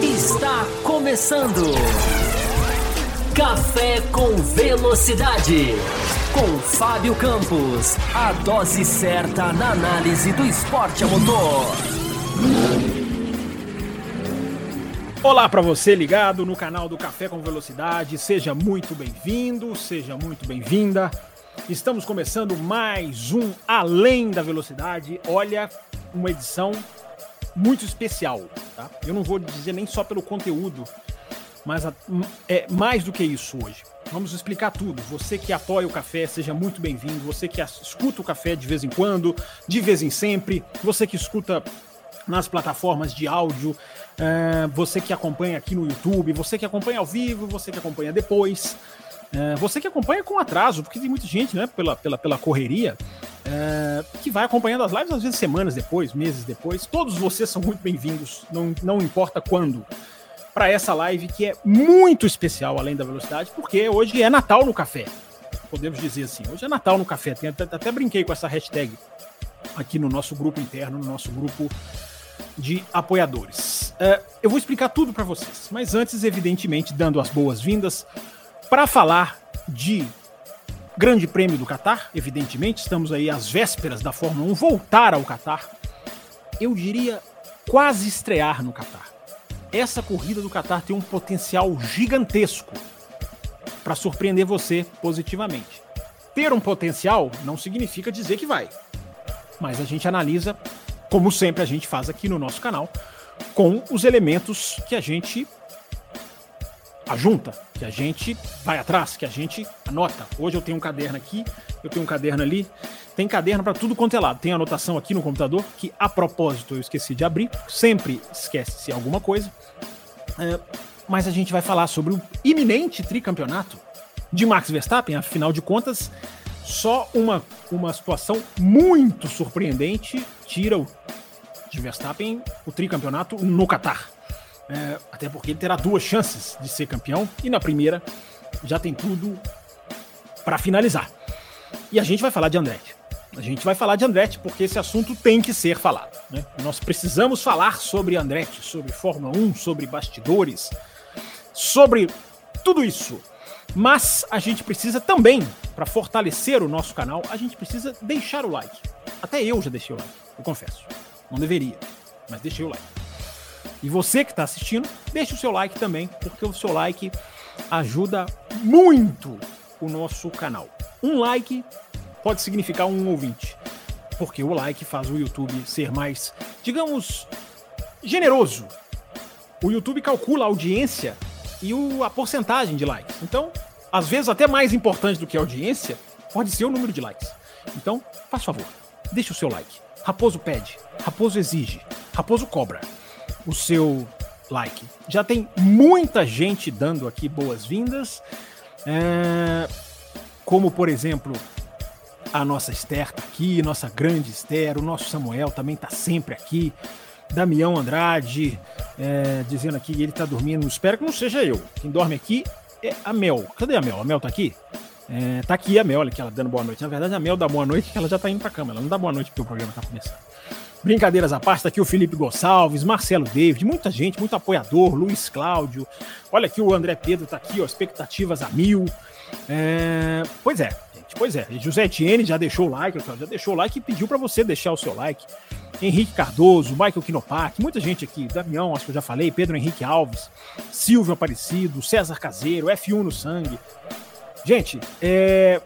Está começando. Café com Velocidade. Com Fábio Campos. A dose certa na análise do esporte a motor. Olá para você ligado no canal do Café com Velocidade. Seja muito bem-vindo, seja muito bem-vinda. Estamos começando mais um Além da Velocidade. Olha, uma edição muito especial, tá? Eu não vou dizer nem só pelo conteúdo, mas a, é mais do que isso hoje. Vamos explicar tudo. Você que apoia o café, seja muito bem-vindo. Você que escuta o café de vez em quando, de vez em sempre. Você que escuta nas plataformas de áudio, é, você que acompanha aqui no YouTube, você que acompanha ao vivo, você que acompanha depois. É, você que acompanha com atraso, porque tem muita gente, né, pela, pela, pela correria, é, que vai acompanhando as lives, às vezes semanas depois, meses depois. Todos vocês são muito bem-vindos, não, não importa quando, para essa live que é muito especial, além da velocidade, porque hoje é Natal no café. Podemos dizer assim, hoje é Natal no café. Tem, até, até brinquei com essa hashtag aqui no nosso grupo interno, no nosso grupo de apoiadores. É, eu vou explicar tudo para vocês, mas antes, evidentemente, dando as boas-vindas para falar de Grande Prêmio do Catar, evidentemente, estamos aí às vésperas da Fórmula 1 voltar ao Catar. Eu diria quase estrear no Catar. Essa corrida do Catar tem um potencial gigantesco para surpreender você positivamente. Ter um potencial não significa dizer que vai, mas a gente analisa, como sempre a gente faz aqui no nosso canal, com os elementos que a gente ajunta, que a gente vai atrás, que a gente anota. Hoje eu tenho um caderno aqui, eu tenho um caderno ali. Tem caderno para tudo quanto é lado. Tem anotação aqui no computador, que a propósito eu esqueci de abrir. Sempre esquece-se alguma coisa. É, mas a gente vai falar sobre o iminente tricampeonato de Max Verstappen. Afinal de contas, só uma, uma situação muito surpreendente tira o de Verstappen o tricampeonato no Qatar. É, até porque ele terá duas chances de ser campeão e na primeira já tem tudo para finalizar. E a gente vai falar de Andretti. A gente vai falar de Andretti porque esse assunto tem que ser falado. Né? Nós precisamos falar sobre Andretti, sobre Fórmula 1, sobre bastidores, sobre tudo isso. Mas a gente precisa também, para fortalecer o nosso canal, a gente precisa deixar o like. Até eu já deixei o like, eu confesso. Não deveria, mas deixei o like. E você que está assistindo, deixe o seu like também, porque o seu like ajuda muito o nosso canal. Um like pode significar um ouvinte, porque o like faz o YouTube ser mais, digamos, generoso. O YouTube calcula a audiência e o, a porcentagem de likes. Então, às vezes, até mais importante do que a audiência, pode ser o número de likes. Então, faz favor, deixe o seu like. Raposo pede, Raposo exige, Raposo cobra o seu like. Já tem muita gente dando aqui boas-vindas, é, como por exemplo a nossa Esther tá aqui, nossa grande Esther, o nosso Samuel também tá sempre aqui. Damião Andrade é, dizendo aqui que ele tá dormindo. Espero que não seja eu. Quem dorme aqui é a Mel. Cadê a Mel? A Mel tá aqui? É, tá aqui a Mel, olha que ela dando boa noite. Na verdade, a Mel dá boa noite que ela já tá indo pra cama. Ela não dá boa noite porque o programa tá começando. Brincadeiras à parte, tá aqui o Felipe Gonçalves, Marcelo David, muita gente, muito apoiador, Luiz Cláudio. Olha aqui o André Pedro tá aqui, ó, expectativas a mil. É... Pois é, gente, pois é. José Etienne já deixou o like, já deixou o like e pediu para você deixar o seu like. Henrique Cardoso, Michael Quinopac, muita gente aqui, Damião, acho que eu já falei, Pedro Henrique Alves, Silvio Aparecido, César Caseiro, F1 no sangue. Gente, é...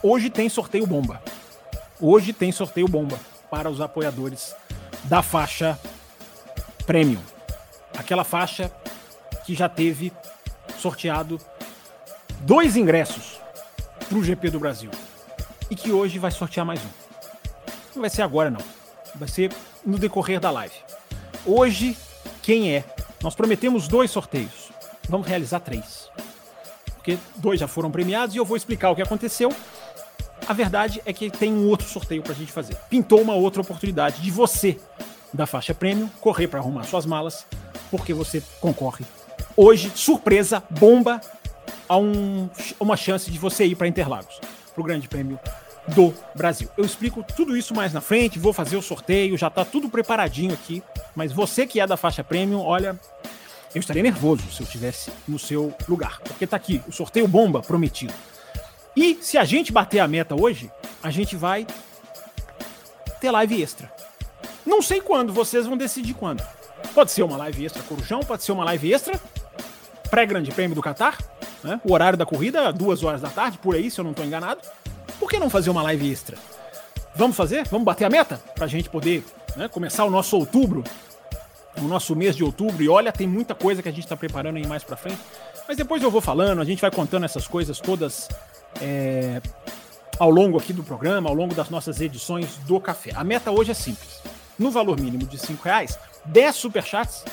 hoje tem sorteio bomba. Hoje tem sorteio bomba para os apoiadores da faixa Premium. Aquela faixa que já teve sorteado dois ingressos para o GP do Brasil e que hoje vai sortear mais um. Não vai ser agora, não. Vai ser no decorrer da live. Hoje, quem é? Nós prometemos dois sorteios. Vamos realizar três. Porque dois já foram premiados e eu vou explicar o que aconteceu a verdade é que tem um outro sorteio para a gente fazer. Pintou uma outra oportunidade de você, da faixa premium, correr para arrumar suas malas, porque você concorre. Hoje, surpresa, bomba, a um, uma chance de você ir para Interlagos, para o Grande Prêmio do Brasil. Eu explico tudo isso mais na frente, vou fazer o sorteio, já está tudo preparadinho aqui. Mas você que é da faixa premium, olha, eu estaria nervoso se eu estivesse no seu lugar, porque está aqui o sorteio bomba prometido. E se a gente bater a meta hoje, a gente vai ter live extra. Não sei quando, vocês vão decidir quando. Pode ser uma live extra Corujão, pode ser uma live extra pré-grande prêmio do Qatar, né? o horário da corrida, duas horas da tarde, por aí, se eu não estou enganado. Por que não fazer uma live extra? Vamos fazer? Vamos bater a meta? Para a gente poder né, começar o nosso outubro, o nosso mês de outubro. E olha, tem muita coisa que a gente está preparando aí mais para frente. Mas depois eu vou falando, a gente vai contando essas coisas todas é, ao longo aqui do programa, ao longo das nossas edições do café. A meta hoje é simples. No valor mínimo de 5 reais, 10 superchats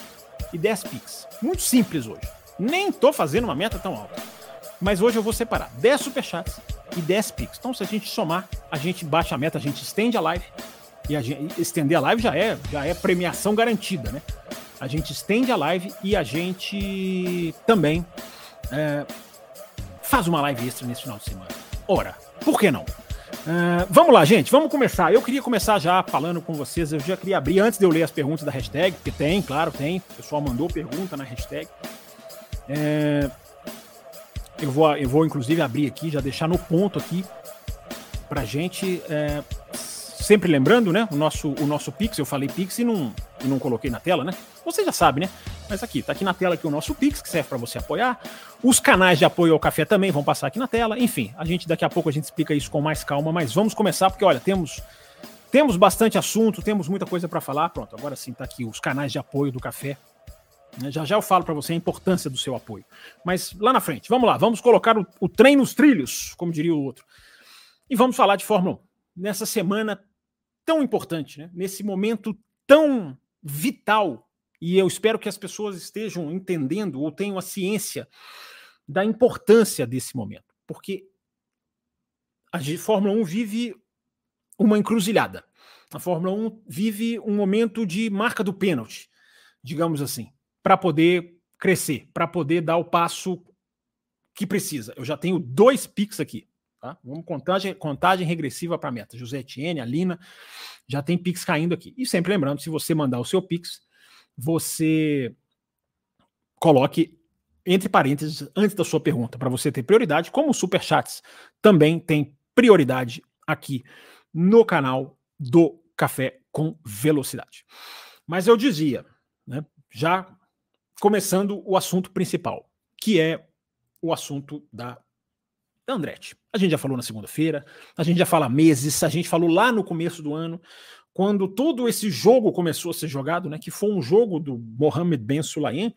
e 10 pics. Muito simples hoje. Nem tô fazendo uma meta tão alta. Mas hoje eu vou separar 10 superchats e 10 pics. Então, se a gente somar, a gente baixa a meta, a gente estende a live. E a gente, estender a live já é, já é premiação garantida, né? A gente estende a live e a gente também é, faz uma live extra nesse final de semana. Ora, por que não? Uh, vamos lá, gente, vamos começar. Eu queria começar já falando com vocês. Eu já queria abrir antes de eu ler as perguntas da hashtag, porque tem, claro, tem. O pessoal mandou pergunta na hashtag. É, eu, vou, eu vou, inclusive, abrir aqui, já deixar no ponto aqui pra gente. É, sempre lembrando, né? O nosso, o nosso Pix, eu falei Pix e não, e não coloquei na tela, né? Você já sabe, né? Mas aqui, tá aqui na tela aqui o nosso Pix, que serve para você apoiar. Os canais de apoio ao café também vão passar aqui na tela. Enfim, a gente daqui a pouco a gente explica isso com mais calma, mas vamos começar porque olha, temos temos bastante assunto, temos muita coisa para falar. Pronto, agora sim tá aqui os canais de apoio do café né, já já eu falo para você a importância do seu apoio. Mas lá na frente, vamos lá, vamos colocar o, o trem nos trilhos, como diria o outro. E vamos falar de Fórmula 1. Nessa semana tão importante, né? nesse momento tão vital, e eu espero que as pessoas estejam entendendo ou tenham a ciência da importância desse momento, porque a Fórmula 1 vive uma encruzilhada. A Fórmula 1 vive um momento de marca do pênalti, digamos assim para poder crescer, para poder dar o passo que precisa. Eu já tenho dois Pix aqui. Tá? Vamos contagem, contagem regressiva para a meta. José Etienne, Alina, já tem Pix caindo aqui. E sempre lembrando, se você mandar o seu Pix, você coloque entre parênteses antes da sua pergunta, para você ter prioridade, como os superchats também tem prioridade aqui no canal do Café com Velocidade. Mas eu dizia, né, já começando o assunto principal, que é o assunto da, Andretti. A gente já falou na segunda-feira, a gente já fala meses, a gente falou lá no começo do ano, quando todo esse jogo começou a ser jogado, né, que foi um jogo do Mohamed Ben Sulayem,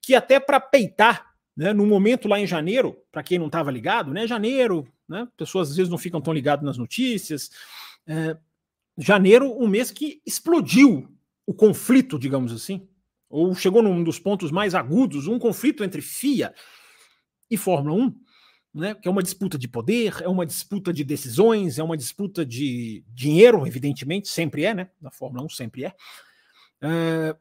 que até para peitar, né, no momento lá em janeiro, para quem não estava ligado, né, janeiro, né, pessoas às vezes não ficam tão ligadas nas notícias, é, janeiro, um mês que explodiu o conflito, digamos assim, ou chegou num dos pontos mais agudos, um conflito entre FIA e Fórmula 1, né, que é uma disputa de poder, é uma disputa de decisões, é uma disputa de dinheiro, evidentemente, sempre é, né? Na Fórmula 1 sempre é. é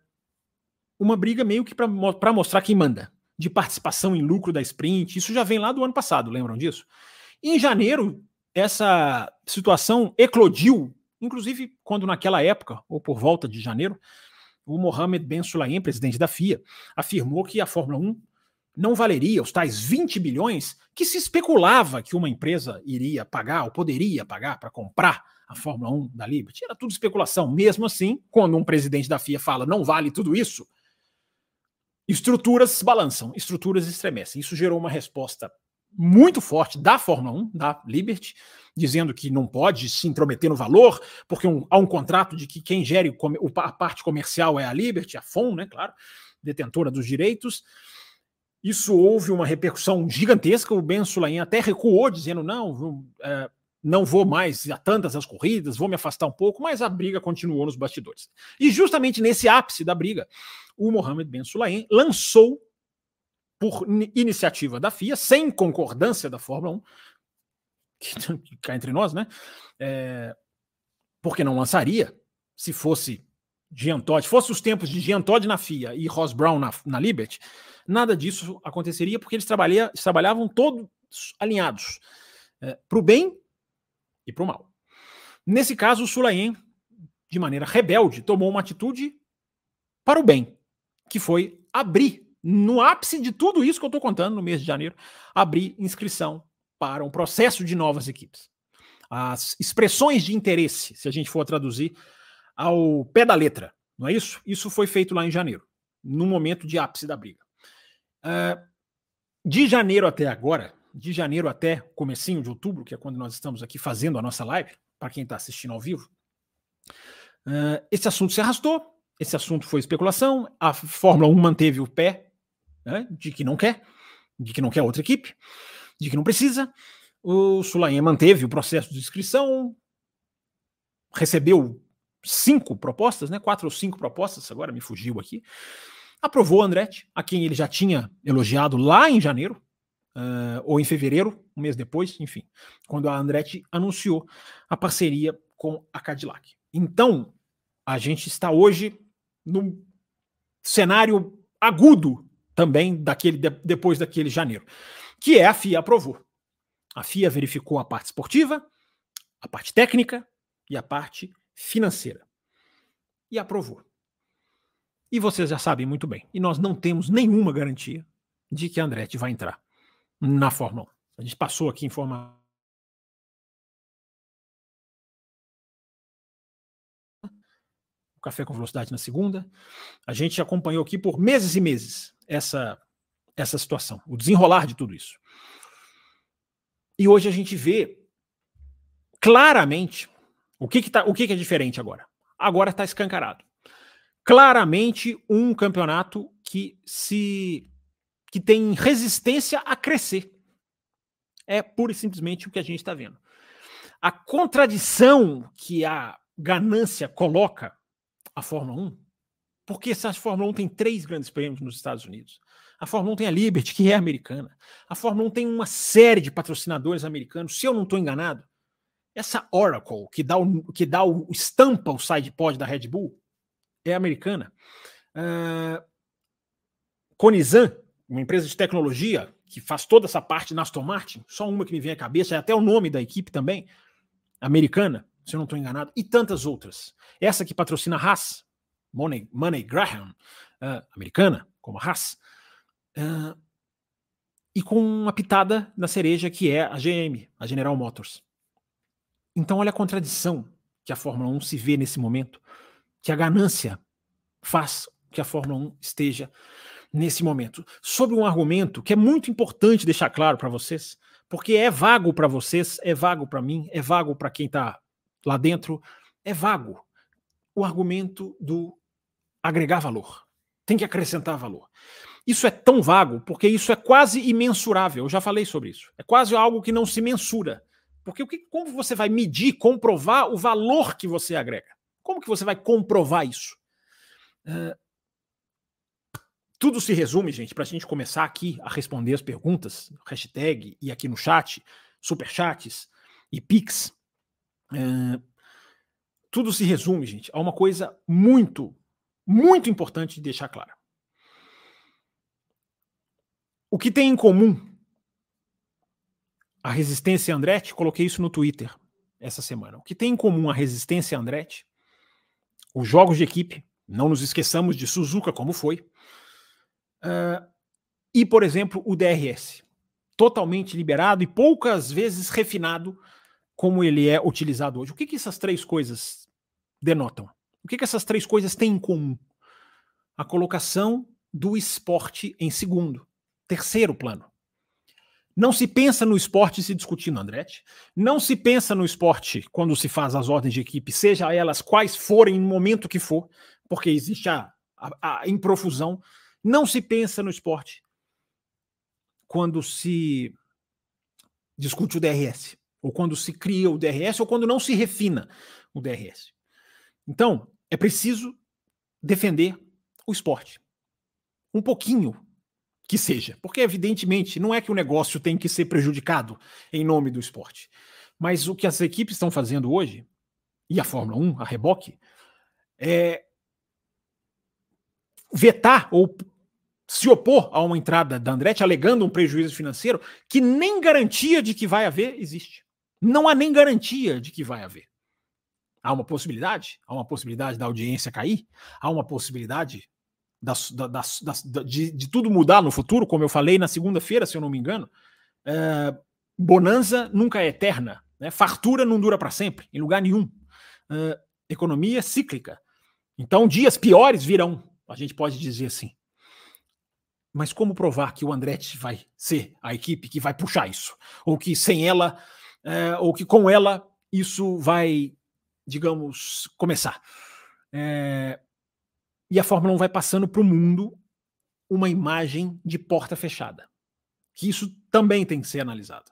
uma briga meio que para mostrar quem manda, de participação em lucro da sprint. Isso já vem lá do ano passado, lembram disso? Em janeiro, essa situação eclodiu, inclusive quando naquela época, ou por volta de janeiro, o Mohamed Ben Sulayem, presidente da FIA, afirmou que a Fórmula 1 não valeria os tais 20 bilhões que se especulava que uma empresa iria pagar ou poderia pagar para comprar a Fórmula 1 da Liberty. Era tudo especulação. Mesmo assim, quando um presidente da FIA fala não vale tudo isso, estruturas balançam, estruturas estremecem. Isso gerou uma resposta muito forte da Fórmula 1, da Liberty, dizendo que não pode se intrometer no valor, porque um, há um contrato de que quem gere o, a parte comercial é a Liberty, a FON, né, claro, detentora dos direitos. Isso houve uma repercussão gigantesca. O Ben Sulaim até recuou, dizendo: não, é, não vou mais a tantas as corridas, vou me afastar um pouco, mas a briga continuou nos bastidores. E justamente nesse ápice da briga, o Mohamed Ben Sulaim lançou, por iniciativa da FIA, sem concordância da Fórmula 1, que cá entre nós, né? É, porque não lançaria se fosse Jean Todt, fosse os tempos de Jean Todt na FIA e Ross Brown na, na Liberty, nada disso aconteceria porque eles trabalhavam todos alinhados é, para o bem e para o mal. Nesse caso, o Sulaim, de maneira rebelde, tomou uma atitude para o bem, que foi abrir, no ápice de tudo isso que eu estou contando no mês de janeiro, abrir inscrição para um processo de novas equipes. As expressões de interesse, se a gente for traduzir ao pé da letra, não é isso? Isso foi feito lá em janeiro, no momento de ápice da briga. Uh, de janeiro até agora, de janeiro até comecinho de outubro, que é quando nós estamos aqui fazendo a nossa live, para quem está assistindo ao vivo, uh, esse assunto se arrastou, esse assunto foi especulação, a Fórmula 1 manteve o pé né, de que não quer, de que não quer outra equipe, de que não precisa. O Sulaim manteve o processo de inscrição, recebeu cinco propostas, né? Quatro ou cinco propostas, agora me fugiu aqui. Aprovou o Andretti, a quem ele já tinha elogiado lá em janeiro, uh, ou em fevereiro, um mês depois, enfim, quando a Andretti anunciou a parceria com a Cadillac. Então, a gente está hoje num cenário agudo também daquele depois daquele janeiro, que é a FIA aprovou. A FIA verificou a parte esportiva, a parte técnica e a parte financeira. E aprovou. E vocês já sabem muito bem. E nós não temos nenhuma garantia de que Andretti vai entrar na Fórmula 1. A gente passou aqui em forma. O café com velocidade na segunda. A gente acompanhou aqui por meses e meses essa, essa situação, o desenrolar de tudo isso. E hoje a gente vê claramente o que, que, tá, o que, que é diferente agora? Agora está escancarado. Claramente um campeonato que se que tem resistência a crescer. É pura e simplesmente o que a gente está vendo. A contradição que a ganância coloca a Fórmula 1, porque essa Fórmula 1 tem três grandes prêmios nos Estados Unidos. A Fórmula 1 tem a Liberty, que é americana. A Fórmula 1 tem uma série de patrocinadores americanos. Se eu não estou enganado, essa Oracle, que dá o, que dá o estampa o sidepod da Red Bull, é americana. Uh, Conizan, uma empresa de tecnologia que faz toda essa parte na Aston Martin, só uma que me vem à cabeça, é até o nome da equipe também, americana, se eu não estou enganado, e tantas outras. Essa que patrocina a Haas, Money, Money Graham, uh, americana, como a Haas, uh, e com uma pitada na cereja que é a GM, a General Motors. Então, olha a contradição que a Fórmula 1 se vê nesse momento, que a ganância faz que a Fórmula 1 esteja nesse momento. Sobre um argumento que é muito importante deixar claro para vocês, porque é vago para vocês, é vago para mim, é vago para quem está lá dentro, é vago o argumento do agregar valor. Tem que acrescentar valor. Isso é tão vago porque isso é quase imensurável. Eu já falei sobre isso. É quase algo que não se mensura. Porque o que, como você vai medir, comprovar o valor que você agrega? Como que você vai comprovar isso? Uh, tudo se resume, gente, para a gente começar aqui a responder as perguntas, hashtag e aqui no chat, superchats e pix. Uh, tudo se resume, gente, a uma coisa muito, muito importante de deixar clara. O que tem em comum a resistência Andretti, coloquei isso no Twitter essa semana. O que tem em comum a resistência Andretti, os jogos de equipe, não nos esqueçamos de Suzuka, como foi, uh, e, por exemplo, o DRS, totalmente liberado e poucas vezes refinado como ele é utilizado hoje. O que, que essas três coisas denotam? O que, que essas três coisas têm em comum? A colocação do esporte em segundo, terceiro plano. Não se pensa no esporte se discutindo, Andretti. Não se pensa no esporte quando se faz as ordens de equipe, seja elas quais forem, no momento que for, porque existe a, a, a improfusão. Não se pensa no esporte quando se discute o DRS, ou quando se cria o DRS, ou quando não se refina o DRS. Então, é preciso defender o esporte. Um pouquinho que seja. Porque, evidentemente, não é que o negócio tem que ser prejudicado em nome do esporte. Mas o que as equipes estão fazendo hoje, e a Fórmula 1, a reboque, é vetar ou se opor a uma entrada da Andretti, alegando um prejuízo financeiro que nem garantia de que vai haver existe. Não há nem garantia de que vai haver. Há uma possibilidade? Há uma possibilidade da audiência cair? Há uma possibilidade das, das, das, de, de, tudo mudar no futuro, como eu falei na segunda-feira, se eu não me engano. É, bonança nunca é eterna. Né? Fartura não dura para sempre, em lugar nenhum. É, economia cíclica. Então, dias piores virão, a gente pode dizer assim. Mas como provar que o Andretti vai ser a equipe que vai puxar isso? Ou que sem ela, é, ou que com ela isso vai, digamos, começar? É, e a Fórmula 1 vai passando para o mundo uma imagem de porta fechada. Que isso também tem que ser analisado.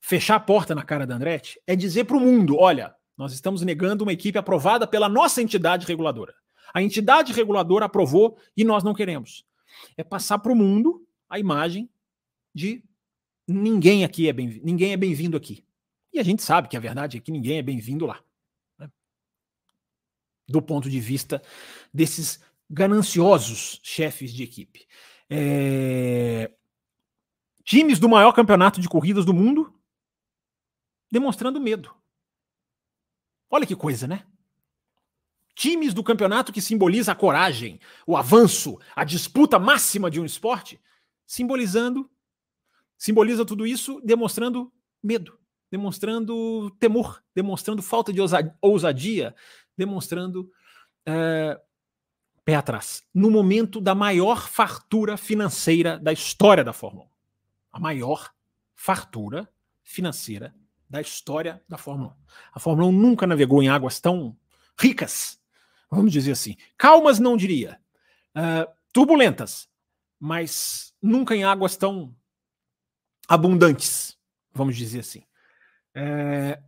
Fechar a porta na cara da Andretti é dizer para o mundo: olha, nós estamos negando uma equipe aprovada pela nossa entidade reguladora. A entidade reguladora aprovou e nós não queremos. É passar para o mundo a imagem de ninguém aqui é bem ninguém é bem-vindo aqui. E a gente sabe que a verdade é que ninguém é bem-vindo lá do ponto de vista desses gananciosos chefes de equipe. É... Times do maior campeonato de corridas do mundo demonstrando medo. Olha que coisa, né? Times do campeonato que simboliza a coragem, o avanço, a disputa máxima de um esporte, simbolizando, simboliza tudo isso demonstrando medo, demonstrando temor, demonstrando falta de ousadia, demonstrando é, pé atrás. No momento da maior fartura financeira da história da Fórmula 1. A maior fartura financeira da história da Fórmula 1. A Fórmula 1 nunca navegou em águas tão ricas, vamos dizer assim. Calmas, não diria. Uh, turbulentas, mas nunca em águas tão abundantes, vamos dizer assim. É,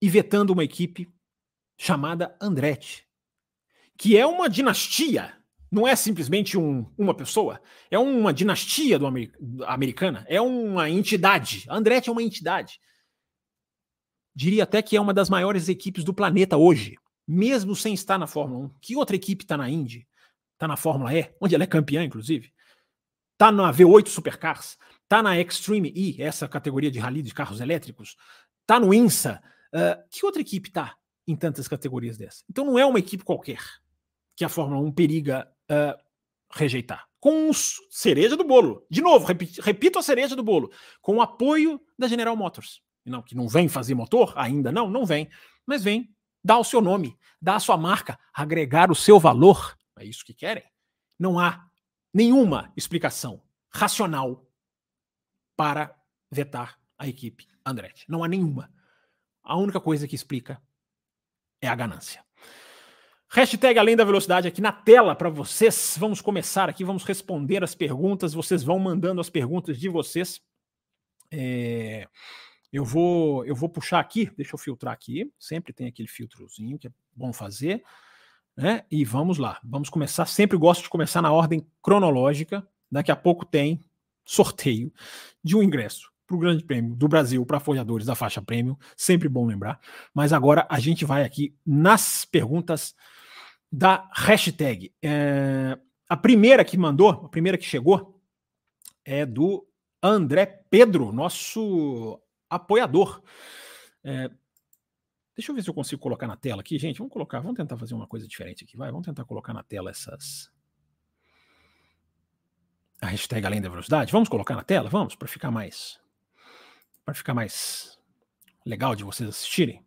e vetando uma equipe chamada Andretti, que é uma dinastia, não é simplesmente um, uma pessoa, é uma dinastia do Amer, americana, é uma entidade. Andretti é uma entidade. Diria até que é uma das maiores equipes do planeta hoje, mesmo sem estar na Fórmula 1. Que outra equipe está na Indy? Está na Fórmula E, onde ela é campeã, inclusive. Está na V8 Supercars. Está na Extreme E, essa categoria de rally de carros elétricos. Está no INSA. Uh, que outra equipe está? Em tantas categorias dessa. Então não é uma equipe qualquer que a Fórmula 1 periga uh, rejeitar. Com cereja do bolo. De novo, repito, repito a cereja do bolo. Com o apoio da General Motors. Não, que não vem fazer motor, ainda não, não vem. Mas vem dar o seu nome, dar a sua marca, agregar o seu valor. É isso que querem. Não há nenhuma explicação racional para vetar a equipe Andretti. Não há nenhuma. A única coisa que explica é a ganância. Hashtag Além da Velocidade aqui na tela para vocês. Vamos começar aqui, vamos responder as perguntas. Vocês vão mandando as perguntas de vocês. É, eu vou eu vou puxar aqui, deixa eu filtrar aqui. Sempre tem aquele filtrozinho que é bom fazer. Né? E vamos lá, vamos começar. Sempre gosto de começar na ordem cronológica. Daqui a pouco tem sorteio de um ingresso para o Grande Prêmio do Brasil para apoiadores da faixa prêmio, sempre bom lembrar. Mas agora a gente vai aqui nas perguntas da hashtag. É, a primeira que mandou, a primeira que chegou, é do André Pedro, nosso apoiador. É, deixa eu ver se eu consigo colocar na tela aqui, gente. Vamos colocar, vamos tentar fazer uma coisa diferente aqui, vai. Vamos tentar colocar na tela essas. A hashtag além da velocidade. Vamos colocar na tela? Vamos, para ficar mais para ficar mais legal de vocês assistirem.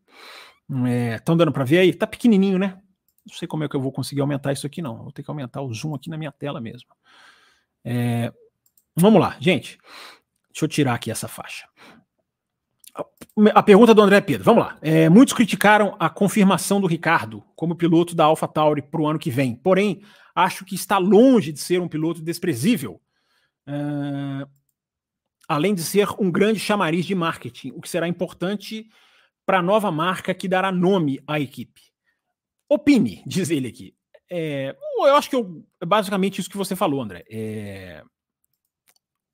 Estão é, dando para ver aí? Tá pequenininho, né? Não sei como é que eu vou conseguir aumentar isso aqui, não. Vou ter que aumentar o zoom aqui na minha tela mesmo. É, vamos lá, gente. Deixa eu tirar aqui essa faixa. A pergunta do André Pedro, vamos lá. É, muitos criticaram a confirmação do Ricardo como piloto da AlphaTauri para o ano que vem. Porém, acho que está longe de ser um piloto desprezível. É, além de ser um grande chamariz de marketing, o que será importante para a nova marca que dará nome à equipe. Opine, diz ele aqui. É, eu acho que eu, é basicamente isso que você falou, André. É,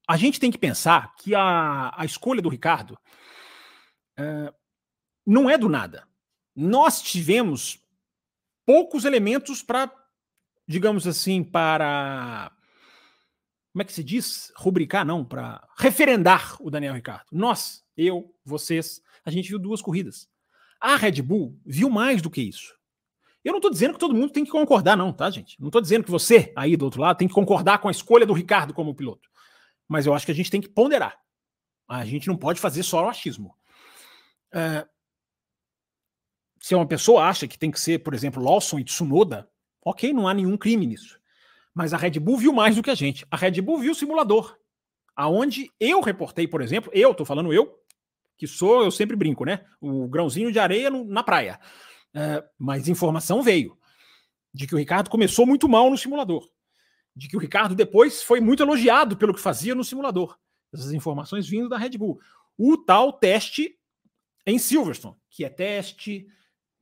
a gente tem que pensar que a, a escolha do Ricardo é, não é do nada. Nós tivemos poucos elementos para, digamos assim, para como é que se diz? Rubricar, não, para referendar o Daniel Ricardo. Nós, eu, vocês, a gente viu duas corridas. A Red Bull viu mais do que isso. Eu não estou dizendo que todo mundo tem que concordar, não, tá, gente? Não estou dizendo que você, aí do outro lado, tem que concordar com a escolha do Ricardo como piloto. Mas eu acho que a gente tem que ponderar. A gente não pode fazer só o achismo. É... Se uma pessoa acha que tem que ser, por exemplo, Lawson e Tsunoda, ok, não há nenhum crime nisso. Mas a Red Bull viu mais do que a gente. A Red Bull viu o simulador. Aonde eu reportei, por exemplo, eu, estou falando eu, que sou, eu sempre brinco, né? O grãozinho de areia no, na praia. É, mas informação veio de que o Ricardo começou muito mal no simulador. De que o Ricardo depois foi muito elogiado pelo que fazia no simulador. Essas informações vindo da Red Bull. O tal teste em Silverstone, que é teste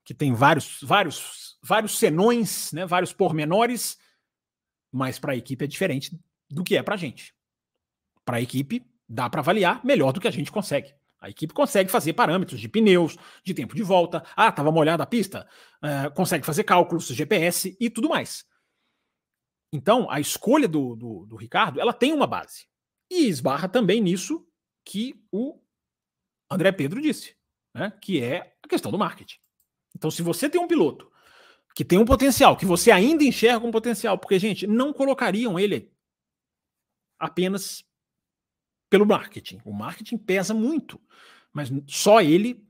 que tem vários, vários, vários senões, né, vários pormenores, mas para a equipe é diferente do que é para a gente. Para a equipe, dá para avaliar melhor do que a gente consegue. A equipe consegue fazer parâmetros de pneus, de tempo de volta. Ah, estava molhada a pista. Uh, consegue fazer cálculos, GPS e tudo mais. Então, a escolha do, do, do Ricardo, ela tem uma base. E esbarra também nisso que o André Pedro disse, né? que é a questão do marketing. Então, se você tem um piloto que tem um potencial, que você ainda enxerga um potencial, porque, gente, não colocariam ele apenas pelo marketing. O marketing pesa muito, mas só ele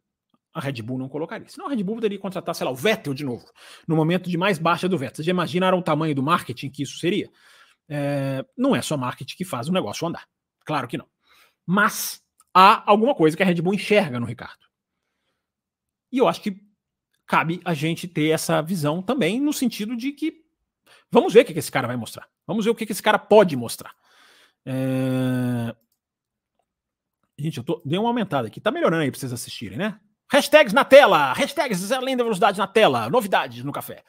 a Red Bull não colocaria. Senão a Red Bull poderia contratar, sei lá, o Vettel de novo, no momento de mais baixa do Vettel. Vocês já imaginaram o tamanho do marketing que isso seria? É, não é só marketing que faz o negócio andar. Claro que não. Mas há alguma coisa que a Red Bull enxerga no Ricardo. E eu acho que cabe a gente ter essa visão também, no sentido de que vamos ver o que esse cara vai mostrar. Vamos ver o que esse cara pode mostrar. É... Gente, eu tô... dei uma aumentada aqui. Tá melhorando aí pra vocês assistirem, né? Hashtags na tela! Hashtags além da velocidade na tela. Novidades no café.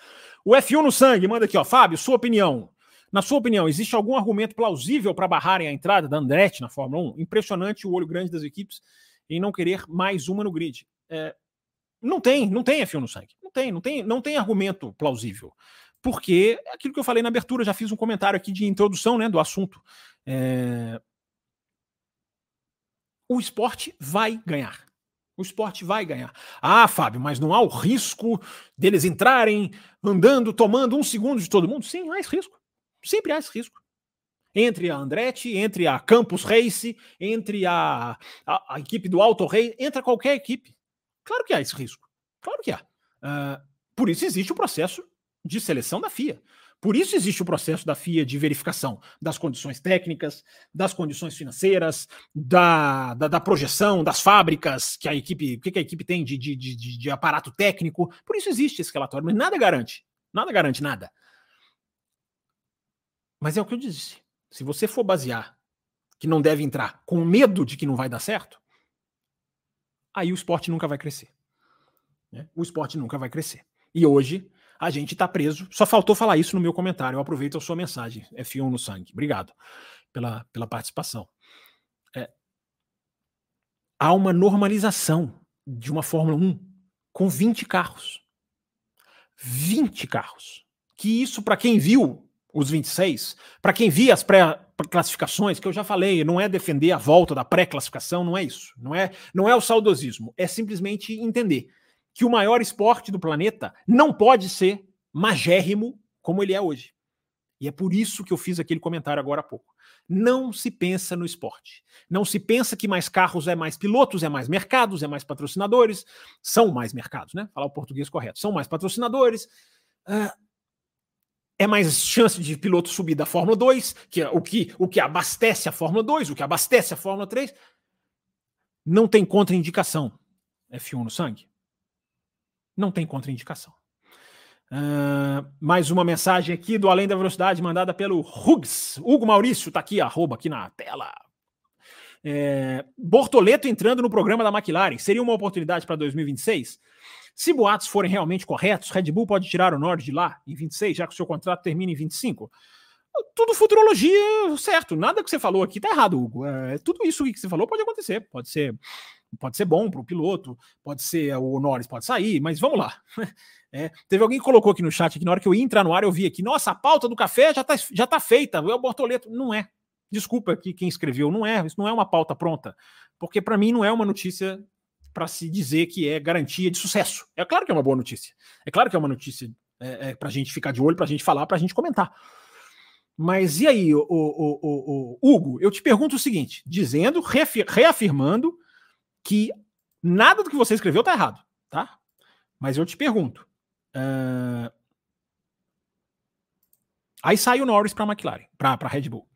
O F1 no sangue, manda aqui, ó. Fábio, sua opinião. Na sua opinião, existe algum argumento plausível para barrarem a entrada da Andretti na Fórmula 1? Impressionante o olho grande das equipes em não querer mais uma no grid. É, não tem, não tem F1 no sangue. Não tem, não tem, não tem argumento plausível. Porque é aquilo que eu falei na abertura, já fiz um comentário aqui de introdução né, do assunto. É, o esporte vai ganhar. O esporte vai ganhar. Ah, Fábio, mas não há o risco deles entrarem andando, tomando um segundo de todo mundo? Sim, há esse risco. Sempre há esse risco. Entre a Andretti, entre a Campus Race, entre a, a, a equipe do Auto Rei, entra qualquer equipe. Claro que há esse risco. Claro que há. Uh, por isso existe o processo de seleção da FIA. Por isso existe o processo da FIA de verificação das condições técnicas, das condições financeiras, da, da, da projeção das fábricas que a equipe, o que, que a equipe tem de, de, de, de, aparato técnico. Por isso existe esse relatório, mas nada garante. Nada garante nada. Mas é o que eu disse. Se você for basear que não deve entrar com medo de que não vai dar certo, aí o esporte nunca vai crescer. Né? O esporte nunca vai crescer. E hoje a gente está preso. Só faltou falar isso no meu comentário. Eu aproveito a sua mensagem, F1 no sangue. Obrigado pela, pela participação. É, há uma normalização de uma Fórmula 1 com 20 carros. 20 carros. Que isso, para quem viu os 26, para quem via as pré-classificações, que eu já falei, não é defender a volta da pré-classificação, não é isso. Não é, não é o saudosismo. É simplesmente entender que o maior esporte do planeta não pode ser magérrimo como ele é hoje. E é por isso que eu fiz aquele comentário agora há pouco. Não se pensa no esporte. Não se pensa que mais carros é mais pilotos, é mais mercados, é mais patrocinadores. São mais mercados, né? Falar o português correto. São mais patrocinadores. Uh, é mais chance de piloto subir da Fórmula 2, que é o que, o que abastece a Fórmula 2, o que abastece a Fórmula 3. Não tem contraindicação F1 no sangue não tem contraindicação. Uh, mais uma mensagem aqui do Além da Velocidade, mandada pelo Hugs. Hugo Maurício, tá aqui, arroba aqui na tela. É, Bortoleto entrando no programa da McLaren, seria uma oportunidade para 2026? Se boatos forem realmente corretos, Red Bull pode tirar o Norte de lá em 26, já que o seu contrato termina em 25? Tudo futurologia, certo. Nada que você falou aqui tá errado, Hugo. É, tudo isso que você falou pode acontecer. Pode ser pode ser bom para o piloto, pode ser o Norris pode sair, mas vamos lá. É, teve alguém que colocou aqui no chat que na hora que eu ia entrar no ar eu vi aqui, nossa, a pauta do café já está já tá feita, é o Bortoleto. Não é, Desculpa aqui quem escreveu, não é, isso não é uma pauta pronta, porque para mim não é uma notícia para se dizer que é garantia de sucesso. É claro que é uma boa notícia. É claro que é uma notícia é, é para a gente ficar de olho, para a gente falar, para a gente comentar. Mas e aí, o, o, o, Hugo? Eu te pergunto o seguinte: dizendo, reafirmando que nada do que você escreveu está errado, tá? Mas eu te pergunto. Uh... Aí sai o Norris para a McLaren, para a Red Bull.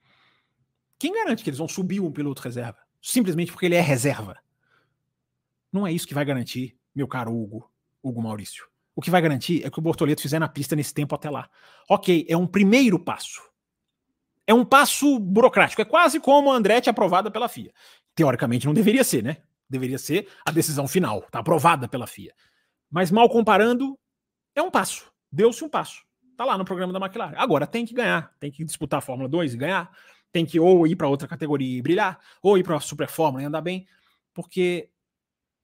Quem garante que eles vão subir um piloto reserva? Simplesmente porque ele é reserva. Não é isso que vai garantir, meu caro Hugo, Hugo Maurício. O que vai garantir é que o Bortoleto fizer na pista nesse tempo até lá. Ok, é um primeiro passo. É um passo burocrático. É quase como a Andretti aprovada pela FIA. Teoricamente não deveria ser, né? Deveria ser a decisão final. Está aprovada pela FIA. Mas mal comparando, é um passo. Deu-se um passo. Está lá no programa da McLaren. Agora tem que ganhar. Tem que disputar a Fórmula 2 e ganhar. Tem que ou ir para outra categoria e brilhar, ou ir para a Super Fórmula e andar bem. Porque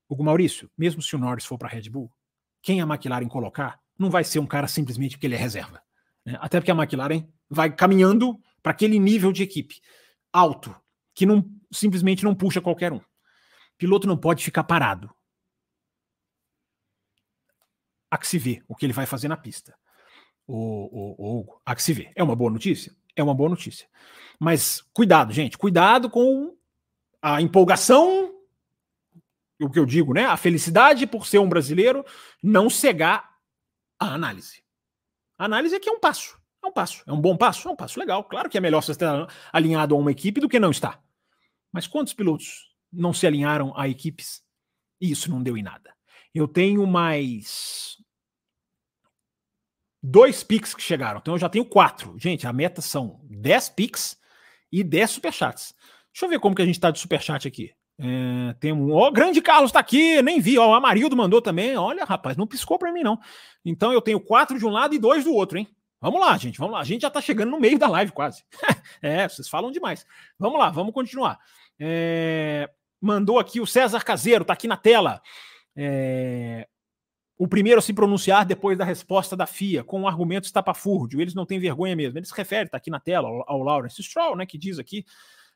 Hugo Maurício, mesmo se o Norris for para a Red Bull, quem a McLaren colocar não vai ser um cara simplesmente porque ele é reserva. Né? Até porque a McLaren vai caminhando para aquele nível de equipe alto, que não simplesmente não puxa qualquer um. O piloto não pode ficar parado. Há que se vê o que ele vai fazer na pista. O, o, o, há que se vê. É uma boa notícia? É uma boa notícia. Mas cuidado, gente, cuidado com a empolgação o que eu digo, né? A felicidade por ser um brasileiro não cegar a análise. A análise aqui é um passo. É um passo. É um bom passo? É um passo legal. Claro que é melhor você estar alinhado a uma equipe do que não estar. Mas quantos pilotos não se alinharam a equipes e isso não deu em nada? Eu tenho mais dois picks que chegaram. Então eu já tenho quatro. Gente, a meta são 10 picks e 10 superchats. Deixa eu ver como que a gente está de superchat aqui. É, tem um. Ó, grande Carlos tá aqui, nem vi. Ó, o Amarildo mandou também. Olha, rapaz, não piscou para mim, não. Então eu tenho quatro de um lado e dois do outro, hein? Vamos lá, gente, vamos lá. A gente já tá chegando no meio da live quase. é, vocês falam demais. Vamos lá, vamos continuar. É, mandou aqui o César Caseiro, tá aqui na tela. É, o primeiro a se pronunciar depois da resposta da FIA, com um argumento estapafúrdio. Eles não têm vergonha mesmo. Ele se refere, tá aqui na tela, ao, ao Lawrence Stroll, né, que diz aqui.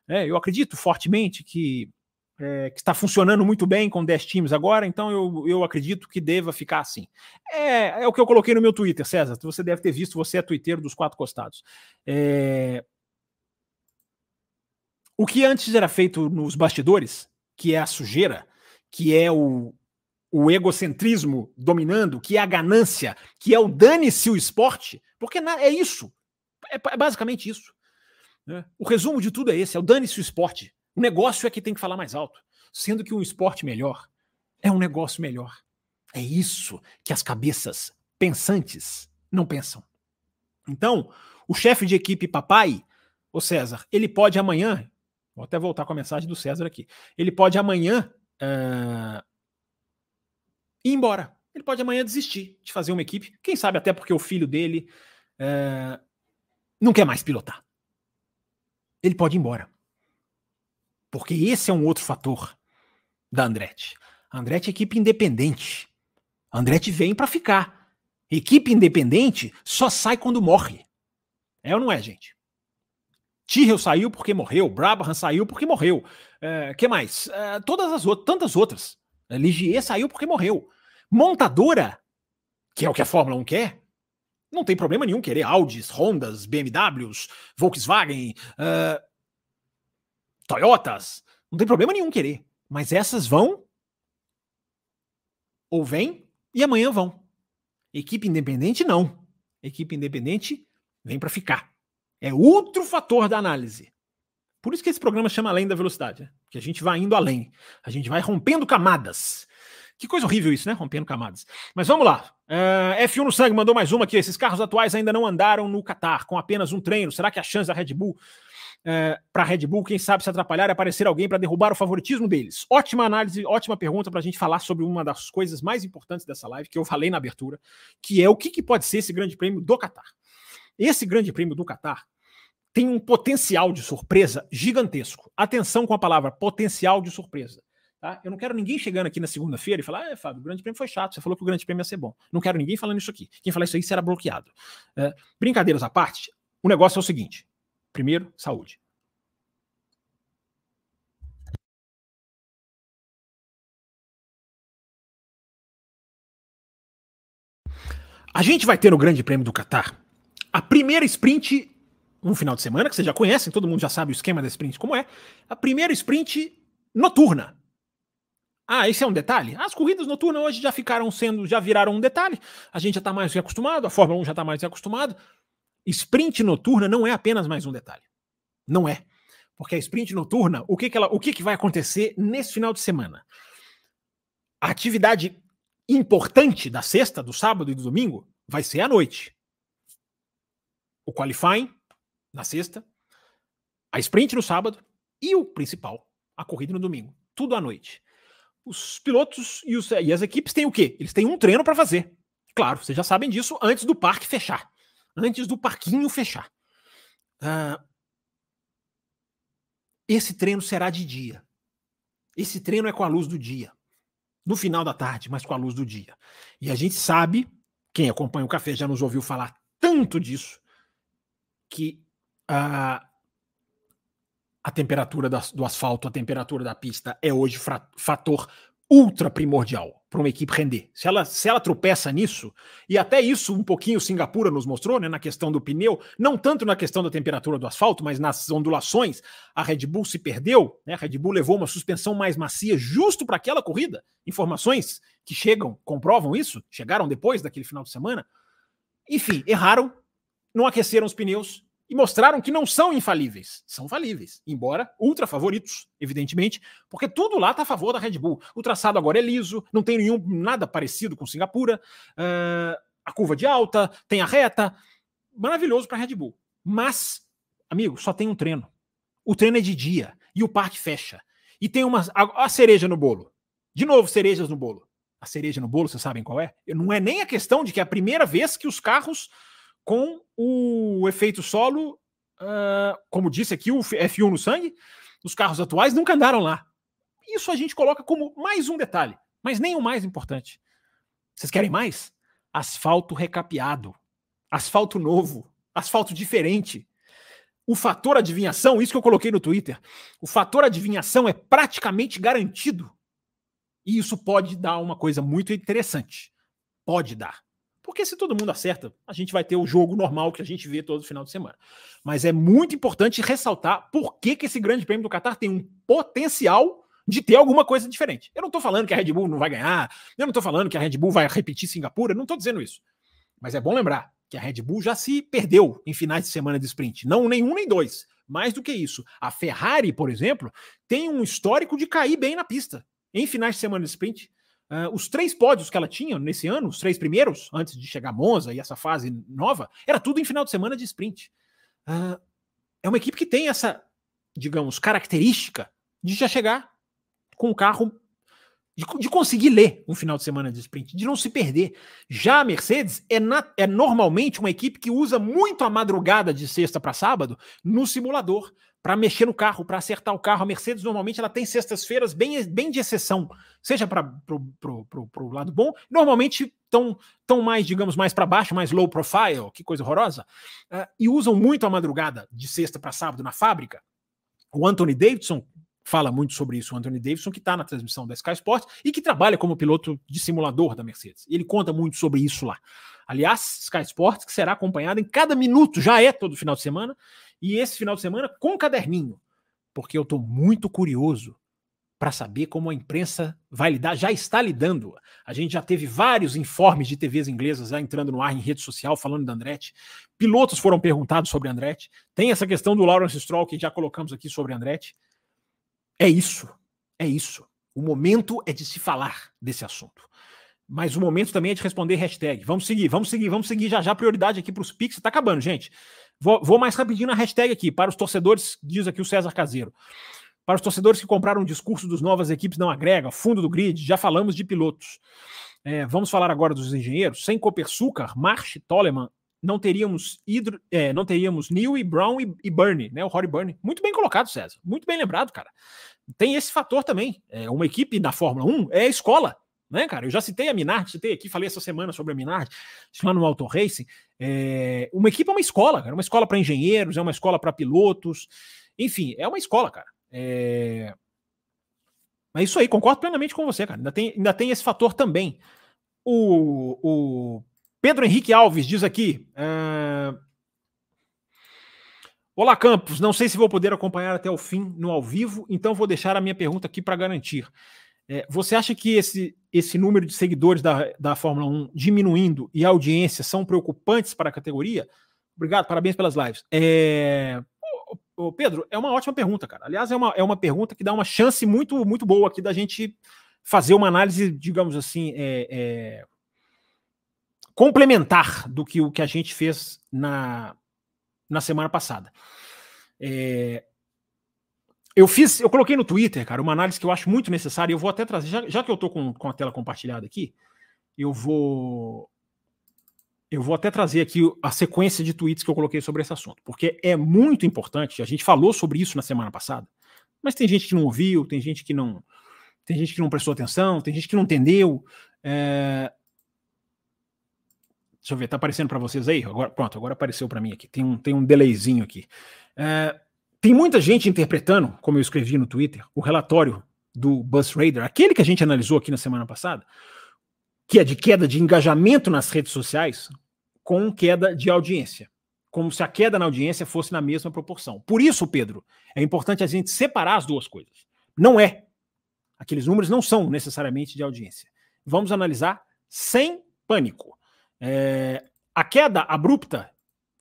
É, eu acredito fortemente que é, que está funcionando muito bem com 10 times agora, então eu, eu acredito que deva ficar assim. É, é o que eu coloquei no meu Twitter, César. Você deve ter visto, você é twitteiro dos quatro costados. É... O que antes era feito nos bastidores, que é a sujeira, que é o, o egocentrismo dominando, que é a ganância, que é o dane-se o esporte, porque é isso. É, é basicamente isso. Né? O resumo de tudo é esse: é o dane-se o esporte. O negócio é que tem que falar mais alto, sendo que um esporte melhor é um negócio melhor. É isso que as cabeças pensantes não pensam. Então, o chefe de equipe papai, o César, ele pode amanhã, vou até voltar com a mensagem do César aqui, ele pode amanhã uh, ir embora. Ele pode amanhã desistir de fazer uma equipe, quem sabe até porque o filho dele uh, não quer mais pilotar. Ele pode ir embora. Porque esse é um outro fator da Andretti. Andretti é equipe independente. Andretti vem para ficar. Equipe independente só sai quando morre. É ou não é, gente? Tyrrell saiu porque morreu, Brabham saiu porque morreu. É, que mais? É, todas as outras, tantas outras. É, Ligier saiu porque morreu. Montadora, que é o que a Fórmula 1 quer, não tem problema nenhum querer Audis, Hondas, BMWs, Volkswagen, uh, Toyotas, não tem problema nenhum querer. Mas essas vão ou vêm e amanhã vão. Equipe independente não. Equipe independente vem para ficar. É outro fator da análise. Por isso que esse programa chama Além da Velocidade, né? que a gente vai indo além. A gente vai rompendo camadas. Que coisa horrível isso, né? Rompendo camadas. Mas vamos lá. Uh, F1 no sangue mandou mais uma aqui. Esses carros atuais ainda não andaram no Qatar, com apenas um treino. Será que a chance da Red Bull é, para a Red Bull, quem sabe se atrapalhar e aparecer alguém para derrubar o favoritismo deles? Ótima análise, ótima pergunta para a gente falar sobre uma das coisas mais importantes dessa live, que eu falei na abertura, que é o que, que pode ser esse grande prêmio do Qatar. Esse grande prêmio do Qatar tem um potencial de surpresa gigantesco. Atenção com a palavra potencial de surpresa. Tá? Eu não quero ninguém chegando aqui na segunda-feira e falar, ah, Fábio, o grande prêmio foi chato, você falou que o grande prêmio ia ser bom. Não quero ninguém falando isso aqui. Quem falar isso aí será bloqueado. É, brincadeiras à parte, o negócio é o seguinte: Primeiro, saúde. A gente vai ter no Grande Prêmio do Catar a primeira sprint no final de semana, que vocês já conhecem, todo mundo já sabe o esquema da sprint como é. A primeira sprint noturna. Ah, esse é um detalhe? As corridas noturnas hoje já ficaram sendo, já viraram um detalhe. A gente já está mais acostumado, a Fórmula 1 já está mais acostumada. Sprint noturna não é apenas mais um detalhe. Não é. Porque a sprint noturna, o que, que, ela, o que, que vai acontecer nesse final de semana? A atividade importante da sexta, do sábado e do domingo vai ser à noite. O qualifying na sexta, a sprint no sábado e o principal, a corrida no domingo. Tudo à noite. Os pilotos e, os, e as equipes têm o quê? Eles têm um treino para fazer. Claro, vocês já sabem disso antes do parque fechar. Antes do parquinho fechar. Uh, esse treino será de dia. Esse treino é com a luz do dia no final da tarde, mas com a luz do dia. E a gente sabe, quem acompanha o café já nos ouviu falar tanto disso, que a, a temperatura do asfalto, a temperatura da pista é hoje fator ultra primordial para uma equipe render. Se ela, se ela tropeça nisso, e até isso um pouquinho Singapura nos mostrou, né, na questão do pneu, não tanto na questão da temperatura do asfalto, mas nas ondulações, a Red Bull se perdeu, né, a Red Bull levou uma suspensão mais macia justo para aquela corrida. Informações que chegam, comprovam isso, chegaram depois daquele final de semana. Enfim, erraram, não aqueceram os pneus, e mostraram que não são infalíveis. São falíveis, embora ultra favoritos, evidentemente, porque tudo lá está a favor da Red Bull. O traçado agora é liso, não tem nenhum nada parecido com Singapura. Uh, a curva de alta, tem a reta. Maravilhoso para a Red Bull. Mas, amigo, só tem um treino. O treino é de dia e o parque fecha. E tem uma a, a cereja no bolo. De novo, cerejas no bolo. A cereja no bolo, vocês sabem qual é? Não é nem a questão de que é a primeira vez que os carros com o efeito solo, uh, como disse aqui, o F1 no sangue, os carros atuais nunca andaram lá. Isso a gente coloca como mais um detalhe, mas nem o mais importante. Vocês querem mais? Asfalto recapeado, asfalto novo, asfalto diferente. O fator adivinhação, isso que eu coloquei no Twitter, o fator adivinhação é praticamente garantido. E isso pode dar uma coisa muito interessante. Pode dar. Porque se todo mundo acerta, a gente vai ter o jogo normal que a gente vê todo final de semana. Mas é muito importante ressaltar por que, que esse grande prêmio do Qatar tem um potencial de ter alguma coisa diferente. Eu não estou falando que a Red Bull não vai ganhar, eu não estou falando que a Red Bull vai repetir Singapura, não estou dizendo isso. Mas é bom lembrar que a Red Bull já se perdeu em finais de semana de sprint. Não nenhum nem dois. Mais do que isso. A Ferrari, por exemplo, tem um histórico de cair bem na pista em finais de semana de sprint. Uh, os três pódios que ela tinha nesse ano, os três primeiros, antes de chegar a Monza e essa fase nova, era tudo em final de semana de sprint. Uh, é uma equipe que tem essa, digamos, característica de já chegar com o carro, de, de, conseguir ler um final de semana de sprint, de não se perder. Já a Mercedes é, na, é normalmente uma equipe que usa muito a madrugada de sexta para sábado no simulador para mexer no carro, para acertar o carro. A Mercedes normalmente ela tem sextas-feiras bem, bem de exceção, seja para o lado bom, normalmente estão tão mais, digamos, mais para baixo, mais low profile, que coisa horrorosa, uh, e usam muito a madrugada de sexta para sábado na fábrica. O Anthony Davidson fala muito sobre isso, o Anthony Davidson, que está na transmissão da Sky Sports e que trabalha como piloto de simulador da Mercedes. Ele conta muito sobre isso lá. Aliás, Sky Sports, que será acompanhado em cada minuto, já é todo final de semana, e esse final de semana com caderninho, porque eu estou muito curioso para saber como a imprensa vai lidar, já está lidando. A gente já teve vários informes de TVs inglesas já entrando no ar em rede social falando da Andretti. Pilotos foram perguntados sobre Andretti. Tem essa questão do Lawrence Stroll que já colocamos aqui sobre Andretti. É isso. É isso. O momento é de se falar desse assunto. Mas o momento também é de responder hashtag. Vamos seguir, vamos seguir, vamos seguir já já prioridade aqui para os Pix. Está acabando, gente. Vou, vou, mais rapidinho na hashtag aqui, para os torcedores, diz aqui o César Caseiro. Para os torcedores que compraram o discurso dos novas equipes não agrega, fundo do grid, já falamos de pilotos. É, vamos falar agora dos engenheiros. Sem Copersucar, Marsh, Toleman, não teríamos hidro, é, não teríamos Neil e Brown e, e Bernie, né? O Rory Bernie. Muito bem colocado, César. Muito bem lembrado, cara. Tem esse fator também. É, uma equipe da Fórmula 1 é a escola né, cara? Eu já citei a Minardi, citei aqui, falei essa semana sobre a Minardi, lá no Auto Racing. É, uma equipe é uma escola, cara. É uma escola para engenheiros, é uma escola para pilotos, enfim, é uma escola, cara. É... Mas isso aí, concordo plenamente com você, cara. Ainda tem, ainda tem esse fator também. O, o Pedro Henrique Alves diz aqui. Uh... Olá, Campos. Não sei se vou poder acompanhar até o fim no ao vivo, então vou deixar a minha pergunta aqui para garantir. É, você acha que esse, esse número de seguidores da, da Fórmula 1 diminuindo e a audiência são preocupantes para a categoria? Obrigado, parabéns pelas lives. É... Ô, Pedro, é uma ótima pergunta, cara. Aliás, é uma, é uma pergunta que dá uma chance muito, muito boa aqui da gente fazer uma análise, digamos assim, é, é, complementar do que o que a gente fez na, na semana passada. É, eu fiz, eu coloquei no Twitter, cara, uma análise que eu acho muito necessária. Eu vou até trazer, já, já que eu estou com, com a tela compartilhada aqui, eu vou eu vou até trazer aqui a sequência de tweets que eu coloquei sobre esse assunto, porque é muito importante. A gente falou sobre isso na semana passada, mas tem gente que não ouviu, tem gente que não, tem gente que não prestou atenção, tem gente que não entendeu. É... Deixa eu ver, tá aparecendo para vocês aí? Agora, pronto, agora apareceu para mim aqui. Tem um, tem um delayzinho aqui. É... Tem muita gente interpretando, como eu escrevi no Twitter, o relatório do Bus Raider, aquele que a gente analisou aqui na semana passada, que é de queda de engajamento nas redes sociais, com queda de audiência. Como se a queda na audiência fosse na mesma proporção. Por isso, Pedro, é importante a gente separar as duas coisas. Não é. Aqueles números não são necessariamente de audiência. Vamos analisar sem pânico. É, a queda abrupta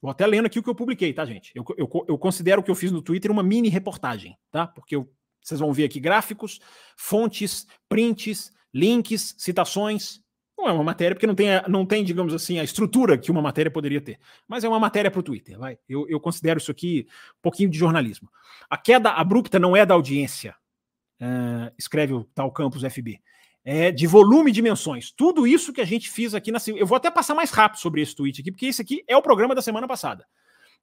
Vou até lendo aqui o que eu publiquei, tá, gente? Eu, eu, eu considero o que eu fiz no Twitter uma mini reportagem, tá? Porque eu, vocês vão ver aqui gráficos, fontes, prints, links, citações. Não é uma matéria, porque não tem, não tem, digamos assim, a estrutura que uma matéria poderia ter. Mas é uma matéria para o Twitter, vai. Eu, eu considero isso aqui um pouquinho de jornalismo. A queda abrupta não é da audiência, uh, escreve o tal Campus FB é, de volume de menções. Tudo isso que a gente fez aqui na. Eu vou até passar mais rápido sobre esse tweet aqui, porque esse aqui é o programa da semana passada,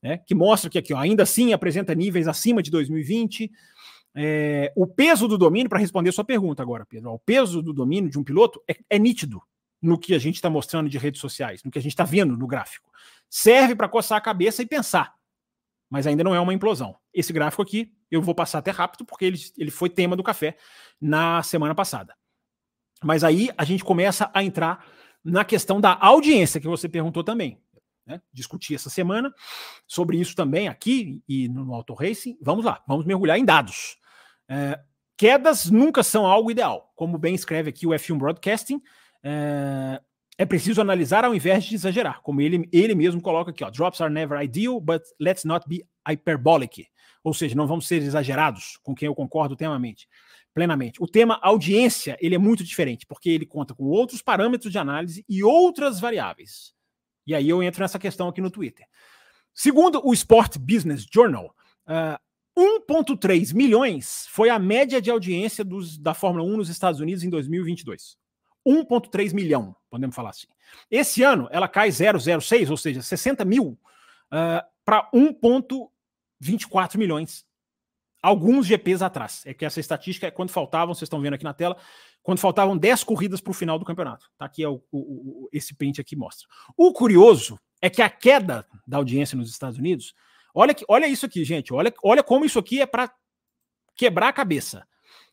né? Que mostra que aqui, ó, ainda assim, apresenta níveis acima de 2020. É, o peso do domínio, para responder sua pergunta agora, Pedro, o peso do domínio de um piloto é, é nítido no que a gente está mostrando de redes sociais, no que a gente está vendo no gráfico. Serve para coçar a cabeça e pensar, mas ainda não é uma implosão. Esse gráfico aqui eu vou passar até rápido, porque ele, ele foi tema do café na semana passada. Mas aí a gente começa a entrar na questão da audiência que você perguntou também. Né? Discuti essa semana sobre isso também aqui e no Auto Racing. Vamos lá, vamos mergulhar em dados. É, quedas nunca são algo ideal. Como bem escreve aqui o F1 Broadcasting, é, é preciso analisar ao invés de exagerar. Como ele, ele mesmo coloca aqui, ó, drops are never ideal, but let's not be hyperbolic. Ou seja, não vamos ser exagerados, com quem eu concordo temamente plenamente. O tema audiência, ele é muito diferente, porque ele conta com outros parâmetros de análise e outras variáveis. E aí eu entro nessa questão aqui no Twitter. Segundo o Sport Business Journal, uh, ah, 1,3 milhões foi a média de audiência dos, da Fórmula 1 nos Estados Unidos em 2022. 1,3 milhão, podemos falar assim. Esse ano ela cai 0,06, ou seja, 60 mil, uh, para 1,24 milhões alguns GPs atrás. É que essa estatística é quando faltavam, vocês estão vendo aqui na tela, quando faltavam 10 corridas para o final do campeonato. Tá aqui é o, o, o, esse print aqui mostra. O curioso é que a queda da audiência nos Estados Unidos, olha, que, olha isso aqui, gente, olha, olha como isso aqui é para quebrar a cabeça.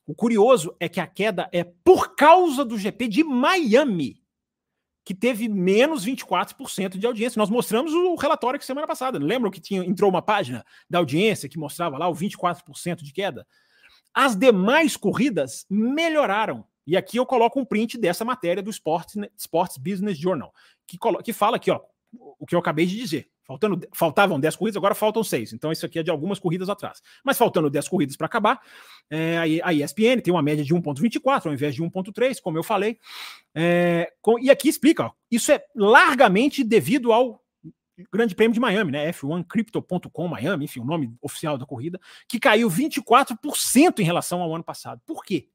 O curioso é que a queda é por causa do GP de Miami que teve menos 24% de audiência. Nós mostramos o relatório que semana passada. Lembram que tinha, entrou uma página da audiência que mostrava lá o 24% de queda? As demais corridas melhoraram. E aqui eu coloco um print dessa matéria do Sports, Sports Business Journal, que, que fala aqui, ó, o que eu acabei de dizer. Faltando, faltavam 10 corridas, agora faltam 6. Então, isso aqui é de algumas corridas atrás. Mas faltando 10 corridas para acabar, é, a ESPN tem uma média de 1,24 ao invés de 1,3, como eu falei. É, com, e aqui explica: ó, isso é largamente devido ao Grande Prêmio de Miami, né? F1Crypto.com Miami, enfim, o nome oficial da corrida, que caiu 24% em relação ao ano passado. Por quê?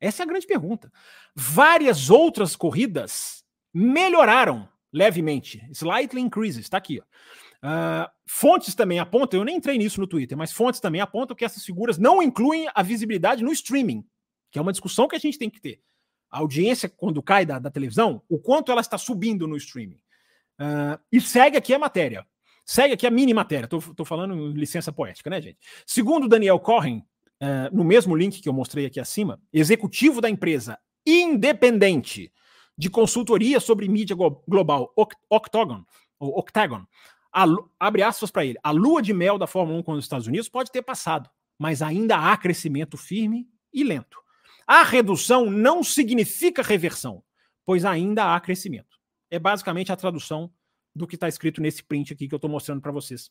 Essa é a grande pergunta. Várias outras corridas melhoraram levemente. Slightly increases, está aqui. Uh, fontes também apontam, eu nem entrei nisso no Twitter, mas fontes também apontam que essas figuras não incluem a visibilidade no streaming, que é uma discussão que a gente tem que ter. A audiência, quando cai da, da televisão, o quanto ela está subindo no streaming. Uh, e segue aqui a matéria. Segue aqui a mini matéria. Estou falando licença poética, né, gente? Segundo Daniel Corren, uh, no mesmo link que eu mostrei aqui acima, executivo da empresa independente de consultoria sobre mídia global, Octagon, ou Octagon, a, abre aspas para ele, a lua de mel da Fórmula 1 com os Estados Unidos pode ter passado, mas ainda há crescimento firme e lento. A redução não significa reversão, pois ainda há crescimento. É basicamente a tradução do que está escrito nesse print aqui que eu estou mostrando para vocês.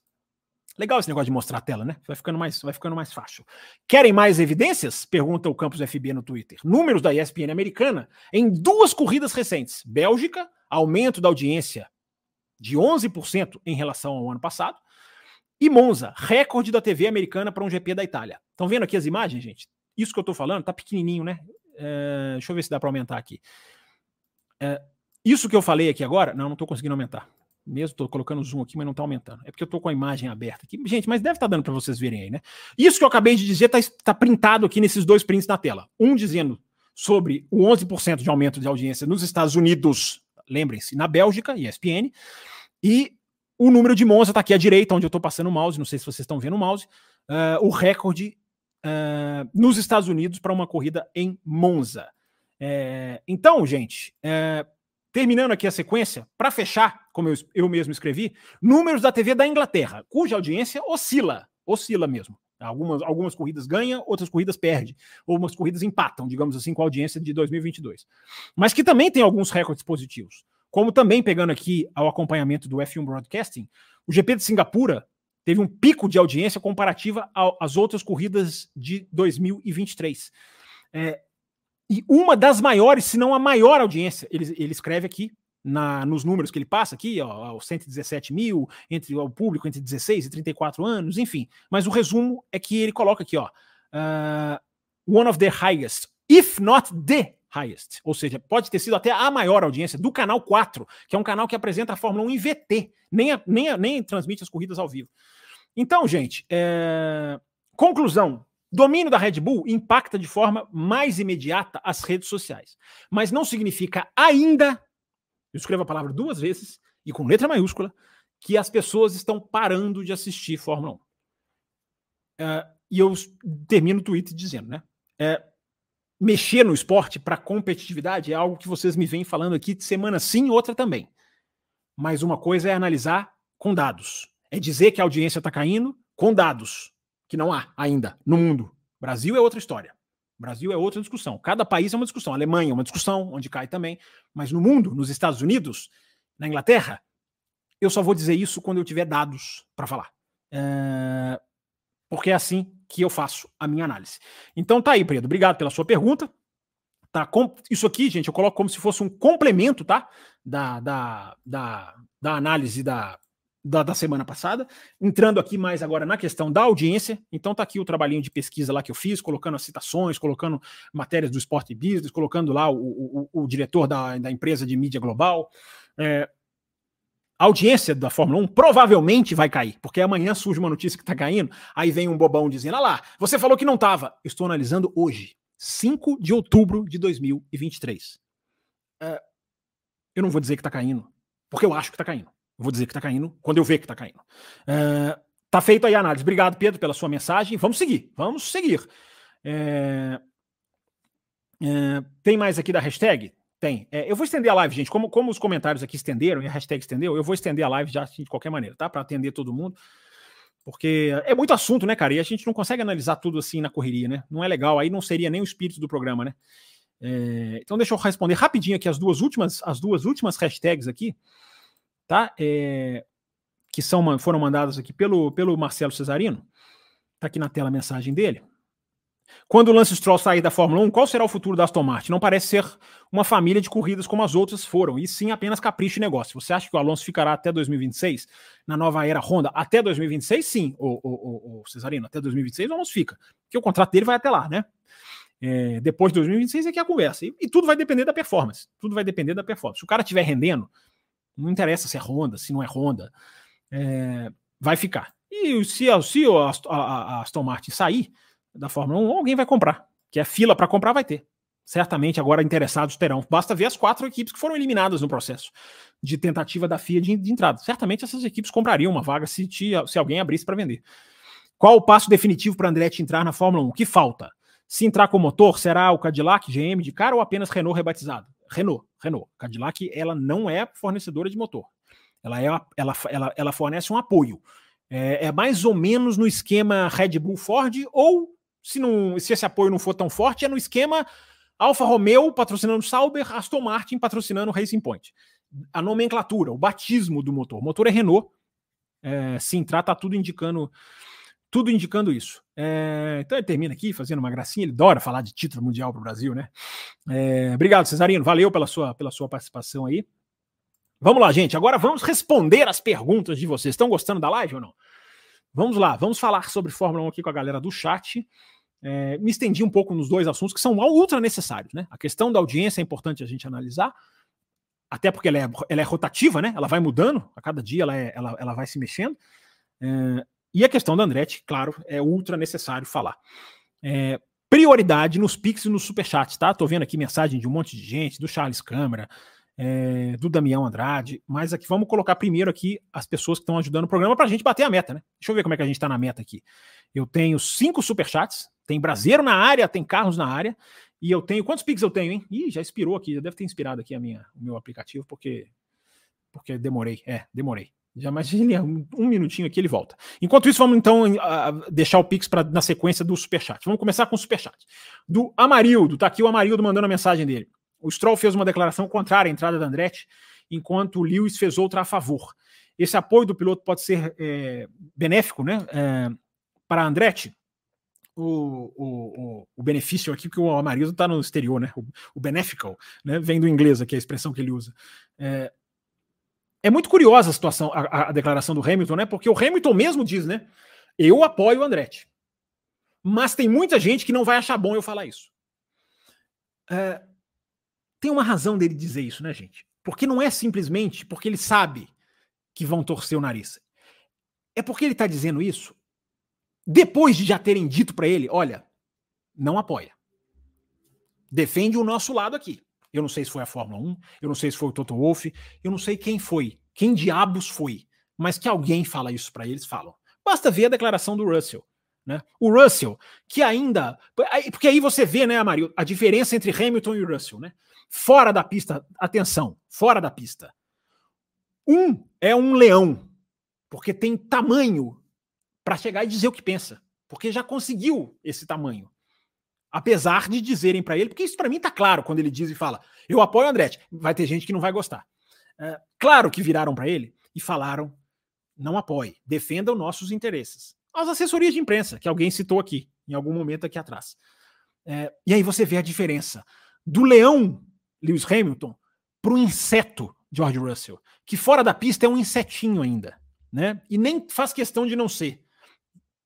Legal esse negócio de mostrar a tela, né? Vai ficando mais, vai ficando mais fácil. Querem mais evidências? Pergunta o Campus FB no Twitter. Números da ESPN americana em duas corridas recentes. Bélgica, aumento da audiência de 11% em relação ao ano passado. E Monza, recorde da TV americana para um GP da Itália. Estão vendo aqui as imagens, gente? Isso que eu estou falando tá pequenininho, né? É, deixa eu ver se dá para aumentar aqui. É, isso que eu falei aqui agora, não, não estou conseguindo aumentar. Mesmo estou colocando zoom aqui, mas não está aumentando. É porque eu estou com a imagem aberta aqui. Gente, mas deve estar tá dando para vocês verem aí, né? Isso que eu acabei de dizer está tá printado aqui nesses dois prints na tela. Um dizendo sobre o 11% de aumento de audiência nos Estados Unidos, lembrem-se, na Bélgica, ESPN, e o número de Monza está aqui à direita, onde eu estou passando o mouse, não sei se vocês estão vendo o mouse, uh, o recorde uh, nos Estados Unidos para uma corrida em Monza. É, então, gente, é, terminando aqui a sequência, para fechar, como eu, eu mesmo escrevi, números da TV da Inglaterra, cuja audiência oscila, oscila mesmo. Algumas, algumas corridas ganham, outras corridas perdem, ou umas corridas empatam, digamos assim, com a audiência de 2022. Mas que também tem alguns recordes positivos. Como também pegando aqui ao acompanhamento do F1 Broadcasting, o GP de Singapura teve um pico de audiência comparativa às outras corridas de 2023. É, e uma das maiores, se não a maior audiência, ele, ele escreve aqui na, nos números que ele passa aqui, ó, 117 mil, entre o público entre 16 e 34 anos, enfim. Mas o resumo é que ele coloca aqui, ó, uh, one of the highest, if not the highest. Ou seja, pode ter sido até a maior audiência do canal 4, que é um canal que apresenta a Fórmula 1 em VT, nem, a, nem, a, nem transmite as corridas ao vivo. Então, gente, é... conclusão. Domínio da Red Bull impacta de forma mais imediata as redes sociais, mas não significa ainda, eu escrevo a palavra duas vezes e com letra maiúscula, que as pessoas estão parando de assistir Fórmula 1. É, e eu termino o tweet dizendo, né? É, mexer no esporte para competitividade é algo que vocês me vêm falando aqui de semana sim, outra também. Mas uma coisa é analisar com dados. É dizer que a audiência está caindo com dados que não há ainda no mundo. Brasil é outra história. Brasil é outra discussão. Cada país é uma discussão. A Alemanha é uma discussão, onde cai também. Mas no mundo, nos Estados Unidos, na Inglaterra, eu só vou dizer isso quando eu tiver dados para falar. É... Porque é assim que eu faço a minha análise. Então tá aí, Pedro. Obrigado pela sua pergunta. Tá, isso aqui, gente, eu coloco como se fosse um complemento, tá? Da, da, da, da análise da, da, da, semana passada, entrando aqui mais agora na questão da audiência. Então tá aqui o trabalhinho de pesquisa lá que eu fiz, colocando as citações, colocando matérias do Sport Business, colocando lá o, o, o diretor da, da empresa de mídia global. É, a audiência da Fórmula 1 provavelmente vai cair, porque amanhã surge uma notícia que está caindo, aí vem um bobão dizendo: ah lá, você falou que não estava. Estou analisando hoje, 5 de outubro de 2023. É, eu não vou dizer que está caindo, porque eu acho que está caindo. Vou dizer que está caindo quando eu ver que está caindo. É, tá feita aí a análise. Obrigado, Pedro, pela sua mensagem. Vamos seguir, vamos seguir. É, é, tem mais aqui da hashtag? Tem. É, eu vou estender a live, gente. Como, como os comentários aqui estenderam e a hashtag estendeu, eu vou estender a live já de qualquer maneira, tá? Para atender todo mundo. Porque é muito assunto, né, cara? E a gente não consegue analisar tudo assim na correria, né? Não é legal. Aí não seria nem o espírito do programa, né? É, então deixa eu responder rapidinho aqui as duas últimas, as duas últimas hashtags aqui tá? É, que são, foram mandadas aqui pelo, pelo Marcelo Cesarino. Tá aqui na tela a mensagem dele. Quando o Lance Stroll sair da Fórmula 1, qual será o futuro da Aston Martin? Não parece ser uma família de corridas como as outras foram, e sim apenas capricho e negócio. Você acha que o Alonso ficará até 2026 na nova era Honda? Até 2026, sim, o, o, o, o Cesarino. Até 2026 o Alonso fica, porque o contrato dele vai até lá, né? É, depois de 2026 é que é a conversa. E, e, tudo vai depender da performance. Tudo vai depender da performance. Se o cara estiver rendendo, não interessa se é Honda, se não é Honda. É, vai ficar. E se, se a, a, a Aston Martin sair da Fórmula 1, alguém vai comprar. Que é fila para comprar, vai ter. Certamente agora interessados terão. Basta ver as quatro equipes que foram eliminadas no processo de tentativa da FIA de, de entrada. Certamente essas equipes comprariam uma vaga se, se alguém abrisse para vender. Qual o passo definitivo para Andretti entrar na Fórmula 1? O que falta? Se entrar com motor, será o Cadillac, GM de cara ou apenas Renault rebatizado? Renault, Renault. Cadillac, ela não é fornecedora de motor. Ela, é, ela, ela, ela fornece um apoio. É, é, mais ou menos no esquema Red Bull Ford, ou se, não, se esse apoio não for tão forte, é no esquema Alfa Romeo patrocinando Sauber, Aston Martin patrocinando Racing Point. A nomenclatura, o batismo do motor. O motor é Renault. É, sim, trata tudo indicando tudo indicando isso. É, então ele termina aqui fazendo uma gracinha, ele adora falar de título mundial para o Brasil, né? É, obrigado, Cesarino, valeu pela sua, pela sua participação aí. Vamos lá, gente. Agora vamos responder as perguntas de vocês. Estão gostando da live ou não? Vamos lá, vamos falar sobre Fórmula 1 aqui com a galera do chat. É, me estendi um pouco nos dois assuntos que são ultra necessários, né? A questão da audiência é importante a gente analisar, até porque ela é, ela é rotativa, né? Ela vai mudando, a cada dia ela, é, ela, ela vai se mexendo. É, e a questão da Andretti, claro, é ultra necessário falar. É, prioridade nos Pix e nos Superchats, tá? Tô vendo aqui mensagem de um monte de gente, do Charles Câmara, é, do Damião Andrade, mas aqui vamos colocar primeiro aqui as pessoas que estão ajudando o programa para a gente bater a meta, né? Deixa eu ver como é que a gente está na meta aqui. Eu tenho cinco superchats, tem Brasileiro na área, tem Carlos na área, e eu tenho. Quantos Pix eu tenho, hein? Ih, já expirou aqui, já deve ter inspirado aqui a minha, o meu aplicativo, porque, porque demorei. É, demorei. Já imagine um, minutinho aqui ele volta. Enquanto isso, vamos então deixar o Pix pra, na sequência do Superchat. Vamos começar com o Superchat. Do Amarildo, tá aqui o Amarildo mandando a mensagem dele. O Stroll fez uma declaração contrária à entrada da Andretti, enquanto o Lewis fez outra a favor. Esse apoio do piloto pode ser é, benéfico né, é, para a Andretti? O, o, o, benefício aqui, porque o Amarildo está no exterior, né? O, o beneficial, né? Vem do inglês aqui, a expressão que ele usa. É, é muito curiosa a situação, a, a, declaração do Hamilton, né? Porque o Hamilton mesmo diz, né? Eu apoio o Andretti. Mas tem muita gente que não vai achar bom eu falar isso. É, tem uma razão dele dizer isso, né, gente? Porque não é simplesmente porque ele sabe que vão torcer o nariz. É porque ele está dizendo isso depois de já terem dito para ele: olha, não apoia. Defende o nosso lado aqui. Eu não sei se foi a Fórmula 1, eu não sei se foi o Toto Wolff, eu não sei quem foi, quem diabos foi, mas que alguém fala isso para eles, falam. Basta ver a declaração do Russell. Né? O Russell, que ainda. Porque aí você vê, né, Amarildo, a diferença entre Hamilton e Russell, né? Fora da pista, atenção, fora da pista. Um é um leão, porque tem tamanho para chegar e dizer o que pensa, porque já conseguiu esse tamanho. Apesar de dizerem para ele, porque isso para mim tá claro quando ele diz e fala: "Eu apoio o Andretti". Vai ter gente que não vai gostar. É, claro que viraram para ele e falaram: "Não apoie, defenda os nossos interesses". As assessorias de imprensa, que alguém citou aqui, em algum momento aqui atrás. É, e aí você vê a diferença do leão Lewis Hamilton para o inseto George Russell, que fora da pista é um insetinho ainda, né? E nem faz questão de não ser.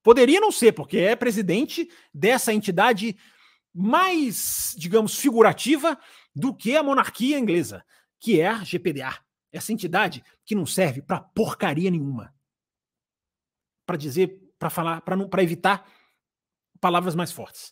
Poderia não ser, porque é presidente dessa entidade mais, digamos, figurativa do que a monarquia inglesa, que é a GPDA. Essa entidade que não serve para porcaria nenhuma. Para dizer, para falar, para evitar palavras mais fortes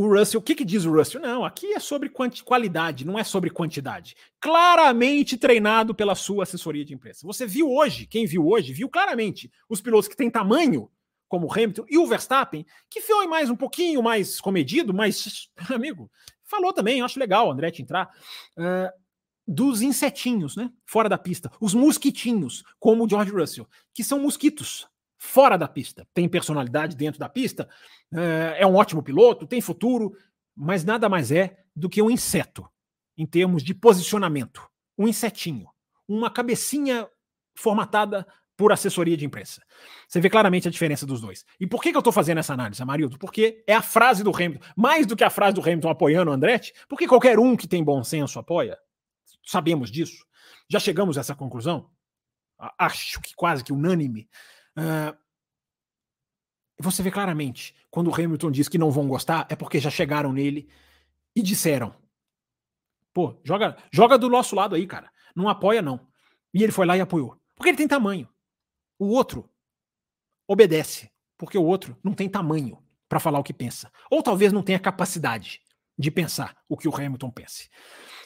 o Russell, o que, que diz o Russell? Não, aqui é sobre qualidade, não é sobre quantidade. Claramente treinado pela sua assessoria de imprensa. Você viu hoje, quem viu hoje, viu claramente os pilotos que têm tamanho, como o Hamilton e o Verstappen, que foi mais um pouquinho mais comedido, mas, amigo, falou também, eu acho legal o Andretti entrar, uh, dos insetinhos, né? Fora da pista. Os mosquitinhos, como o George Russell, que são mosquitos fora da pista. Tem personalidade dentro da pista, é um ótimo piloto, tem futuro, mas nada mais é do que um inseto em termos de posicionamento. Um insetinho, uma cabecinha formatada por assessoria de imprensa. Você vê claramente a diferença dos dois. E por que, que eu estou fazendo essa análise, Amarildo? Porque é a frase do Hamilton, mais do que a frase do Hamilton apoiando o Andretti, porque qualquer um que tem bom senso apoia. Sabemos disso. Já chegamos a essa conclusão? Acho que quase que unânime. Uh, você vê claramente, quando o Hamilton diz que não vão gostar, é porque já chegaram nele e disseram: pô, joga, joga do nosso lado aí, cara. Não apoia, não. E ele foi lá e apoiou. Porque ele tem tamanho. O outro obedece, porque o outro não tem tamanho para falar o que pensa. Ou talvez não tenha capacidade de pensar o que o Hamilton pense.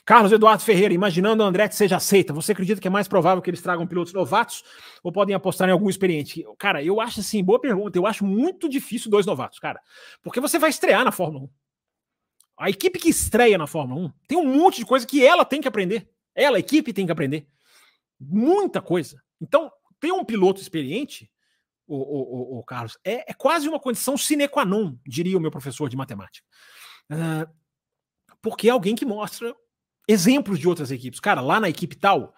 Carlos Eduardo Ferreira, imaginando o Andretti seja aceita, você acredita que é mais provável que eles tragam pilotos novatos ou podem apostar em algum experiente? Cara, eu acho assim, boa pergunta. Eu acho muito difícil dois novatos, cara. Porque você vai estrear na Fórmula 1. A equipe que estreia na Fórmula 1 tem um monte de coisa que ela tem que aprender. Ela, a equipe, tem que aprender. Muita coisa. Então, ter um piloto experiente, o, o, o, o Carlos, é, é, quase uma condição sine qua non, diria o meu professor de matemática. Uh, porque é alguém que mostra exemplos de outras equipes. Cara, lá na equipe tal,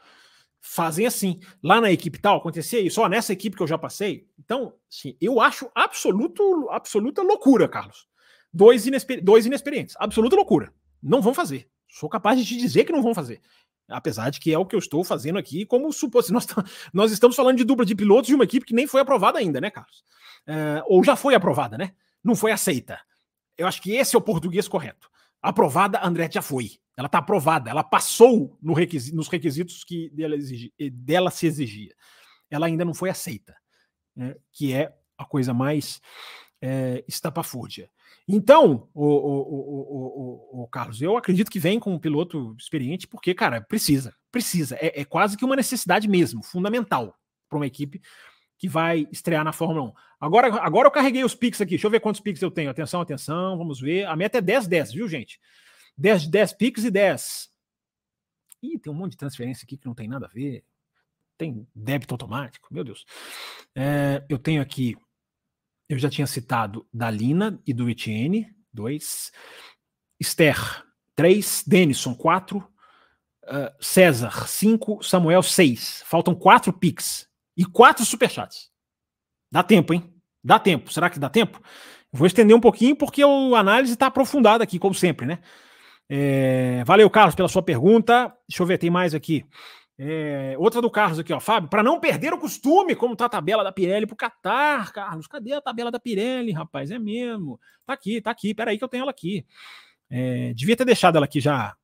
fazem assim. Lá na equipe tal, acontecia isso. Só nessa equipe que eu já passei. Então, sim, eu acho absoluto, absoluta loucura, Carlos. Dois, inexper dois inexperientes. Absoluta loucura. Não vão fazer. Sou capaz de te dizer que não vão fazer. Apesar de que é o que eu estou fazendo aqui, como suposto. Nós, nós estamos falando de dupla de pilotos de uma equipe que nem foi aprovada ainda, né, Carlos? É, ou já foi aprovada, né? Não foi aceita. Eu acho que esse é o português correto. Aprovada, André já foi. Ela está aprovada, ela passou no nos requisitos que dela, exigi, dela, se exigia. Ela ainda não foi aceita, né, que é a coisa mais é, estapafúrdia. Então, o, o, o, o, Carlos, eu acredito que vem com um piloto experiente, porque, cara, precisa, precisa. É, é quase que uma necessidade mesmo, fundamental para uma equipe que vai estrear na Fórmula 1. Agora, agora eu carreguei os pics aqui. Deixa eu ver quantos pics eu tenho. Atenção, atenção, vamos ver. A meta é 10-10, viu, gente? 10, 10 pics e 10. Ih, tem um monte de transferência aqui que não tem nada a ver. Tem débito automático, meu Deus. É, eu tenho aqui, eu já tinha citado da Lina e do Etienne, 2. Esther, 3. Denison, 4. Uh, César, 5. Samuel, 6. Faltam 4 pics e 4 superchats. Dá tempo, hein? Dá tempo. Será que dá tempo? Vou estender um pouquinho porque a análise está aprofundada aqui, como sempre, né? É, valeu, Carlos, pela sua pergunta. Deixa eu ver, tem mais aqui. É, outra do Carlos aqui, ó. Fábio, para não perder o costume, como tá a tabela da Pirelli pro Qatar, Carlos. Cadê a tabela da Pirelli, rapaz? É mesmo. Tá aqui, tá aqui. Peraí que eu tenho ela aqui. É, devia ter deixado ela aqui já.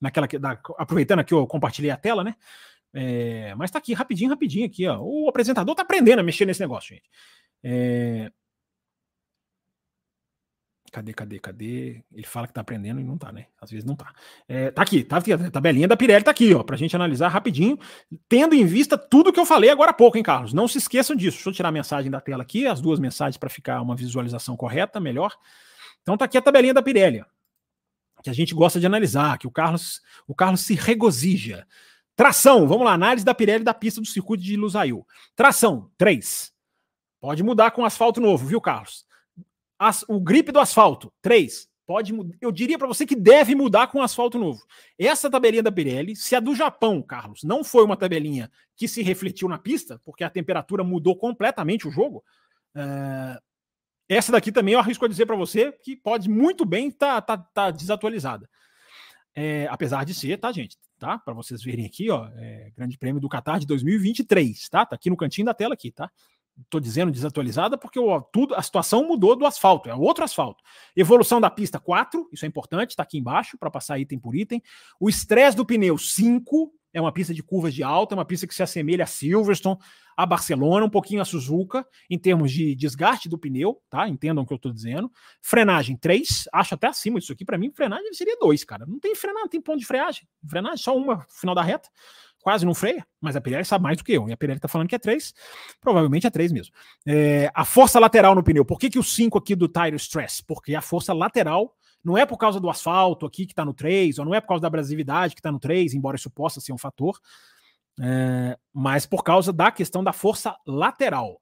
Naquela que, da, aproveitando que eu compartilhei a tela, né? É, mas tá aqui, rapidinho, rapidinho aqui, ó. O apresentador tá aprendendo a mexer nesse negócio, gente. É, Cadê, cadê, cadê? Ele fala que tá aprendendo e não tá, né? Às vezes não tá. É, tá aqui, tá aqui, a tabelinha da Pirelli tá aqui, ó, pra gente analisar rapidinho, tendo em vista tudo que eu falei agora há pouco, hein, Carlos? Não se esqueçam disso. Deixa eu tirar a mensagem da tela aqui, as duas mensagens para ficar uma visualização correta, melhor. Então tá aqui a tabelinha da Pirelli, ó, que a gente gosta de analisar, que o Carlos, o Carlos se regozija. Tração, vamos lá, análise da Pirelli da pista do circuito de Lusail. Tração, 3. Pode mudar com asfalto novo, viu, Carlos? As, o grip do asfalto, 3. Pode, eu diria para você que deve mudar com asfalto novo. Essa tabelinha da Pirelli, se a do Japão, Carlos, não foi uma tabelinha que se refletiu na pista, porque a temperatura mudou completamente o jogo, uh, essa daqui também eu arrisco a dizer para você que pode muito bem estar tá, tá, tá desatualizada. É, apesar de ser, tá, gente? Tá? Para vocês verem aqui, ó, é, Grande Prêmio do Qatar de 2023, tá? Tá aqui no cantinho da tela aqui, tá? Estou dizendo desatualizada porque o, tudo, a situação mudou do asfalto, é outro asfalto. Evolução da pista 4, isso é importante, está aqui embaixo para passar item por item. O estresse do pneu 5, é uma pista de curvas de alta, é uma pista que se assemelha a Silverstone, a Barcelona, um pouquinho a Suzuka, em termos de desgaste do pneu, tá? Entendam o que eu estou dizendo. Frenagem 3, acho até acima disso aqui. Para mim, frenagem seria 2, cara. Não tem frenagem, não tem ponto de freagem. Frenagem, só uma final da reta quase não freia, mas a Pirelli sabe mais do que eu. E a Pirelli está falando que é 3, provavelmente é 3 mesmo. É, a força lateral no pneu. Por que, que o 5 aqui do Tire Stress? Porque a força lateral não é por causa do asfalto aqui que está no 3, ou não é por causa da abrasividade que está no 3, embora isso possa ser um fator, é, mas por causa da questão da força lateral.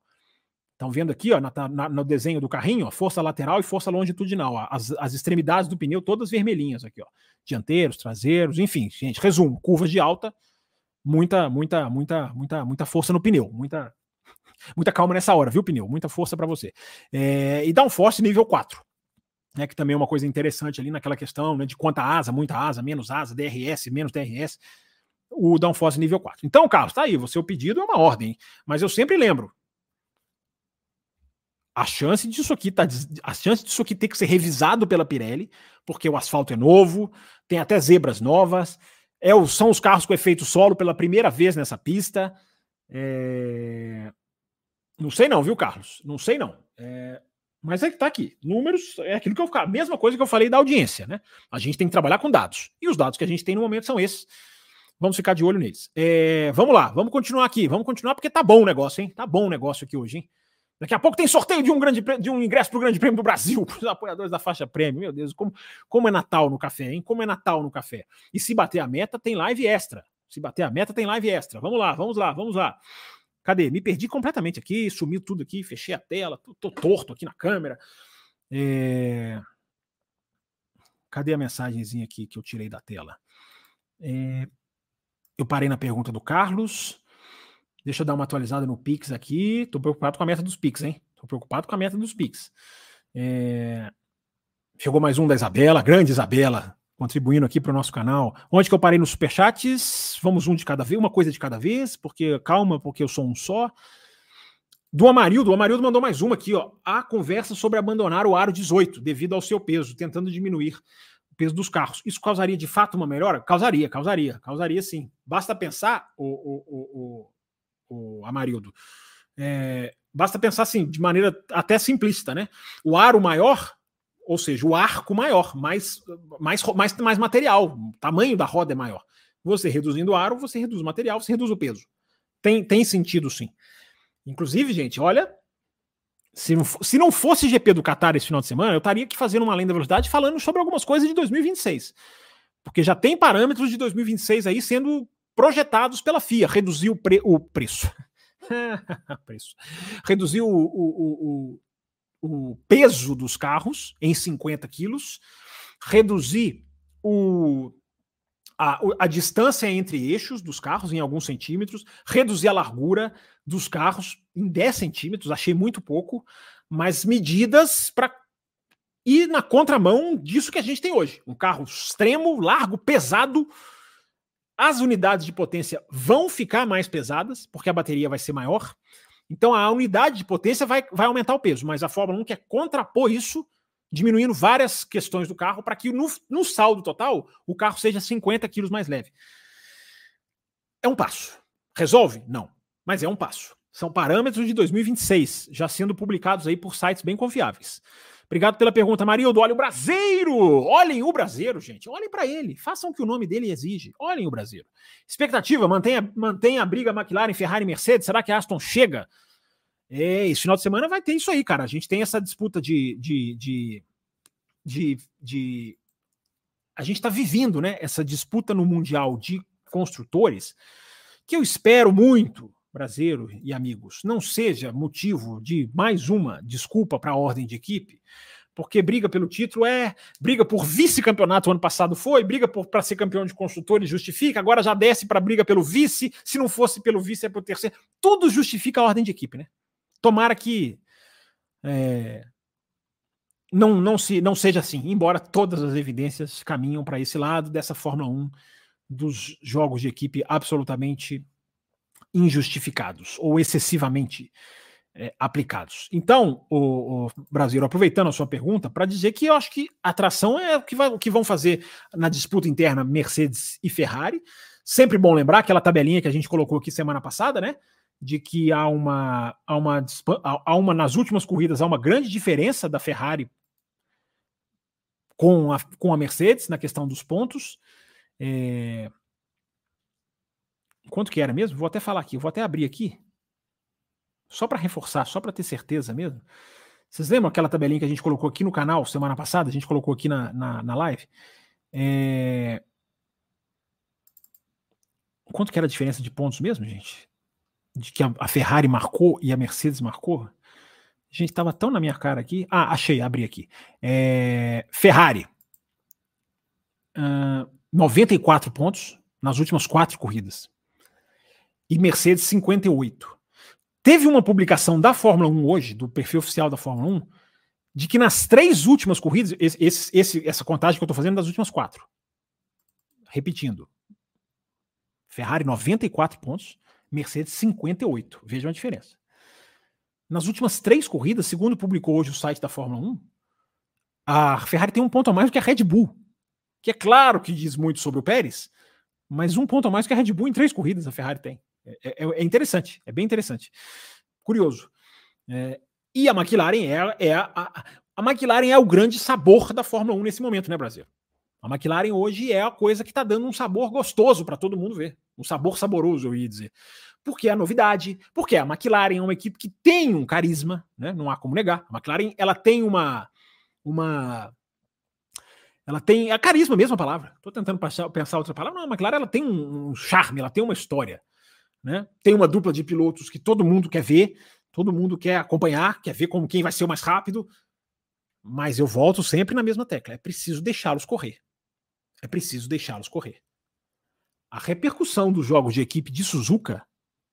Estão vendo aqui, ó, na, na, no desenho do carrinho, ó, força lateral e força longitudinal. Ó, as, as extremidades do pneu todas vermelhinhas aqui, ó. Dianteiros, traseiros, enfim, gente, resumo, curvas de alta muita, muita, muita, muita, muita força no pneu, muita, muita calma nessa hora, viu, pneu? Muita força para você. É, e downforce nível 4. Né, que também é uma coisa interessante ali naquela questão né, de quanta asa, muita asa, menos asa, DRS, menos DRS, o downforce nível 4. Então, Carlos, tá aí, o seu pedido é uma ordem, mas eu sempre lembro, a chance disso aqui tá, a chance disso aqui ter que ser revisado pela Pirelli, porque o asfalto é novo, tem até zebras novas, é são os carros com efeito solo pela primeira vez nessa pista. É... Não sei não, viu, Carlos? Não sei não. É... Mas é que tá aqui. Números é aquilo que eu a mesma coisa que eu falei da audiência, né? A gente tem que trabalhar com dados. E os dados que a gente tem no momento são esses. Vamos ficar de olho neles. É... Vamos lá, vamos continuar aqui. Vamos continuar porque tá bom o negócio, hein? Tá bom o negócio aqui hoje, hein? Daqui a pouco tem sorteio de um, grande, de um ingresso para o Grande Prêmio do Brasil, para os apoiadores da faixa prêmio. Meu Deus, como, como é Natal no café, hein? Como é Natal no café. E se bater a meta, tem live extra. Se bater a meta, tem live extra. Vamos lá, vamos lá, vamos lá. Cadê? Me perdi completamente aqui, sumiu tudo aqui, fechei a tela, tô, tô torto aqui na câmera. É... Cadê a mensagenzinha aqui que eu tirei da tela? É... Eu parei na pergunta do Carlos. Deixa eu dar uma atualizada no Pix aqui. Tô preocupado com a meta dos Pix, hein? Tô preocupado com a meta dos Pix. É... Chegou mais um da Isabela, grande Isabela, contribuindo aqui para o nosso canal. Onde que eu parei nos superchats? Vamos um de cada vez, uma coisa de cada vez, porque calma, porque eu sou um só. Do Amarildo, o Amarildo mandou mais uma aqui, ó. A conversa sobre abandonar o aro 18 devido ao seu peso, tentando diminuir o peso dos carros. Isso causaria de fato uma melhora? Causaria, causaria, causaria sim. Basta pensar, o, o, o, o Amarildo. É, basta pensar assim, de maneira até simplista, né? O aro maior, ou seja, o arco maior, mais, mais, mais, mais material, o tamanho da roda é maior. Você reduzindo o aro, você reduz o material, você reduz o peso. Tem, tem sentido sim. Inclusive, gente, olha, se não, se não fosse GP do Qatar esse final de semana, eu estaria aqui fazendo uma lenda da velocidade falando sobre algumas coisas de 2026. Porque já tem parâmetros de 2026 aí sendo projetados pela FIA, reduzir o, pre, o preço. preço. Reduzir o, o, o, peso dos carros em 50 quilos, reduzir o, a, a distância entre eixos dos carros em alguns centímetros, reduzir a largura dos carros em 10 centímetros, achei muito pouco, mas medidas para ir na contramão disso que a gente tem hoje. Um carro extremo, largo, pesado, as unidades de potência vão ficar mais pesadas, porque a bateria vai ser maior. Então a unidade de potência vai, vai aumentar o peso, mas a Fórmula 1 quer contrapor isso, diminuindo várias questões do carro, para que no, no saldo total o carro seja 50 quilos mais leve. É um passo. Resolve? Não. Mas é um passo. São parâmetros de 2026, já sendo publicados aí por sites bem confiáveis. Obrigado pela pergunta, Marildo. Olha o Braseiro! Olhem o Braseiro, gente. Olhem para ele. Façam o que o nome dele exige. Olhem o Braseiro. Expectativa: mantenha, mantenha a briga McLaren, Ferrari Mercedes. Será que a Aston chega? É, esse final de semana vai ter isso aí, cara. A gente tem essa disputa de. de, de, de, de... A gente está vivendo né, essa disputa no Mundial de Construtores, que eu espero muito Brasileiro e amigos, não seja motivo de mais uma desculpa para a ordem de equipe, porque briga pelo título é briga por vice-campeonato. Ano passado foi, briga para ser campeão de construtores justifica, agora já desce para briga pelo vice, se não fosse pelo vice é para o terceiro, tudo justifica a ordem de equipe, né? Tomara que é, não, não, se, não seja assim, embora todas as evidências caminham para esse lado dessa Fórmula 1 dos jogos de equipe absolutamente injustificados ou excessivamente é, aplicados. Então, o, o, Brasil, aproveitando a sua pergunta, para dizer que eu acho que atração é o que, vai, o que vão fazer na disputa interna Mercedes e Ferrari. Sempre bom lembrar aquela tabelinha que a gente colocou aqui semana passada, né? De que há uma, há uma, há uma nas últimas corridas há uma grande diferença da Ferrari com a, com a Mercedes na questão dos pontos. É, Quanto que era mesmo? Vou até falar aqui, vou até abrir aqui. Só para reforçar, só para ter certeza mesmo. Vocês lembram aquela tabelinha que a gente colocou aqui no canal semana passada? A gente colocou aqui na, na, na live. É... Quanto que era a diferença de pontos mesmo, gente? De que a, Ferrari marcou e a Mercedes marcou? A gente estava tão na minha cara aqui. Ah, achei, abri aqui. É... Ferrari. Uh, 94 pontos nas últimas quatro corridas e Mercedes 58. Teve uma publicação da Fórmula 1 hoje, do perfil oficial da Fórmula 1, de que nas três últimas corridas, esse, esse, essa contagem que eu estou fazendo é das últimas quatro. Repetindo. Ferrari 94 pontos, Mercedes 58. Vejam a diferença. Nas últimas três corridas, segundo publicou hoje o site da Fórmula 1, a Ferrari tem um ponto a mais do que a Red Bull. Que é claro que diz muito sobre o Pérez, mas um ponto a mais que a Red Bull em três corridas a Ferrari tem. É, é, é interessante, é bem interessante. Curioso. É, e a McLaren é, é a, a, a, McLaren é o grande sabor da Fórmula 1 nesse momento, né, Brasil? A McLaren hoje é a coisa que está dando um sabor gostoso para todo mundo ver. um sabor saboroso, eu ia dizer. Porque é a novidade, porque a McLaren é uma equipe que tem um carisma, né? Não há como negar. A McLaren, ela tem uma uma ela tem a carisma mesmo a palavra. Estou tentando pensar outra palavra. Não, a McLaren ela tem um, um charme, ela tem uma história, né? Tem uma dupla de pilotos que todo mundo quer ver, todo mundo quer acompanhar, quer ver como quem vai ser o mais rápido. Mas eu volto sempre na mesma tecla. É preciso deixá-los correr. É preciso deixá-los correr. A repercussão dos jogos de equipe de Suzuka,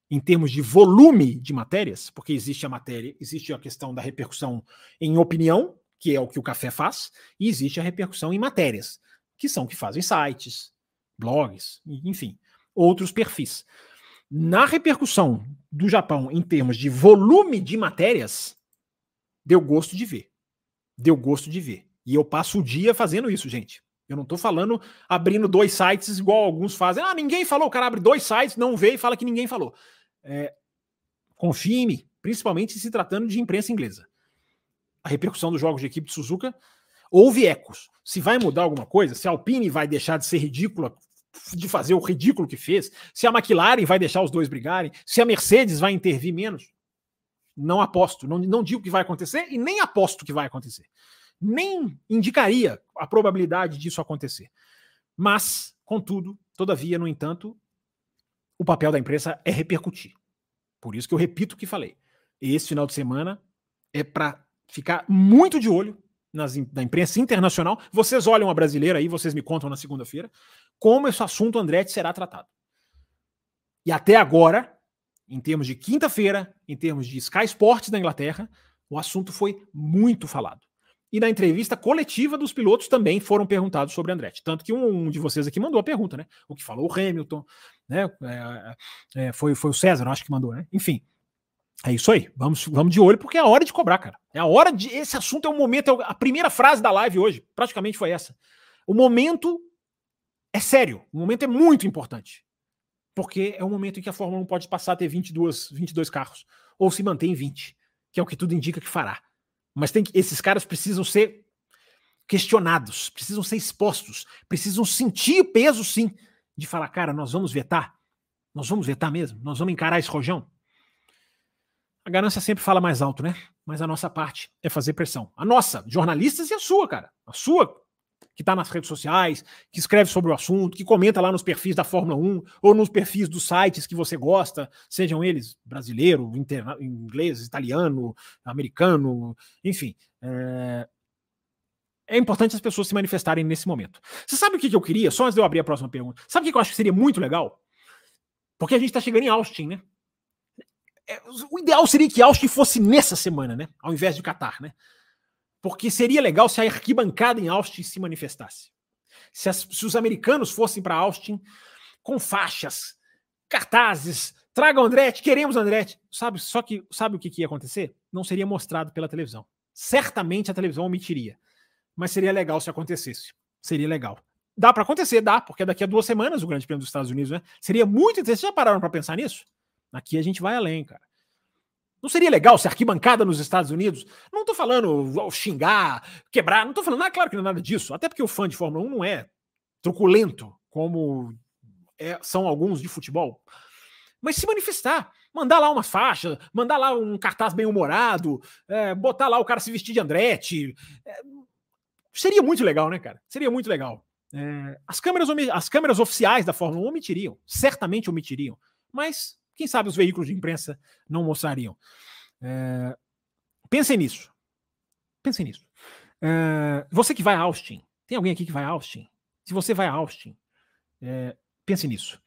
em termos de volume de matérias, porque existe a matéria, existe a questão da repercussão em opinião, que é o que o café faz, e existe a repercussão em matérias, que são que fazem sites, blogs, enfim, outros perfis. Na repercussão do Japão em termos de volume de matérias, deu gosto de ver. Deu gosto de ver. E eu passo o dia fazendo isso, gente. Eu não estou falando abrindo dois sites igual alguns fazem. Ah, ninguém falou. O cara abre dois sites, não vê e fala que ninguém falou. É, confie em mim, principalmente se tratando de imprensa inglesa. A repercussão dos jogos de equipe de Suzuka houve ecos. Se vai mudar alguma coisa, se a Alpine vai deixar de ser ridícula, de fazer o ridículo que fez, se a McLaren vai deixar os dois brigarem, se a Mercedes vai intervir menos, não aposto, não, não digo que vai acontecer e nem aposto que vai acontecer nem indicaria a probabilidade disso acontecer. Mas, contudo, todavia, no entanto, o papel da imprensa é repercutir. Por isso que eu repito o que falei. Esse final de semana é para ficar muito de olho nas, na imprensa internacional. Vocês olham a brasileira aí, vocês me contam na segunda-feira, como esse assunto Andretti será tratado. E até agora, em termos de quinta-feira, em termos de Sky Sports da Inglaterra, o assunto foi muito falado. E na entrevista coletiva dos pilotos também foram perguntados sobre Andretti. Tanto que um, de vocês aqui mandou a pergunta, né? O que falou o Hamilton, né? É, é, foi, foi o César, acho que mandou, né? Enfim. É isso aí. Vamos, vamos de olho, porque é a hora de cobrar, cara. É a hora de. Esse assunto é o momento. É a primeira frase da live hoje, praticamente foi essa. O momento é sério. O momento é muito importante. Porque é o momento em que a Fórmula 1 pode passar a ter 22, 22 carros. Ou se manter em 20, que é o que tudo indica que fará. Mas tem que, esses caras precisam ser questionados, precisam ser expostos, precisam sentir o peso, sim, de falar, cara, nós vamos vetar, nós vamos vetar mesmo, nós vamos encarar esse rojão. A ganância sempre fala mais alto, né? Mas a nossa parte é fazer pressão. A nossa, jornalistas, e a sua, cara. A sua, que está nas redes sociais, que escreve sobre o assunto, que comenta lá nos perfis da Fórmula 1 ou nos perfis dos sites que você gosta, sejam eles brasileiro, interna, inglês, italiano, americano, enfim. É... é... importante as pessoas se manifestarem nesse momento. Você sabe o que, eu queria? Só antes de eu abrir a próxima pergunta. Sabe o que eu acho que seria muito legal? Porque a gente está chegando em Austin, né? É, o ideal seria que Austin fosse nessa semana, né? Ao invés de Qatar, né? Porque seria legal se a arquibancada em Austin se manifestasse. Se, as, se os americanos fossem para Austin com faixas, cartazes, tragam Andretti, queremos Andretti. Sabe, só que sabe o que, que ia acontecer? Não seria mostrado pela televisão. Certamente a televisão omitiria. Mas seria legal se acontecesse. Seria legal. Dá para acontecer, dá, porque daqui a duas semanas o Grande Prêmio dos Estados Unidos, né? Seria muito interessante. Vocês já pararam para pensar nisso? Aqui a gente vai além, cara. Não seria legal se arquibancada nos Estados Unidos? Não estou falando xingar, quebrar, não estou falando nada, claro que não é nada disso. Até porque o fã de Fórmula 1 não é truculento como é, são alguns de futebol. Mas se manifestar, mandar lá uma faixa, mandar lá um cartaz bem humorado, é, botar lá o cara se vestir de Andretti. É, seria muito legal, né, cara? Seria muito legal. É, as, câmeras, as câmeras oficiais da Fórmula 1 omitiriam, certamente omitiriam. Mas quem sabe os veículos de imprensa não mostrariam. É, pensem nisso. Pensem nisso. É, você que vai a Austin, tem alguém aqui que vai a Austin? Se você vai a Austin, é, pense nisso.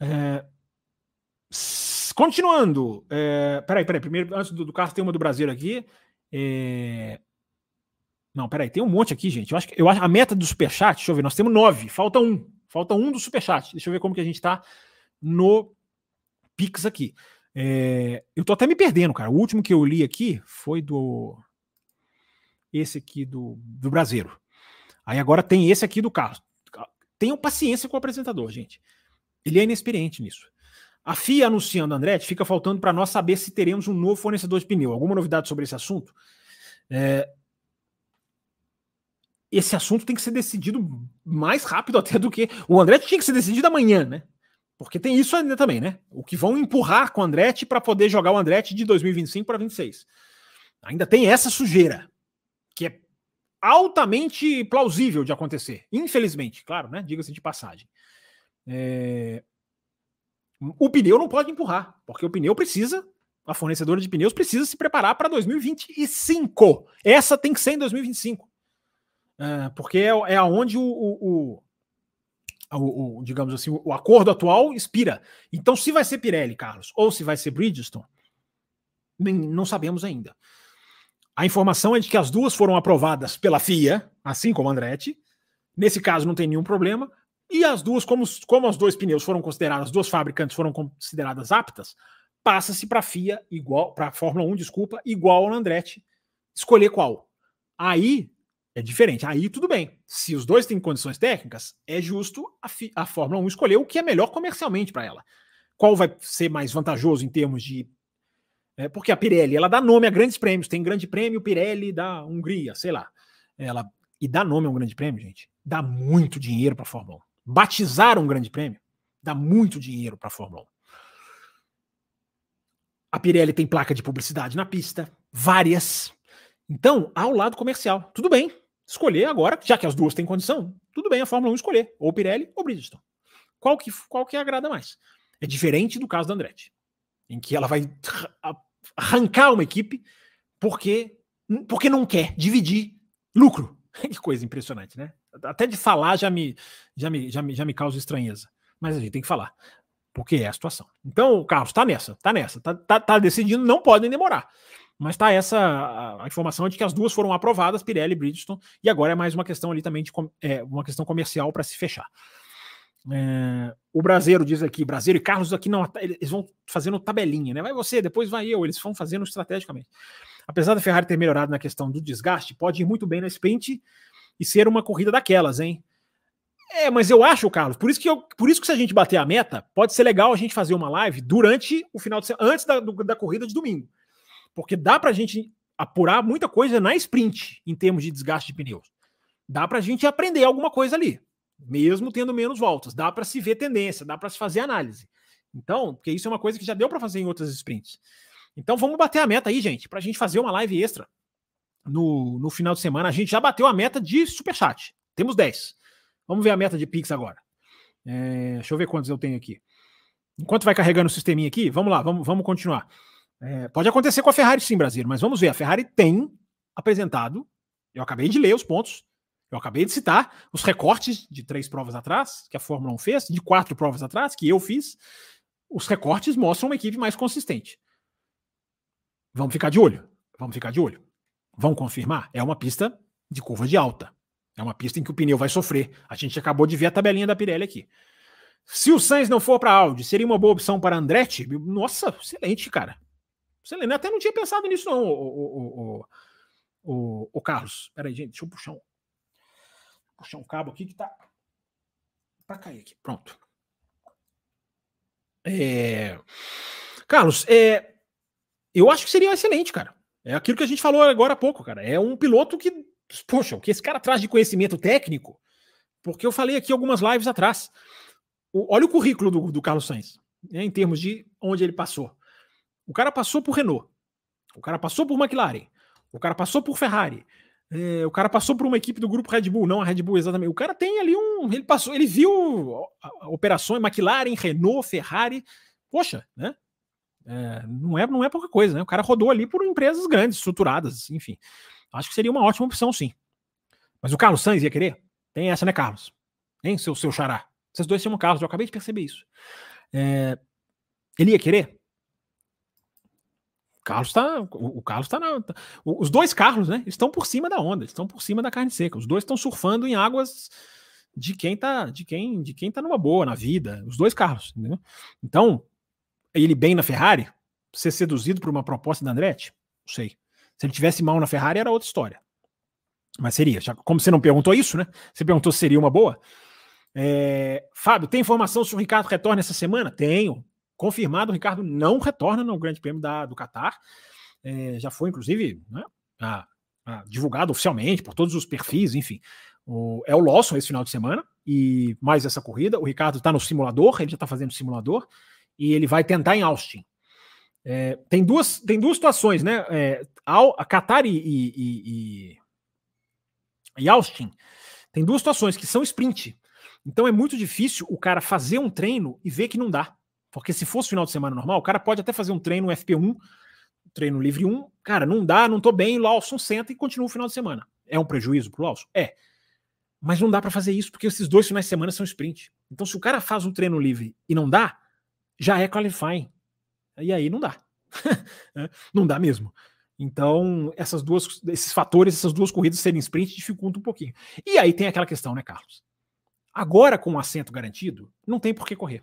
É, continuando. É, peraí, peraí. Primeiro, antes do, do tem uma do Brasil aqui. É, não, peraí, tem um monte aqui, gente. Eu acho eu acho a meta do superchat, deixa eu ver, nós temos nove, falta um. Falta um do superchat. Deixa eu ver como que a gente está no Pix aqui. É, eu tô até me perdendo, cara. O último que eu li aqui foi do. Esse aqui do, do Brasileiro. Aí agora tem esse aqui do Carlos. Tenham paciência com o apresentador, gente. Ele é inexperiente nisso. A FIA anunciando Andretti, fica faltando para nós saber se teremos um novo fornecedor de pneu. Alguma novidade sobre esse assunto? É... Esse assunto tem que ser decidido mais rápido até do que. O Andretti tinha que ser decidido amanhã, né? Porque tem isso ainda também, né? O que vão empurrar com o Andretti para poder jogar o Andretti de 2025 para 26. Ainda tem essa sujeira, que é altamente plausível de acontecer. Infelizmente, claro, né? Diga-se de passagem. É... O pneu não pode empurrar, porque o pneu precisa, a fornecedora de pneus precisa se preparar para 2025. Essa tem que ser em 2025. É, porque é, é aonde o, o, o, o, digamos assim, o acordo atual expira. Então, se vai ser Pirelli, Carlos, ou se vai ser Bridgestone, não sabemos ainda. A informação é de que as duas foram aprovadas pela FIA, assim como a Andretti. Nesse caso, não tem nenhum problema. E as duas, como, como os dois pneus foram considerados, as duas fabricantes foram consideradas aptas, passa-se para a FIA igual, para a Fórmula 1, desculpa, igual ao Andretti, escolher qual. Aí é diferente. Aí tudo bem. Se os dois têm condições técnicas, é justo a, a Fórmula 1 escolher o que é melhor comercialmente para ela. Qual vai ser mais vantajoso em termos de. É, porque a Pirelli ela dá nome a grandes prêmios. Tem grande prêmio Pirelli da Hungria, sei lá. Ela, e dá nome a um grande prêmio, gente. Dá muito dinheiro para a Fórmula 1 batizar um grande prêmio dá muito dinheiro para a Fórmula 1. A Pirelli tem placa de publicidade na pista, várias. Então, há o lado comercial. Tudo bem, escolher agora, já que as duas têm condição, tudo bem a Fórmula 1 escolher, ou Pirelli ou Bridgestone. Qual que, qual que agrada mais? É diferente do caso da Andretti, em que ela vai arrancar uma equipe porque, porque não quer dividir lucro. Que coisa impressionante, né? Até de falar já me, já me, já me, já me causa estranheza. Mas a gente tem que falar. Porque é a situação. Então, o Carlos está nessa, está nessa, está tá, tá decidindo, não podem demorar. Mas está essa a, informação de que as duas foram aprovadas, Pirelli e Bridgestone, e agora é mais uma questão ali também de é, uma questão comercial para se fechar. É, o Brasileiro diz aqui, Brasileiro e Carlos aqui não, eles vão fazendo tabelinha, né? Vai você, depois vai eu, eles vão fazendo estrategicamente. Apesar da Ferrari ter melhorado na questão do desgaste, pode ir muito bem na sprint e ser uma corrida daquelas, hein? É, mas eu acho, Carlos, por isso que eu, por isso que se a gente bater a meta, pode ser legal a gente fazer uma live durante o final de semana, antes da, do, da corrida de domingo. Porque dá pra gente apurar muita coisa na sprint em termos de desgaste de pneus. Dá pra gente aprender alguma coisa ali, mesmo tendo menos voltas. Dá para se ver tendência, dá para se fazer análise. Então, porque isso é uma coisa que já deu para fazer em outras sprints. Então vamos bater a meta aí, gente, para a gente fazer uma live extra no, no final de semana. A gente já bateu a meta de superchat. Temos 10. Vamos ver a meta de Pix agora. É, deixa eu ver quantos eu tenho aqui. Enquanto vai carregando o sisteminha aqui, vamos lá, vamos, vamos continuar. É, pode acontecer com a Ferrari sim, Brasil, mas vamos ver. A Ferrari tem apresentado, eu acabei de ler os pontos, eu acabei de citar os recortes de três provas atrás, que a Fórmula 1 fez, de quatro provas atrás, que eu fiz. Os recortes mostram uma equipe mais consistente. Vamos ficar de olho. Vamos ficar de olho. Vão confirmar? É uma pista de curva de alta. É uma pista em que o pneu vai sofrer. A gente acabou de ver a tabelinha da Pirelli aqui. Se o Sainz não for para Audi, seria uma boa opção para Andretti? Nossa, excelente, cara. Excelente. Até não tinha pensado nisso, não, o, o, o, o, Carlos. Peraí, gente, deixa eu puxar um, puxar um cabo aqui que tá para cair aqui. Pronto. É... Carlos, é... Eu acho que seria excelente, cara. É aquilo que a gente falou agora há pouco, cara. É um piloto que, poxa, o que esse cara traz de conhecimento técnico, porque eu falei aqui algumas lives atrás. O, olha o currículo do, do Carlos Sainz, né, em termos de onde ele passou. O cara passou por Renault, o cara passou por McLaren, o cara passou por Ferrari, é, o cara passou por uma equipe do grupo Red Bull, não a Red Bull exatamente. O cara tem ali um. Ele passou, ele viu operações McLaren, Renault, Ferrari. Poxa, né? É, não, é, não é pouca coisa, né? O cara rodou ali por empresas grandes, estruturadas, enfim. Acho que seria uma ótima opção, sim. Mas o Carlos Sainz ia querer? Tem essa, né, Carlos? Hein, seu, seu xará? Vocês dois chamam Carlos, eu acabei de perceber isso. É, ele ia querer? Carlos tá, o, Carlos tá na, tá, os dois Carlos, né, estão por cima da onda, estão por cima da carne seca. Os dois estão surfando em águas de quem tá, de quem, de quem tá numa boa na vida. Os dois Carlos, entendeu? Então, ele bem na Ferrari, ser seduzido por uma proposta da Andretti? Não sei. Se ele tivesse mal na Ferrari, era outra história. Mas seria. Já, como você não perguntou isso, né? Você perguntou se seria uma boa. É, Fábio, tem informação se o Ricardo retorna essa semana? Tenho. Confirmado, o Ricardo não retorna no Grande Prêmio da, do Qatar. É, já foi, inclusive, né, a, a, divulgado oficialmente por todos os perfis, enfim. O, é o Lawson esse final de semana. e mais essa corrida. O Ricardo está no simulador, ele já está fazendo simulador, e ele vai tentar em Austin. É, tem, duas, tem duas situações, né? É, a Qatar e, e, e, e Austin tem duas situações que são sprint. Então é muito difícil o cara fazer um treino e ver que não dá. Porque se fosse final de semana normal, o cara pode até fazer um treino FP1, treino livre 1, cara, não dá, não tô bem, Lawson senta e continua o final de semana. É um prejuízo pro Lawson? É. Mas não dá para fazer isso porque esses dois finais de semana são sprint. Então se o cara faz um treino livre e não dá, já é qualifying. E aí não dá. É, não dá mesmo. Então, essas duas, esses fatores, essas duas corridas serem sprint dificultam um pouquinho. E aí tem aquela questão, né, Carlos? Agora, com o assento garantido, não tem por que correr.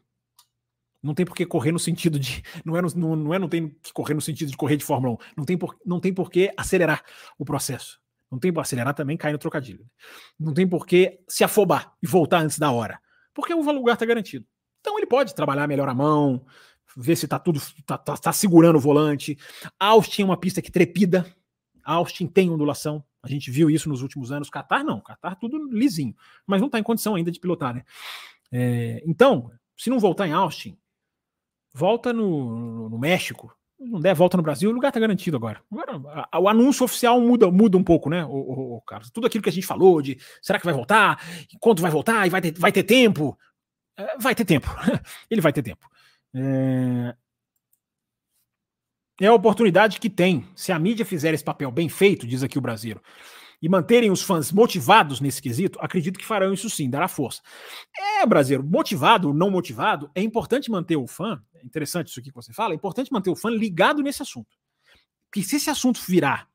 Não tem por que correr no sentido de. Não é, não, não, é, não tem que correr no sentido de correr de Fórmula 1. Não tem por, não tem por que acelerar o processo. Não tem por acelerar também, cai no trocadilho. Não tem por que se afobar e voltar antes da hora. Porque o lugar está garantido. Então ele pode trabalhar melhor a mão, ver se tá tudo. tá, tá, tá segurando o volante. Austin é uma pista que trepida. Austin tem ondulação. A gente viu isso nos últimos anos. Qatar não, Qatar tudo lisinho, mas não está em condição ainda de pilotar, né? É, então, se não voltar em Austin, volta no, no, México. Não der volta no Brasil, o lugar está garantido agora. agora a, o anúncio oficial muda, muda um pouco, né, o, o, o, Carlos? Tudo aquilo que a gente falou de será que vai voltar? Quanto vai voltar? E vai ter, vai ter tempo? É, vai ter tempo. Ele vai ter tempo. É... é a oportunidade que tem. Se a mídia fizer esse papel bem feito, diz aqui o Brasileiro, e manterem os fãs motivados nesse quesito, acredito que farão isso sim, dará força. É, brasileiro, motivado ou não motivado, é importante manter o fã, é interessante isso aqui que você fala, é importante manter o fã ligado nesse assunto. Porque se esse assunto virar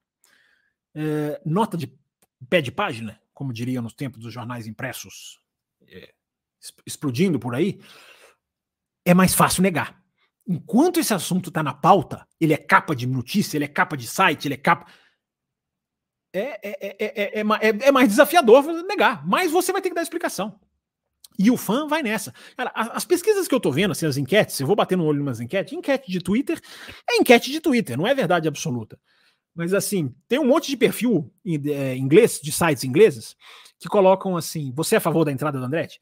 é, nota de pé de página, como diriam nos tempos dos jornais impressos, é, explodindo por aí, é mais fácil negar. Enquanto esse assunto está na pauta, ele é capa de notícia, ele é capa de site, ele é capa. É, é, é, é, mais desafiador negar, mas você vai ter que dar explicação. E o fã vai nessa. Cara, as pesquisas que eu tô vendo, assim, as enquetes, eu vou bater no olho nas enquetes, enquete de Twitter é enquete de Twitter, não é verdade absoluta. Mas assim, tem um monte de perfil inglês, de sites ingleses, que colocam assim: você é a favor da entrada do Andretti?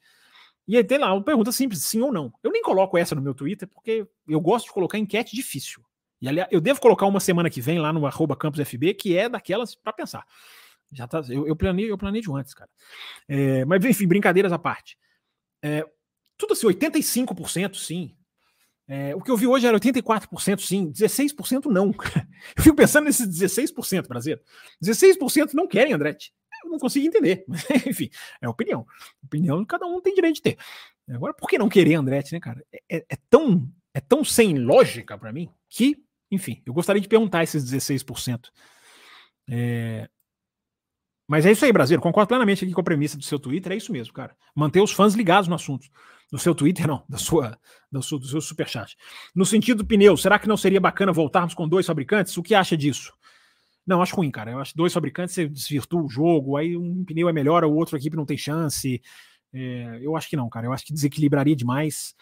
E aí tem lá uma pergunta simples, sim ou não. Eu nem coloco essa no meu Twitter, porque eu gosto de colocar enquete difícil. E aliás, eu devo colocar uma semana que vem lá no arroba campusfb, que é daquelas para pensar. Já tá, eu, eu, planei, eu planejo antes, cara. É, mas enfim, brincadeiras à parte. É, tudo assim, 85% sim. É, o que eu vi hoje era 84% sim, 16% não. Eu fico pensando nesses 16%, brasileiro. 16% não querem Andretti eu não consigo entender. Mas, enfim, é opinião. Opinião cada um tem direito de ter. Agora, por que não querer Andretti, né, cara? É, é, é tão, é tão sem lógica para mim que, enfim, eu gostaria de perguntar esses 16%. É... Mas é isso aí, Brasil. Concordo plenamente aqui com a premissa do seu Twitter. É isso mesmo, cara. Manter os fãs ligados no assunto. Do seu Twitter, não, da sua, do seu, do seu superchat. No sentido do pneu, será que não seria bacana voltarmos com dois fabricantes? O que acha disso? Não, acho ruim, cara. Eu acho dois fabricantes você desvirtua o jogo, aí um pneu é melhor, o outro equipe não tem chance. É, eu acho que não, cara. Eu acho que desequilibraria demais.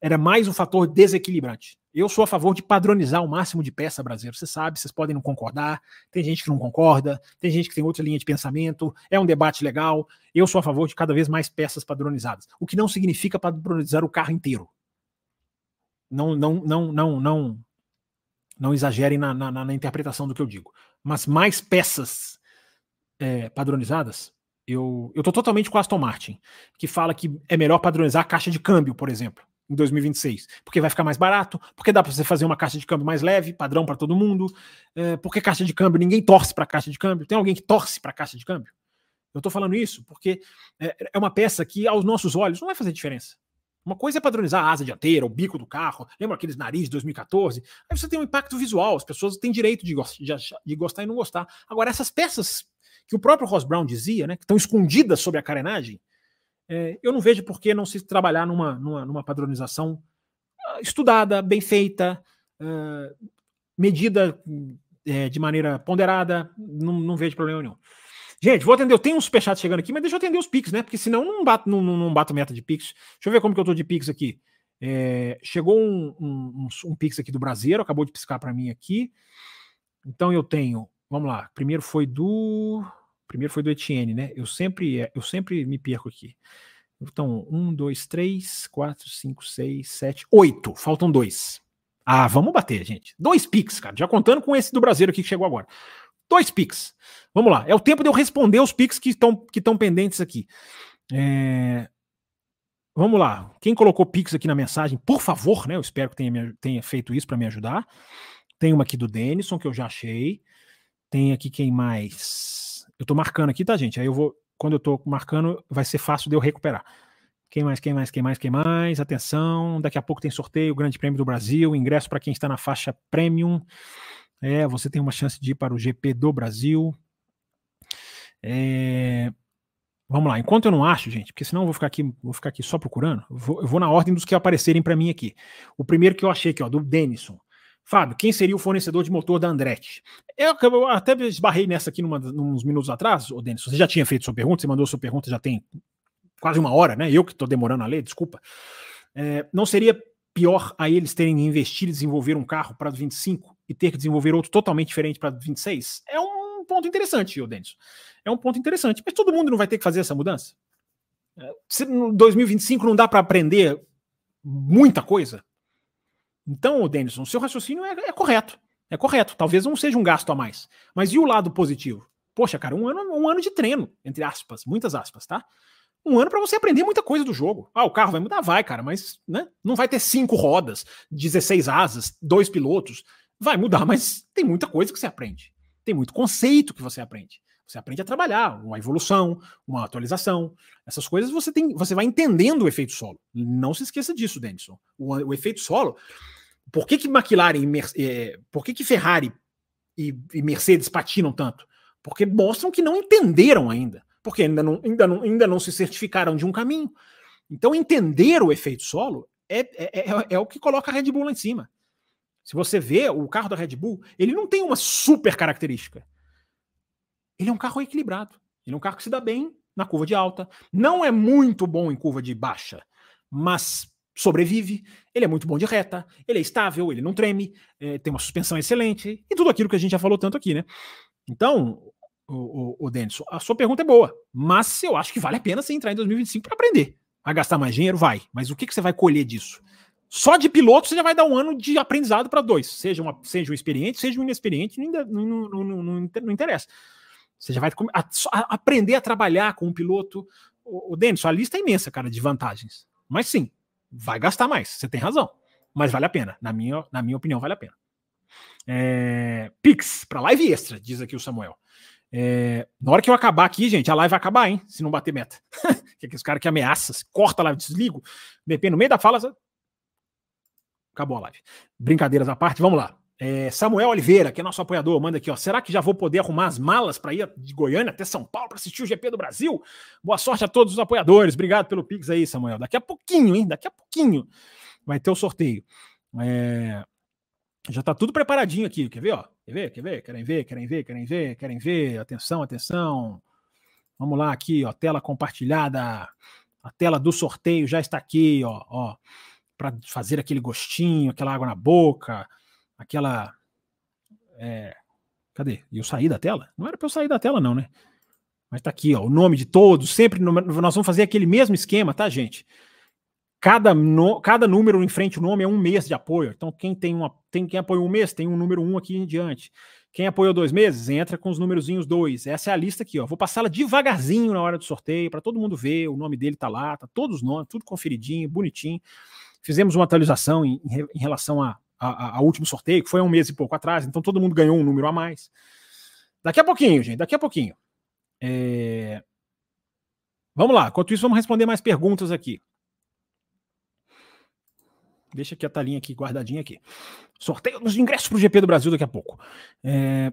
Era mais um fator desequilibrante. Eu sou a favor de padronizar o máximo de peça brasileira. Você sabe, vocês podem não concordar, tem gente que não concorda, tem gente que tem outra linha de pensamento, é um debate legal. Eu sou a favor de cada vez mais peças padronizadas. O que não significa padronizar o carro inteiro. Não, não, não, não, não, não exagerem na, na, na interpretação do que eu digo mas mais peças é, padronizadas, eu, eu tô totalmente com a Aston Martin, que fala que é melhor padronizar a caixa de câmbio, por exemplo, em 2026, porque vai ficar mais barato, porque dá para você fazer uma caixa de câmbio mais leve, padrão para todo mundo, é, porque caixa de câmbio, ninguém torce para caixa de câmbio, tem alguém que torce para caixa de câmbio? Eu estou falando isso porque é, é uma peça que, aos nossos olhos, não vai fazer diferença. Uma coisa é padronizar a asa dianteira, o bico do carro, lembra aqueles narizes de 2014? Aí você tem um impacto visual, as pessoas têm direito de, de, de gostar e não gostar. Agora, essas peças que o próprio Ross Brown dizia, né, que estão escondidas sobre a carenagem, é, eu não vejo por que não se trabalhar numa, numa, numa padronização ah, estudada, bem feita, uh, medida é, de maneira ponderada, não, não vejo problema nenhum. Gente, vou atender. Eu tenho um superchat chegando aqui, mas deixa eu atender os Pix, né? Porque senão não bato, não, não bato meta de Pix. Deixa eu ver como que eu tô de Pix aqui. É, chegou um, um, um, Pix aqui do Brasileiro, acabou de piscar para mim aqui. Então eu tenho, vamos lá. Primeiro foi do, primeiro foi do Etienne, né? Eu sempre, eu sempre me perco aqui. Então, um, dois, três, quatro, cinco, seis, sete, oito. Faltam dois. Ah, vamos bater, gente. Dois Pix, cara. Já contando com esse do Brasileiro aqui que chegou agora. Dois Pix. Vamos lá. É o tempo de eu responder os Pix que estão que pendentes aqui. É... Vamos lá. Quem colocou Pix aqui na mensagem, por favor, né? Eu espero que tenha, tenha feito isso para me ajudar. Tem uma aqui do Denison, que eu já achei. Tem aqui quem mais. Eu tô marcando aqui, tá, gente? Aí eu vou. Quando eu tô marcando, vai ser fácil de eu recuperar. Quem mais, quem mais, quem mais, quem mais? Atenção, daqui a pouco tem sorteio, Grande Prêmio do Brasil, ingresso para quem está na faixa Premium. É, você tem uma chance de ir para o GP do Brasil. É, vamos lá, enquanto eu não acho, gente, porque senão eu vou ficar aqui, vou ficar aqui só procurando, vou, eu vou na ordem dos que aparecerem para mim aqui. O primeiro que eu achei aqui, ó, do Denison. Fábio, quem seria o fornecedor de motor da Andretti? Eu, eu até esbarrei nessa aqui numa, uns minutos atrás, ô Denis. Você já tinha feito sua pergunta, você mandou sua pergunta já tem quase uma hora, né? Eu que estou demorando a ler, desculpa. É, não seria pior a eles terem investido e desenvolver um carro para 25 e ter que desenvolver outro totalmente diferente para 26? É um ponto interessante, ô Denis. É um ponto interessante. Mas todo mundo não vai ter que fazer essa mudança? É, se no 2025 não dá para aprender muita coisa? Então, Denison, seu raciocínio é, é, correto. É correto. Talvez não seja um gasto a mais. Mas e o lado positivo? Poxa, cara, um ano, um ano de treino, entre aspas, muitas aspas, tá? Um ano para você aprender muita coisa do jogo. Ah, o carro vai mudar? Vai, cara, mas né, não vai ter cinco rodas, 16 asas, dois pilotos. Vai mudar, mas tem muita coisa que você aprende. Tem muito conceito que você aprende. Você aprende a trabalhar, uma evolução, uma atualização. Essas coisas você tem, você vai entendendo o efeito solo. Não se esqueça disso, Denison. O, o efeito solo. Por que, que McLaren, é, por que, que Ferrari e, e Mercedes patinam tanto? Porque mostram que não entenderam ainda. Porque ainda não, ainda não, ainda não se certificaram de um caminho. Então, entender o efeito solo é, é, é, é, o que coloca a Red Bull lá em cima. Se você vê o carro da Red Bull, ele não tem uma super característica. Ele é um carro equilibrado. Ele é um carro que se dá bem na curva de alta. Não é muito bom em curva de baixa, mas sobrevive. Ele é muito bom de reta. Ele é estável, ele não treme, é, tem uma suspensão excelente e tudo aquilo que a gente já falou tanto aqui, né? Então, o, o, o Denison, a sua pergunta é boa, mas eu acho que vale a pena você entrar em 2025 para aprender. Vai gastar mais dinheiro? Vai. Mas o que, que você vai colher disso? Só de piloto você já vai dar um ano de aprendizado para dois. Seja, uma, seja um experiente, seja um inexperiente, não, não, não, não, interessa. Você já vai a, a, aprender a trabalhar com um piloto. O, o Denis, a lista é imensa, cara, de vantagens. Mas sim, vai gastar mais. Você tem razão. Mas vale a pena. Na minha, na minha opinião, vale a pena. É, Pix, para live extra, diz aqui o Samuel. É, na hora que eu acabar aqui, gente, a live vai acabar, hein? Se não bater meta. que é aqueles caras que ameaçam, corta a live, desligo, DP no meio da fala. Acabou a live. Brincadeiras à parte, vamos lá. É, Samuel Oliveira, que é nosso apoiador, manda aqui, ó. Será que já vou poder arrumar as malas para ir de Goiânia até São Paulo para assistir o GP do Brasil? Boa sorte a todos os apoiadores. Obrigado pelo Pix aí, Samuel. Daqui a pouquinho, hein? Daqui a pouquinho vai ter o sorteio. É... Já tá tudo preparadinho aqui. Quer ver, ó? Quer ver? Quer ver? Querem ver? Querem ver? Querem ver? Querem ver? Atenção, atenção. Vamos lá aqui, ó. Tela compartilhada. A tela do sorteio já está aqui, ó. ó para fazer aquele gostinho, aquela água na boca aquela. É, cadê? Eu saí da tela? Não era para eu sair da tela, não, né? Mas tá aqui, ó, o nome de todos. Sempre nós vamos fazer aquele mesmo esquema, tá, gente? Cada, no, cada número em frente o nome é um mês de apoio. Então, quem tem uma. Tem, quem apoiou um mês, tem um número um aqui em diante. Quem apoiou dois meses, entra com os númerozinhos dois. Essa é a lista aqui, ó. Vou passá-la devagarzinho na hora do sorteio, para todo mundo ver. O nome dele tá lá, tá todos os nomes, tudo conferidinho, bonitinho. Fizemos uma atualização em, em relação a a, a, último sorteio, que foi um mês e pouco atrás, então todo mundo ganhou um número a mais. Daqui a pouquinho, gente, daqui a pouquinho. É... Vamos lá, enquanto isso, vamos responder mais perguntas aqui. Deixa aqui a talinha aqui guardadinha aqui. Sorteio dos ingressos para o GP do Brasil daqui a pouco. É...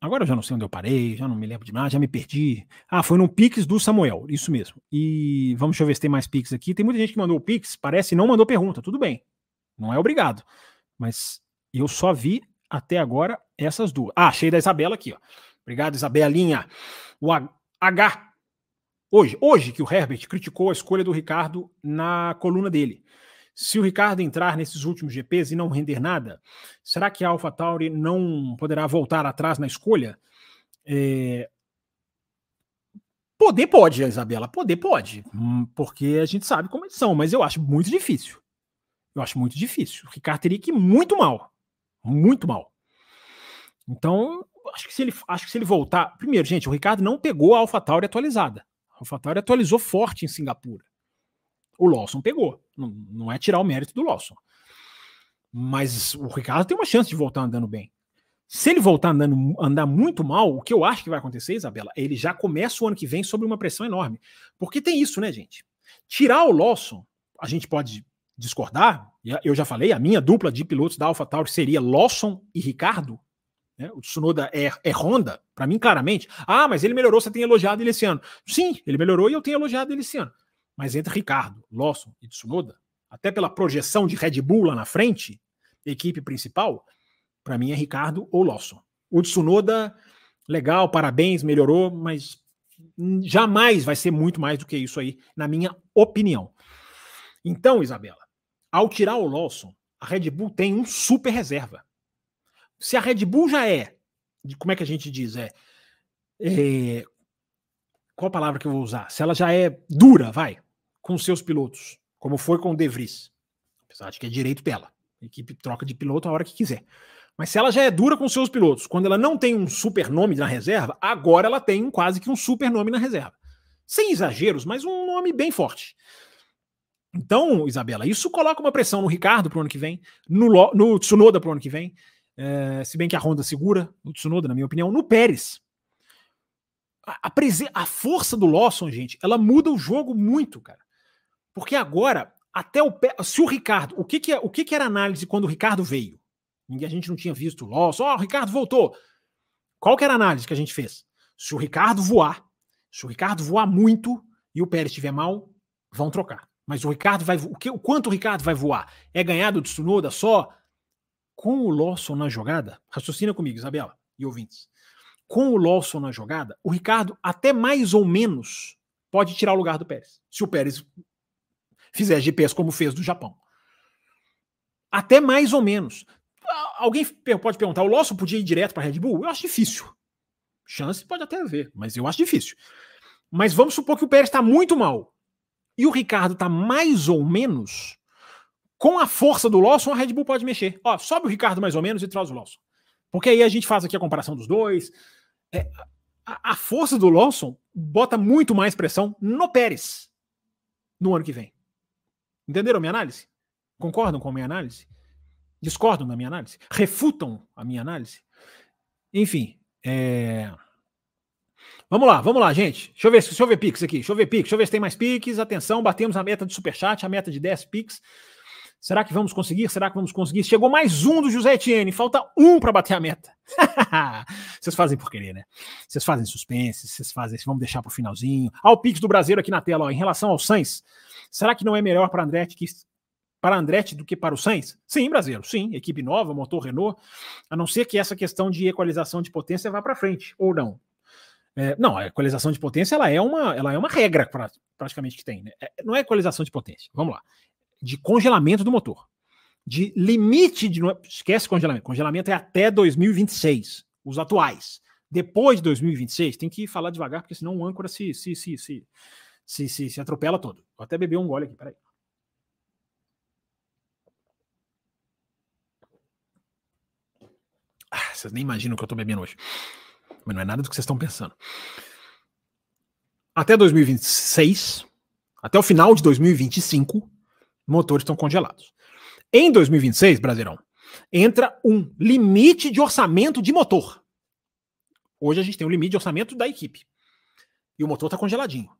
Agora eu já não sei onde eu parei, já não me lembro de mais, já me perdi. Ah, foi no Pix do Samuel, isso mesmo. E vamos deixa eu ver se tem mais Pix aqui. Tem muita gente que mandou o Pix, parece não mandou pergunta, tudo bem. Não é obrigado. Mas eu só vi até agora essas duas. Ah, achei da Isabela aqui, ó. Obrigado, Isabelinha. O H. Hoje, hoje que o Herbert criticou a escolha do Ricardo na coluna dele. Se o Ricardo entrar nesses últimos GPs e não render nada, será que a AlphaTauri não poderá voltar atrás na escolha? É... Poder pode, Isabela, poder pode, hum, porque a gente sabe como eles são, mas eu acho muito difícil. Eu acho muito difícil. O Ricardo teria que ir muito mal. Muito mal. Então, acho que se ele, acho que se ele voltar. Primeiro, gente, o Ricardo não pegou a AlphaTauri atualizada. A AlphaTauri atualizou forte em Singapura. O Lawson pegou. Não, não é tirar o mérito do Lawson. Mas o Ricardo tem uma chance de voltar andando bem. Se ele voltar andando andar muito mal, o que eu acho que vai acontecer, Isabela, ele já começa o ano que vem sob uma pressão enorme. Porque tem isso, né, gente? Tirar o Lawson, a gente pode discordar, eu já falei, a minha dupla de pilotos da AlphaTauri seria Lawson e Ricardo. Né? O Tsunoda é, é Honda, para mim, claramente. Ah, mas ele melhorou, você tem elogiado ele esse ano. Sim, ele melhorou e eu tenho elogiado ele esse ano. Mas entre Ricardo, Lawson e Tsunoda, até pela projeção de Red Bull lá na frente, equipe principal, para mim é Ricardo ou Lawson. O Tsunoda, legal, parabéns, melhorou, mas jamais vai ser muito mais do que isso aí, na minha opinião. Então, Isabela, ao tirar o Lawson, a Red Bull tem um super reserva. Se a Red Bull já é, como é que a gente diz? É, é qual a palavra que eu vou usar? Se ela já é dura, vai, com seus pilotos, como foi com o De Vries, apesar de que é direito dela. A equipe troca de piloto a hora que quiser. Mas se ela já é dura com seus pilotos, quando ela não tem um super nome na reserva, agora ela tem quase que um super nome na reserva. Sem exageros, mas um nome bem forte. Então, Isabela, isso coloca uma pressão no Ricardo para o ano que vem, no, no Tsunoda para o ano que vem, é, se bem que a Honda segura, o Tsunoda, na minha opinião, no Pérez. A, a, a, força do Lawson, gente, ela muda o jogo muito, cara. Porque agora, até o se o Ricardo, o que que, é, o que que era análise quando o Ricardo veio? Ninguém a gente não tinha visto o Lawson, ó, oh, o Ricardo voltou. Qual que era a análise que a gente fez? Se o Ricardo voar, se o Ricardo voar muito e o Pérez estiver mal, vão trocar. Mas o Ricardo vai. O, que, o quanto o Ricardo vai voar? É ganhar do Tsunoda só? Com o Lawson na jogada, raciocina comigo, Isabela e ouvintes. Com o Lawson na jogada, o Ricardo até mais ou menos pode tirar o lugar do Pérez. Se o Pérez fizer GPS como fez do Japão. Até mais ou menos. Alguém pode perguntar: o Lawson podia ir direto para a Red Bull? Eu acho difícil. Chance pode até haver, mas eu acho difícil. Mas vamos supor que o Pérez está muito mal e o Ricardo tá mais ou menos, com a força do Lawson, a Red Bull pode mexer. Ó, sobe o Ricardo mais ou menos e traz o Lawson. Porque aí a gente faz aqui a comparação dos dois. É, a, a, força do Lawson bota muito mais pressão no Pérez no ano que vem. Entenderam minha análise? Concordam com a minha análise? Discordam da minha análise? Refutam a minha análise? Enfim, é... Vamos lá, vamos lá, gente. Deixa eu ver, deixa eu ver Pix aqui. Deixa eu ver Pix, deixa eu ver se tem mais Pix. Atenção, batemos a meta de Superchat, a meta de 10 Pix. Será que vamos conseguir? Será que vamos conseguir? Chegou mais um do José Etienne. Falta um para bater a meta. vocês fazem por querer, né? Vocês fazem suspense, vocês fazem. Vamos deixar para o finalzinho. Ah, o Pix do Brasileiro aqui na tela. Ó. Em relação ao Sainz, será que não é melhor para Andretti que para Andretti do que para o Sainz? Sim, brasileiro, sim. Equipe nova, motor Renault. A não ser que essa questão de equalização de potência vá para frente, ou não. É, não, a equalização de potência ela é uma, ela é uma regra pra, praticamente que tem. Né? É, não é equalização de potência, vamos lá. De congelamento do motor. De limite de. Esquece congelamento. Congelamento é até 2026, os atuais. Depois de 2026, tem que falar devagar, porque senão o âncora se, se, se, se, se, se, se atropela todo. Vou até beber um gole aqui, peraí. Ah, vocês nem imaginam o que eu tô bebendo hoje mas não é nada do que vocês estão pensando. Até 2026, até o final de 2025, motores estão congelados. Em 2026, Brasileirão, entra um limite de orçamento de motor. Hoje a gente tem um limite de orçamento da equipe. E o motor está congeladinho.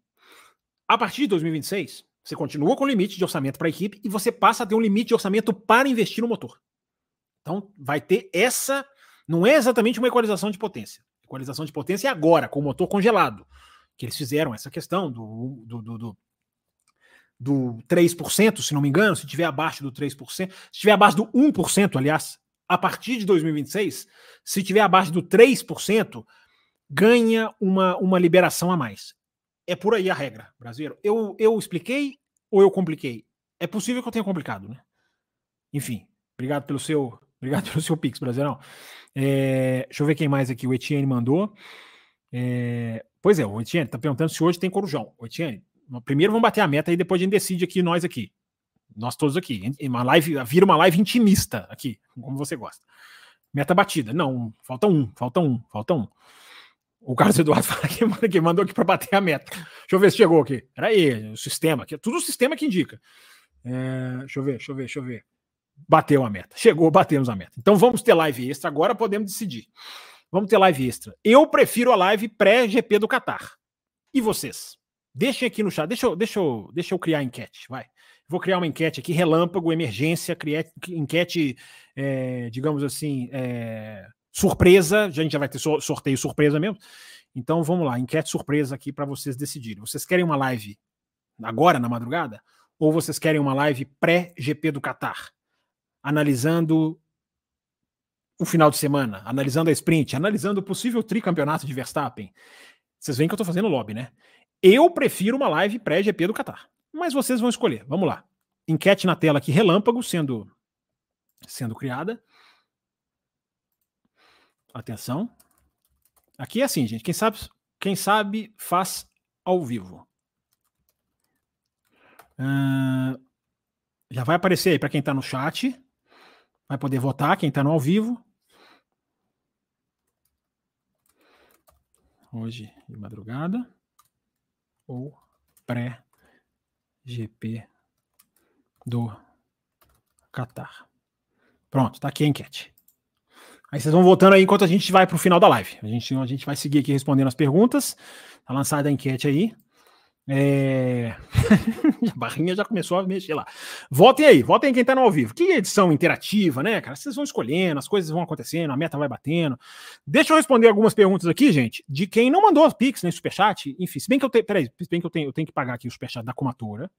A partir de 2026, você continua com o limite de orçamento para a equipe e você passa a ter um limite de orçamento para investir no motor. Então, vai ter essa. Não é exatamente uma equalização de potência. Equalização de potência é agora, com o motor congelado. Que eles fizeram essa questão do, do, do, do, do 3%, se não me engano, se tiver abaixo do 3%, se tiver abaixo do 1%, aliás, a partir de 2026, se tiver abaixo do 3%, ganha uma, uma liberação a mais. É por aí a regra, brasileiro. Eu, eu expliquei ou eu compliquei? É possível que eu tenha complicado, né? Enfim, obrigado pelo seu, obrigado pelo seu pix, brasileirão. É, deixa eu ver quem mais aqui. O Etienne mandou. É, pois é, o Etienne tá perguntando se hoje tem Corujão. O Etienne, primeiro vamos bater a meta e depois a gente decide aqui, nós aqui. Nós todos aqui. Uma live, vira uma live intimista aqui, como você gosta. Meta batida. Não, falta um, falta um, falta um. O Carlos Eduardo fala que, que mandou aqui para bater a meta. Deixa eu ver se chegou aqui. Peraí, o sistema aqui. Tudo o sistema que indica. É, deixa eu ver, deixa eu ver, deixa eu ver. Bateu a meta. Chegou, batemos a meta. Então vamos ter live extra. Agora podemos decidir. Vamos ter live extra. Eu prefiro a live pré-GP do Qatar. E vocês? Deixem aqui no chat. Deixa eu, deixa eu, deixa eu criar a enquete. Vai. Vou criar uma enquete aqui, relâmpago, emergência, enquete, é, digamos assim, é, surpresa. A gente já vai ter sorteio surpresa mesmo. Então vamos lá, enquete surpresa aqui para vocês decidirem. Vocês querem uma live agora, na madrugada? Ou vocês querem uma live pré-GP do Qatar? Analisando o final de semana, analisando a sprint, analisando o possível tricampeonato de Verstappen. Vocês veem que eu estou fazendo lobby, né? Eu prefiro uma live pré-GP do Qatar. Mas vocês vão escolher. Vamos lá. Enquete na tela aqui, relâmpago sendo, sendo criada. Atenção. Aqui é assim, gente. Quem sabe, quem sabe faz ao vivo. Uh, já vai aparecer aí para quem está no chat. Vai poder votar, quem está no ao vivo. hoje de madrugada ou pré-GP do Qatar. Pronto, tá aqui a enquete. Aí vocês vão votando aí enquanto a gente vai para o final da live. A gente, a gente vai seguir aqui respondendo as perguntas. Tá lançada a enquete aí. É... a barrinha já começou a mexer lá. Votem aí, votem quem tá no ao vivo. Que edição interativa, né, cara? Vocês vão escolhendo, as coisas vão acontecendo, a meta vai batendo. Deixa eu responder algumas perguntas aqui, gente, de quem não mandou Pix, nem Superchat. Enfim, se bem que eu tenho. Peraí, se bem que eu tenho, eu tenho que pagar aqui o Superchat da Comatora.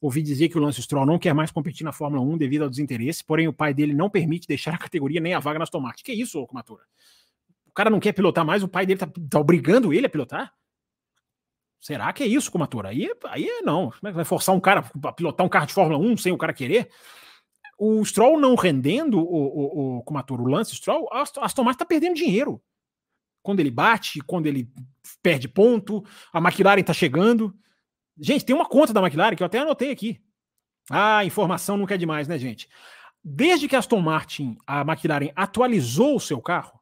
Ouvi dizer que o Lance Stroll não quer mais competir na Fórmula 1 devido ao desinteresse, porém o pai dele não permite deixar a categoria nem a vaga nas tomates. Que isso, Comatora? O cara não quer pilotar mais, o pai dele tá, tá obrigando ele a pilotar? Será que é isso, Comatura? Aí, aí não. Como é que vai forçar um cara a pilotar um carro de Fórmula 1 sem o cara querer? O Stroll não rendendo, o, o, o Comatura, o Lance Stroll, a Aston Martin está perdendo dinheiro. Quando ele bate, quando ele perde ponto, a McLaren está chegando. Gente, tem uma conta da McLaren que eu até anotei aqui. Ah, informação nunca é demais, né, gente? Desde que a Aston Martin, a McLaren, atualizou o seu carro,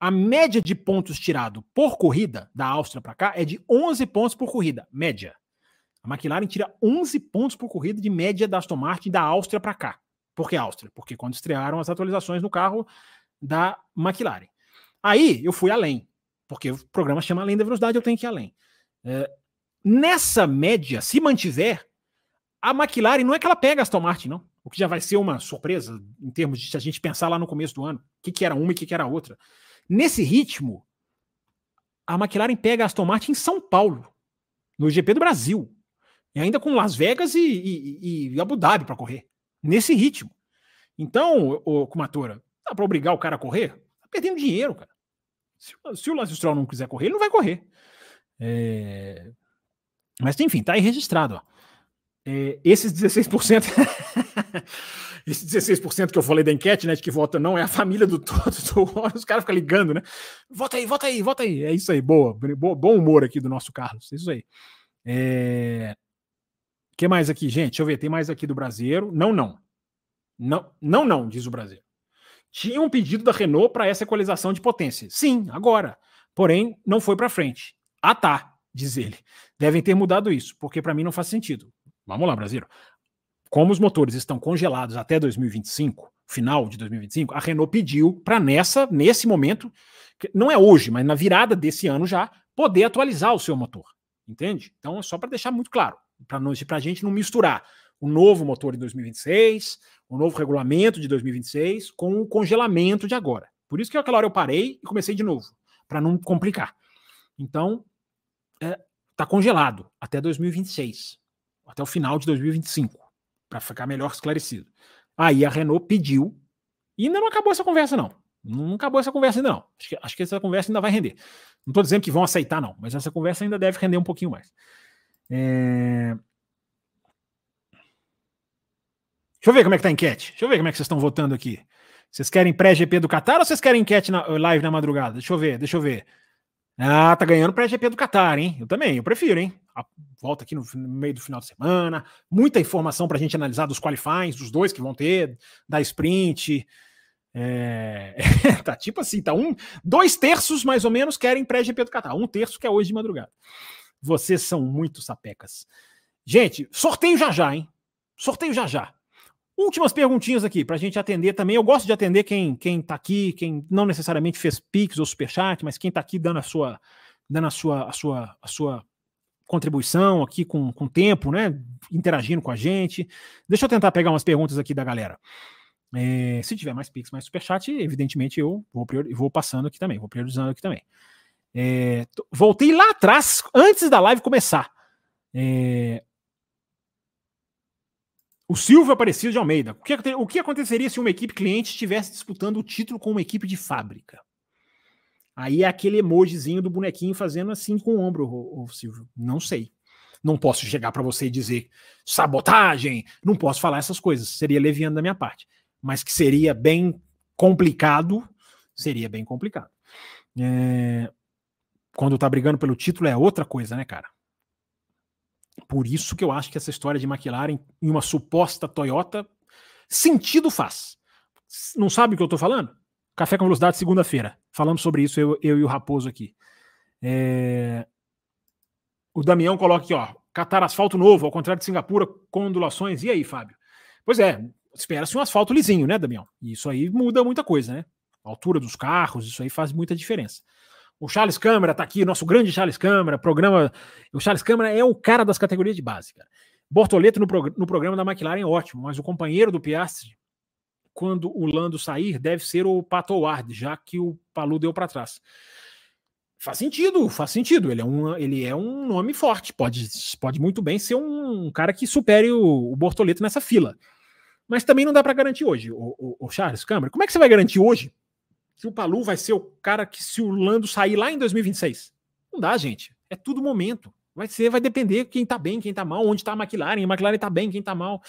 a média de pontos tirado por corrida da Áustria para cá é de 11 pontos por corrida, média. A McLaren tira 11 pontos por corrida de média da Aston Martin da Áustria para cá. Por que Áustria? Porque quando estrearam as atualizações no carro da McLaren. Aí eu fui além, porque o programa chama Além da Velocidade, eu tenho que ir além. É, nessa média, se mantiver, a McLaren não é que ela pega a Aston Martin, não. O que já vai ser uma surpresa em termos de se a gente pensar lá no começo do ano, o que, que era uma e o que, que era outra. Nesse ritmo, a McLaren pega a Aston Martin em São Paulo, no GP do Brasil. E ainda com Las Vegas e, e, e Abu Dhabi para correr. Nesse ritmo. Então, o Kumatora, dá para obrigar o cara a correr? Tá perdendo dinheiro, cara. Se, se o Lance Stroll não quiser correr, ele não vai correr. É... Mas enfim, tá aí registrado. Ó. É, esses 16%. esse 16% que eu falei da enquete, né, de que vota não, é a família do todo, os caras ficam ligando, né? Vota aí, vota aí, vota aí. É isso aí, boa, boa bom humor aqui do nosso Carlos, é isso aí. É... que mais aqui, gente? Deixa eu ver, tem mais aqui do brasileiro. Não, não. Não, não, não, diz o brasileiro. Tinha um pedido da Renault para essa equalização de potência. Sim, agora. Porém, não foi para frente. Ah, tá, diz ele. Devem ter mudado isso, porque para mim não faz sentido. Vamos lá, brasileiro como os motores estão congelados até 2025, final de 2025, a Renault pediu para nessa, nesse momento, não é hoje, mas na virada desse ano já, poder atualizar o seu motor. Entende? Então é só para deixar muito claro, para a gente não misturar o novo motor de 2026, o novo regulamento de 2026 com o congelamento de agora. Por isso que aquela hora eu parei e comecei de novo, para não complicar. Então, está é, tá congelado até 2026, até o final de 2025 para ficar melhor esclarecido. Aí a Renault pediu, e ainda não acabou essa conversa, não. Não acabou essa conversa ainda, não. Acho que, acho que essa conversa ainda vai render. Não estou dizendo que vão aceitar, não, mas essa conversa ainda deve render um pouquinho mais. É... Deixa eu ver como é que tá a enquete. Deixa eu ver como é que vocês estão votando aqui. Vocês querem pré-GP do Qatar ou vocês querem enquete na live na madrugada? Deixa eu ver, deixa eu ver. Ah, tá ganhando para GP do Qatar, hein? Eu também, eu prefiro, hein? A volta aqui no, no, meio do final de semana, muita informação para a gente analisar dos qualifies, dos dois que vão ter, da sprint. É... tá tipo assim, tá um, dois terços mais ou menos querem pré-GP do Qatar, um terço que é hoje de madrugada. Vocês são muito sapecas. Gente, sorteio já já, hein? Sorteio já já. Últimas perguntinhas aqui para a gente atender também. Eu gosto de atender quem quem está aqui, quem não necessariamente fez Pix ou Superchat, mas quem está aqui dando a sua dando a sua a sua a sua contribuição aqui com, com tempo, né? Interagindo com a gente. Deixa eu tentar pegar umas perguntas aqui da galera. É, se tiver mais Pix, mais Superchat, evidentemente eu vou, vou passando aqui também, vou priorizando aqui também. É, voltei lá atrás, antes da live começar. É, o Silvio Aparecido de Almeida. O que, o que aconteceria se uma equipe cliente estivesse disputando o título com uma equipe de fábrica? Aí é aquele emojizinho do bonequinho fazendo assim com o ombro, o, o Silvio. Não sei. Não posso chegar para você e dizer sabotagem. Não posso falar essas coisas. Seria leviano da minha parte. Mas que seria bem complicado, seria bem complicado. É... Quando tá brigando pelo título é outra coisa, né, cara? Por isso que eu acho que essa história de McLaren em uma suposta Toyota sentido faz. Não sabe o que eu estou falando? Café com Velocidade, segunda-feira. Falamos sobre isso, eu, eu, e o Raposo aqui. É... O Damião coloca aqui, ó. Catar asfalto novo, ao contrário de Singapura, com ondulações. E aí, Fábio? Pois é, espera-se um asfalto lisinho, né, Damião? E isso aí muda muita coisa, né? A altura dos carros, isso aí faz muita diferença. O Charles Câmara está aqui, nosso grande Charles Câmara, programa. O Charles Câmara é o cara das categorias de base, cara. Bortoleto no, prog no programa da McLaren é ótimo, mas o companheiro do Piastri, quando o Lando sair, deve ser o Pato Ward, já que o Palu deu para trás. Faz sentido, faz sentido. Ele é um, ele é um nome forte, pode, pode muito bem ser um, um cara que supere o, o Bortoleto nessa fila. Mas também não dá para garantir hoje, o, o, o Charles Câmara. Como é que você vai garantir hoje que o Palu vai ser o cara que se o Lando sair lá em 2026. Não dá, gente. É tudo momento. Vai ser, vai depender quem tá bem, quem tá mal, onde tá a McLaren. A McLaren tá bem, quem tá mal.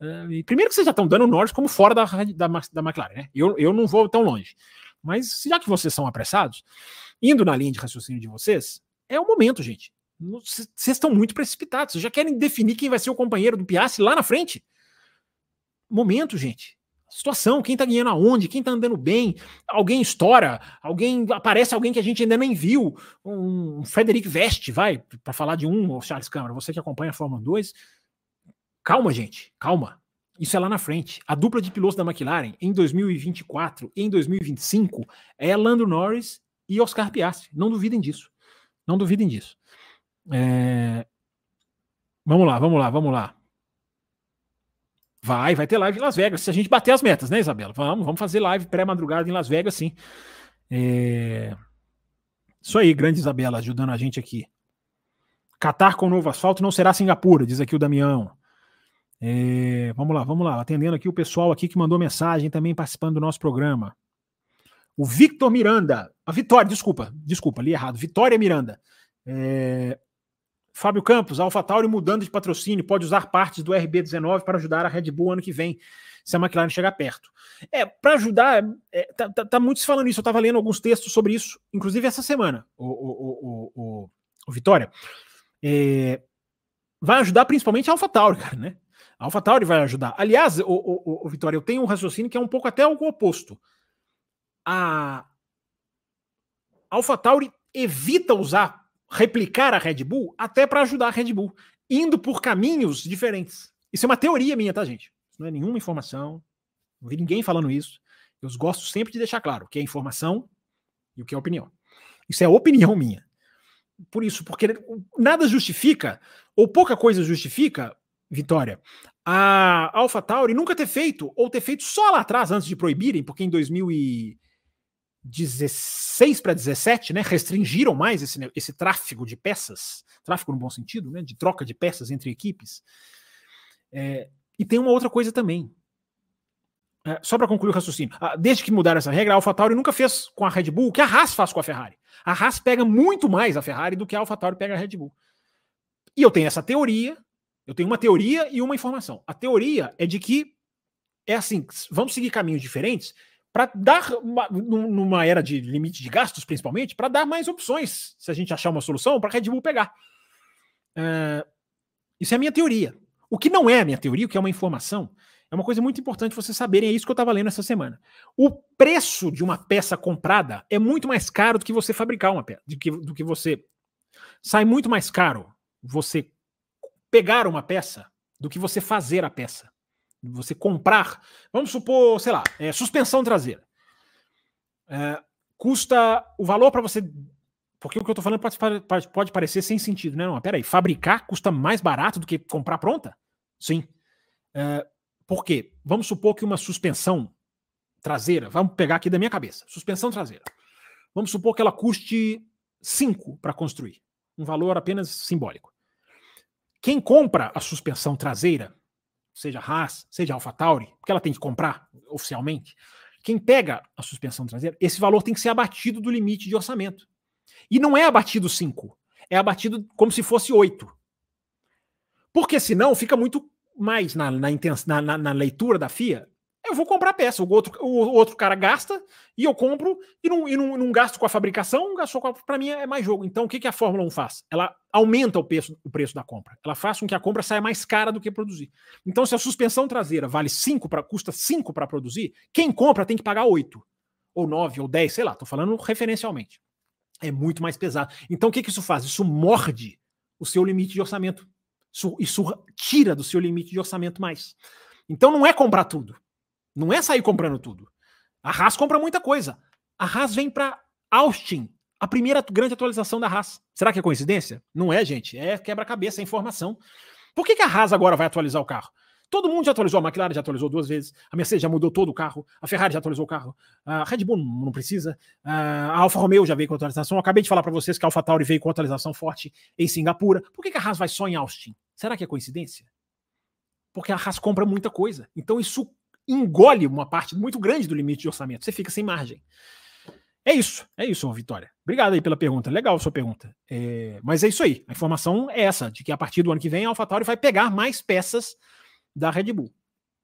Uh, primeiro que vocês já estão dando Norris como fora da, da, da McLaren, né? Eu, eu não vou tão longe. Mas já que vocês são apressados, indo na linha de raciocínio de vocês, é o momento, gente. Vocês estão muito precipitados. Vocês já querem definir quem vai ser o companheiro do Piastri lá na frente. Momento, gente situação, quem tá ganhando aonde, quem tá andando bem, alguém estoura, alguém aparece alguém que a gente ainda nem viu, um Frederic Veste, vai, para falar de um, Charles Câmara, você que acompanha a Fórmula 2. Calma, gente, calma. Isso é lá na frente. A dupla de pilotos da McLaren em 2024 e em 2025 é Lando Norris e Oscar Piastri. Não duvidem disso. Não duvidem disso. É... Vamos lá, vamos lá, vamos lá. Vai, vai ter live em Las Vegas. Se a gente bater as metas, né, Isabela? Vamos, vamos fazer live pré-madrugada em Las Vegas, sim. É... Isso aí, grande Isabela, ajudando a gente aqui. Catar com novo asfalto não será Singapura, diz aqui o Damião. É... Vamos lá, vamos lá. Atendendo aqui o pessoal aqui que mandou mensagem também participando do nosso programa. O Victor Miranda. A Vitória, desculpa, desculpa, li errado. Vitória Miranda. É... Fábio Campos, AlphaTauri mudando de patrocínio, pode usar partes do RB19 para ajudar a Red Bull ano que vem, se a McLaren chegar perto. É, para ajudar, é, tá, tá, tá muito se falando isso, eu estava lendo alguns textos sobre isso, inclusive essa semana, o, o, o, o Vitória. É, vai ajudar principalmente a AlphaTauri, cara, né? A AlphaTauri vai ajudar. Aliás, o, Vitória, eu tenho um raciocínio que é um pouco até o oposto. A AlphaTauri evita usar replicar a Red Bull até para ajudar a Red Bull, indo por caminhos diferentes. Isso é uma teoria minha, tá, gente? Isso não é nenhuma informação. Não vi ninguém falando isso. Eu gosto sempre de deixar claro o que é informação e o que é opinião. Isso é opinião minha. Por isso, porque nada justifica, ou pouca coisa justifica, Vitória, a AlphaTauri nunca ter feito, ou ter feito só lá atrás, antes de proibirem, porque em 2000 e 16 para 17, né, restringiram mais esse, esse tráfego de peças, tráfego no bom sentido, né, de troca de peças entre equipes. É, e tem uma outra coisa também. É, só para concluir o raciocínio, desde que mudaram essa regra, a AlphaTauri nunca fez com a Red Bull o que a Haas faz com a Ferrari. A Haas pega muito mais a Ferrari do que a AlphaTauri pega a Red Bull. E eu tenho essa teoria, eu tenho uma teoria e uma informação. A teoria é de que é assim, vamos seguir caminhos diferentes, para dar, numa era de limite de gastos, principalmente, para dar mais opções, se a gente achar uma solução, para a Red Bull pegar. É, isso é a minha teoria. O que não é a minha teoria, o que é uma informação, é uma coisa muito importante vocês saberem, é isso que eu estava lendo essa semana. O preço de uma peça comprada é muito mais caro do que você fabricar uma peça, do que, do que você. Sai muito mais caro você pegar uma peça do que você fazer a peça. Você comprar, vamos supor, sei lá, é, suspensão traseira. É, custa o valor para você. Porque o que eu estou falando pode, pode, parecer sem sentido, né? Não, peraí, fabricar custa mais barato do que comprar pronta? Sim. É, por quê? Vamos supor que uma suspensão traseira, vamos pegar aqui da minha cabeça, suspensão traseira. Vamos supor que ela custe 5 para construir, um valor apenas simbólico. Quem compra a suspensão traseira, seja Haas, seja AlphaTauri, porque ela tem que comprar oficialmente, quem pega a suspensão traseira, esse valor tem que ser abatido do limite de orçamento. E não é abatido 5, é abatido como se fosse 8. Porque senão fica muito mais na, na, na, na, leitura da FIA, eu vou comprar peça. O outro, o outro cara gasta e eu compro e não, e não, não gasto com a fabricação, gasto para mim é mais jogo. Então o que, que a Fórmula 1 faz? Ela aumenta o preço, o preço da compra. Ela faz com que a compra saia mais cara do que produzir. Então, se a suspensão traseira vale 5 para custa 5 para produzir, quem compra tem que pagar 8, ou 9, ou 10, sei lá, estou falando referencialmente. É muito mais pesado. Então o que, que isso faz? Isso morde o seu limite de orçamento. Isso, isso tira do seu limite de orçamento mais. Então não é comprar tudo. Não é sair comprando tudo. A Haas compra muita coisa. A Haas vem para Austin, a primeira grande atualização da Haas. Será que é coincidência? Não é, gente. É quebra-cabeça, é informação. Por que, que a Haas agora vai atualizar o carro? Todo mundo já atualizou, a McLaren já atualizou duas vezes, a Mercedes já mudou todo o carro, a Ferrari já atualizou o carro, a Red Bull não precisa, a Alfa Romeo já veio com atualização. Eu acabei de falar para vocês que a Alfa Tauri veio com atualização forte em Singapura. Por que, que a Haas vai só em Austin? Será que é coincidência? Porque a Haas compra muita coisa. Então isso engole uma parte muito grande do limite de orçamento. Você fica sem margem. É isso, é isso, Vitória. Obrigado aí pela pergunta. Legal a sua pergunta. É, mas é isso aí. A informação é essa, de que a partir do ano que vem a AlphaTauri vai pegar mais peças da Red Bull.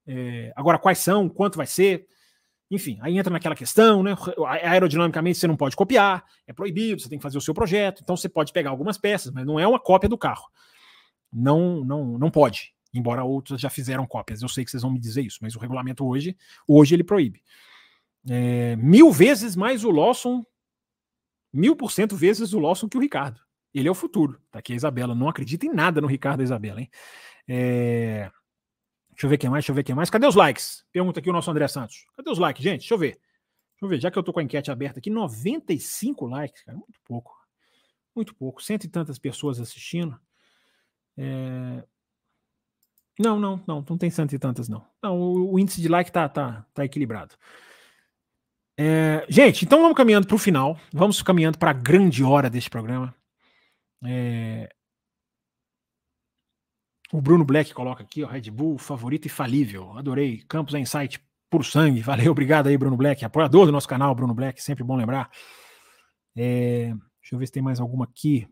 É, agora, quais são, quanto vai ser, enfim, aí entra naquela questão, né? Aerodinamicamente você não pode copiar, é proibido, você tem que fazer o seu projeto, então você pode pegar algumas peças, mas não é uma cópia do carro. Não, não, não pode, embora outros já fizeram cópias. Eu sei que vocês vão me dizer isso, mas o regulamento hoje, hoje ele proíbe. É, mil vezes mais o Lawson, mil por cento vezes o Lawson que o Ricardo. Ele é o futuro. Tá aqui a Isabela. Não acredita em nada no Ricardo e Isabela, hein? É, Deixa eu ver quem mais, deixa eu ver quem mais. Cadê os likes? Pergunta aqui o nosso André Santos. Cadê os likes, gente? Deixa eu ver. Deixa eu ver, já que eu tô com a enquete aberta aqui, 95 likes, cara, muito pouco. Muito pouco. Cento e tantas pessoas assistindo. É... Não, não, não, não tem cento e tantas, não. Não, o, o índice de like tá, tá, tá equilibrado. É... Gente, então vamos caminhando para o final. Vamos caminhando para a grande hora deste programa. É... O Bruno Black coloca aqui, ó, Red Bull, favorito e falível. Adorei. Campos é Insight por sangue. Valeu, obrigado aí, Bruno Black. Apoiador do nosso canal, Bruno Black, sempre bom lembrar. É, deixa eu ver se tem mais alguma aqui.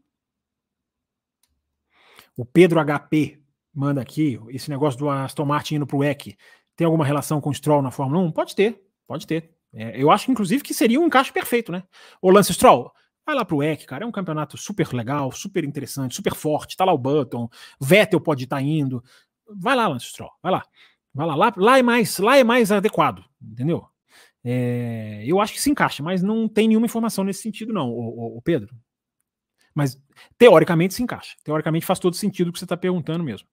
O Pedro HP manda aqui, esse negócio do Aston Martin indo pro EC, tem alguma relação com o Stroll na Fórmula 1? Pode ter, pode ter. É, eu acho, inclusive, que seria um encaixe perfeito, né? O Lance Stroll, Vai lá pro EC, cara. É um campeonato super legal, super interessante, super forte. Tá lá o Button, Vettel pode estar tá indo. Vai lá, Lance Stroll. Vai lá. Vai lá. Lá, lá é mais, lá é mais adequado, entendeu? É, eu acho que se encaixa, mas não tem nenhuma informação nesse sentido, não, o, o, o Pedro. Mas teoricamente se encaixa. Teoricamente faz todo sentido o que você está perguntando mesmo.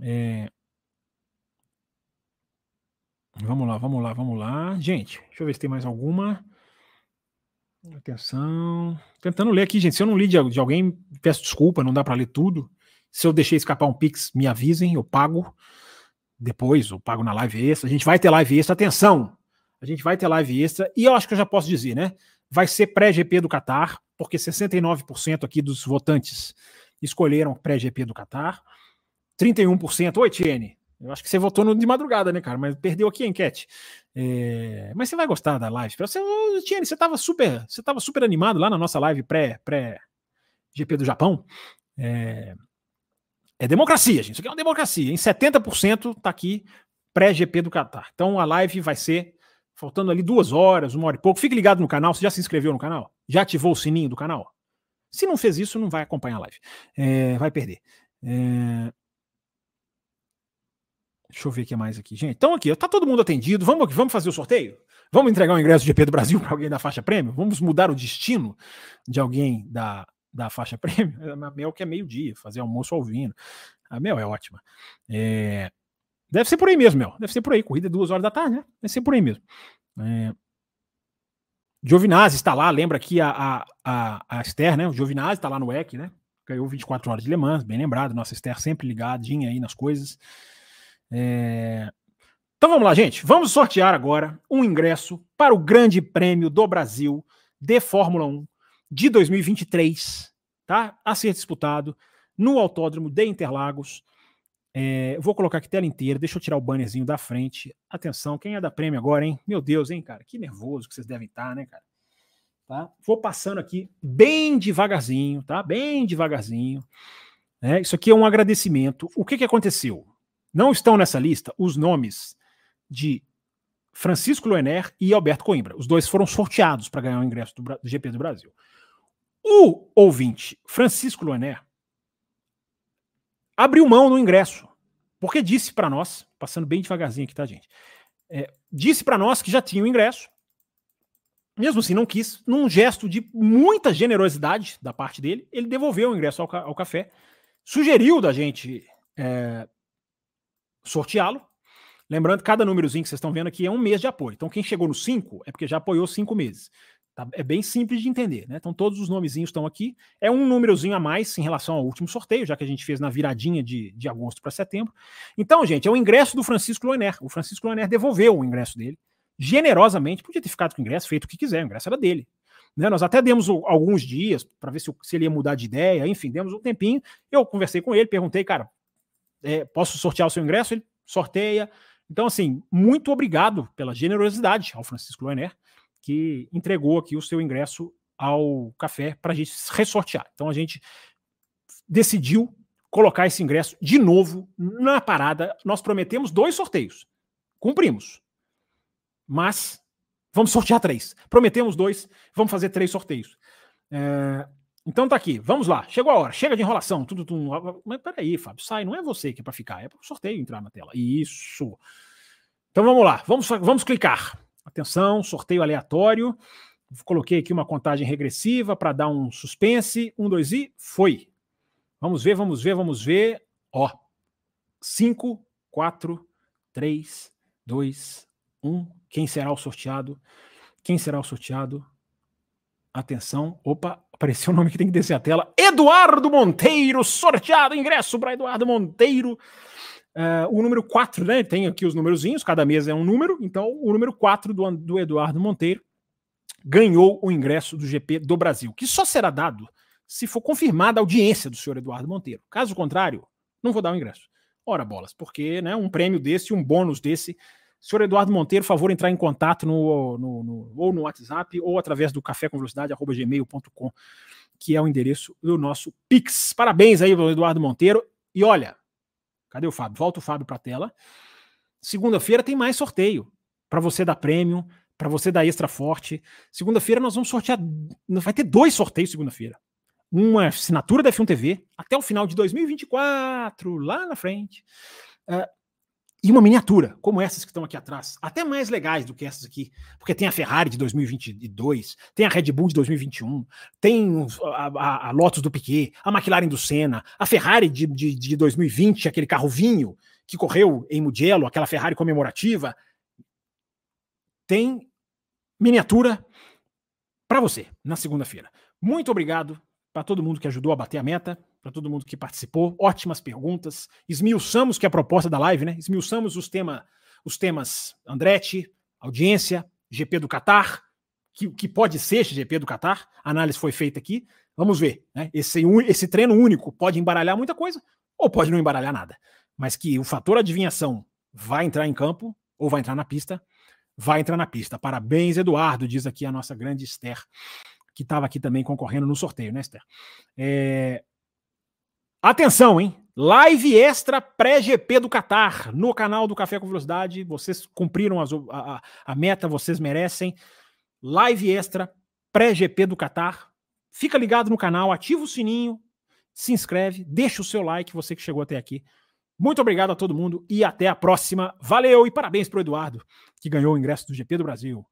É... Vamos lá, vamos lá, vamos lá. Gente, deixa eu ver se tem mais alguma. Atenção. Tentando ler aqui, gente. Se eu não li de, de alguém, peço desculpa, não dá para ler tudo. Se eu deixei escapar um Pix, me avisem, eu pago. Depois, eu pago na live extra. A gente vai ter live extra. Atenção! A gente vai ter live extra. E eu acho que eu já posso dizer, né? Vai ser pré-GP do Qatar, porque 69% aqui dos votantes escolheram pré-GP do Qatar. 31%. Oi, Tiene. Eu acho que você votou no de madrugada, né, cara? Mas perdeu aqui a enquete. É... Mas você vai gostar da live. Você, Tiene, você estava super, você super animado lá na nossa live pré, pré GP do Japão. É... é democracia, gente. Isso aqui é uma democracia. Em 70% está aqui pré-GP do Qatar. Então a live vai ser Faltando ali duas horas, uma hora e pouco. Fique ligado no canal. Você já se inscreveu no canal? Já ativou o sininho do canal? Se não fez isso, não vai acompanhar a live. É, vai perder. É... Deixa eu ver o que mais aqui, gente. Então, aqui, tá todo mundo atendido. Vamos, vamos fazer o sorteio? Vamos entregar o ingresso do GP do Brasil para alguém da faixa prêmio? Vamos mudar o destino de alguém da, da faixa prêmio? A Mel que é meio-dia, fazer almoço ao vinho. A Mel é ótima. É... Deve ser por aí mesmo, Mel. Deve ser por aí. Corrida duas horas da tarde, né? Deve ser por aí mesmo. É... Giovinazzi está lá, lembra aqui a, a, a, a Esther, né? O Giovinazzi está lá no EC, né? Ganhou 24 horas de Le Mans, bem lembrado. Nossa Esther sempre ligadinha aí nas coisas. É... Então vamos lá, gente. Vamos sortear agora um ingresso para o Grande Prêmio do Brasil de Fórmula 1 de 2023, tá? A ser disputado no Autódromo de Interlagos. É, vou colocar aqui tela inteira, deixa eu tirar o bannerzinho da frente. Atenção, quem é da prêmio agora, hein? Meu Deus, hein, cara? Que nervoso que vocês devem estar, né, cara? Tá? Vou passando aqui bem devagarzinho, tá? Bem devagarzinho. É, isso aqui é um agradecimento. O que, que aconteceu? Não estão nessa lista os nomes de Francisco Loener e Alberto Coimbra. Os dois foram sorteados para ganhar o ingresso do, do GP do Brasil. O ouvinte, Francisco Loener, abriu mão no ingresso, porque disse para nós, passando bem devagarzinho aqui, tá, gente? É, disse para nós que já tinha o ingresso, mesmo assim não quis, num gesto de muita generosidade da parte dele, ele devolveu o ingresso ao, ca ao café, sugeriu da gente é, sorteá-lo. Lembrando que cada númerozinho que vocês estão vendo aqui é um mês de apoio. Então, quem chegou no 5 é porque já apoiou cinco meses. Tá? É bem simples de entender, né? Então todos os nomezinhos estão aqui. É um númerozinho a mais em relação ao último sorteio, já que a gente fez na viradinha de, de agosto para setembro. Então, gente, é o ingresso do Francisco Loener. O Francisco Loener devolveu o ingresso dele generosamente. Podia ter ficado com o ingresso, feito o que quiser, o ingresso era dele. Né? Nós até demos alguns dias para ver se, se, ele ia mudar de ideia, enfim, demos um tempinho. Eu conversei com ele, perguntei, cara, é, posso sortear o seu ingresso? Ele sorteia. Então, assim, muito obrigado pela generosidade ao Francisco Loener que entregou aqui o seu ingresso ao café para a gente ressortear. Então a gente decidiu colocar esse ingresso de novo na parada. Nós prometemos dois sorteios. Cumprimos. Mas vamos sortear três. Prometemos dois, vamos fazer três sorteios. É, então tá aqui, vamos lá. Chegou a hora, chega de enrolação. Tudo, tudo. Mas peraí, Fábio, sai, não é você que é para ficar, é para o sorteio entrar na tela. Isso. Então vamos lá, vamos, vamos clicar. Atenção, sorteio aleatório. Coloquei aqui uma contagem regressiva para dar um suspense. Um, dois e foi. Vamos ver, vamos ver, vamos ver. Ó, 5, 4, 3, 2, 1. Quem será o sorteado? Quem será o sorteado? Atenção. Opa, apareceu o nome que tem que descer a tela. Eduardo Monteiro, sorteado. Ingresso para Eduardo Monteiro. Uh, o número 4, né? Tem aqui os númerozinhos, cada mesa é um número. Então, o número 4 do, do Eduardo Monteiro ganhou o ingresso do GP do Brasil, que só será dado se for confirmada a audiência do senhor Eduardo Monteiro. Caso contrário, não vou dar o ingresso. Ora bolas, porque né, um prêmio desse, um bônus desse. Senhor Eduardo Monteiro, favor entrar em contato no, no, no, ou no WhatsApp ou através do café com velocidade, gmail.com, que é o endereço do nosso Pix. Parabéns aí, Eduardo Monteiro. E olha, Cadê o Fábio? Volta o Fábio para a tela. Segunda-feira tem mais sorteio para você da Premium, para você da Extra Forte. Segunda-feira nós vamos sortear, vai ter dois sorteios segunda-feira. Uma assinatura da F1 TV até o final de 2024, lá na frente. Uh, e uma miniatura, como essas que estão aqui atrás, até mais legais do que essas aqui, porque tem a Ferrari de 2022, tem a Red Bull de 2021, tem a, a, a Lotus do Piquet, a McLaren do Senna, a Ferrari de, de, de 2020, aquele carro vinho que correu em Mugello, aquela Ferrari comemorativa. Tem miniatura para você na segunda-feira. Muito obrigado para todo mundo que ajudou a bater a meta para todo mundo que participou. Ótimas perguntas. Esmiuçamos que é a proposta da live, né? Esmiuçamos os, tema, os temas Andretti, audiência, GP do Qatar, que, que pode ser esse GP do Qatar. A análise foi feita aqui. Vamos ver. Né? Esse, esse treino único pode embaralhar muita coisa ou pode não embaralhar nada. Mas que o fator adivinhação vai entrar em campo ou vai entrar na pista, vai entrar na pista. Parabéns, Eduardo, diz aqui a nossa grande Esther, que estava aqui também concorrendo no sorteio, né, Esther? É, Atenção, hein? Live extra pré-GP do Qatar no canal do Café com Velocidade. Vocês cumpriram as, a, a, meta, vocês merecem. Live extra pré-GP do Qatar. Fica ligado no canal, ativa o sininho, se inscreve, deixa o seu like, você que chegou até aqui. Muito obrigado a todo mundo e até a próxima. Valeu e parabéns para o Eduardo, que ganhou o ingresso do GP do Brasil.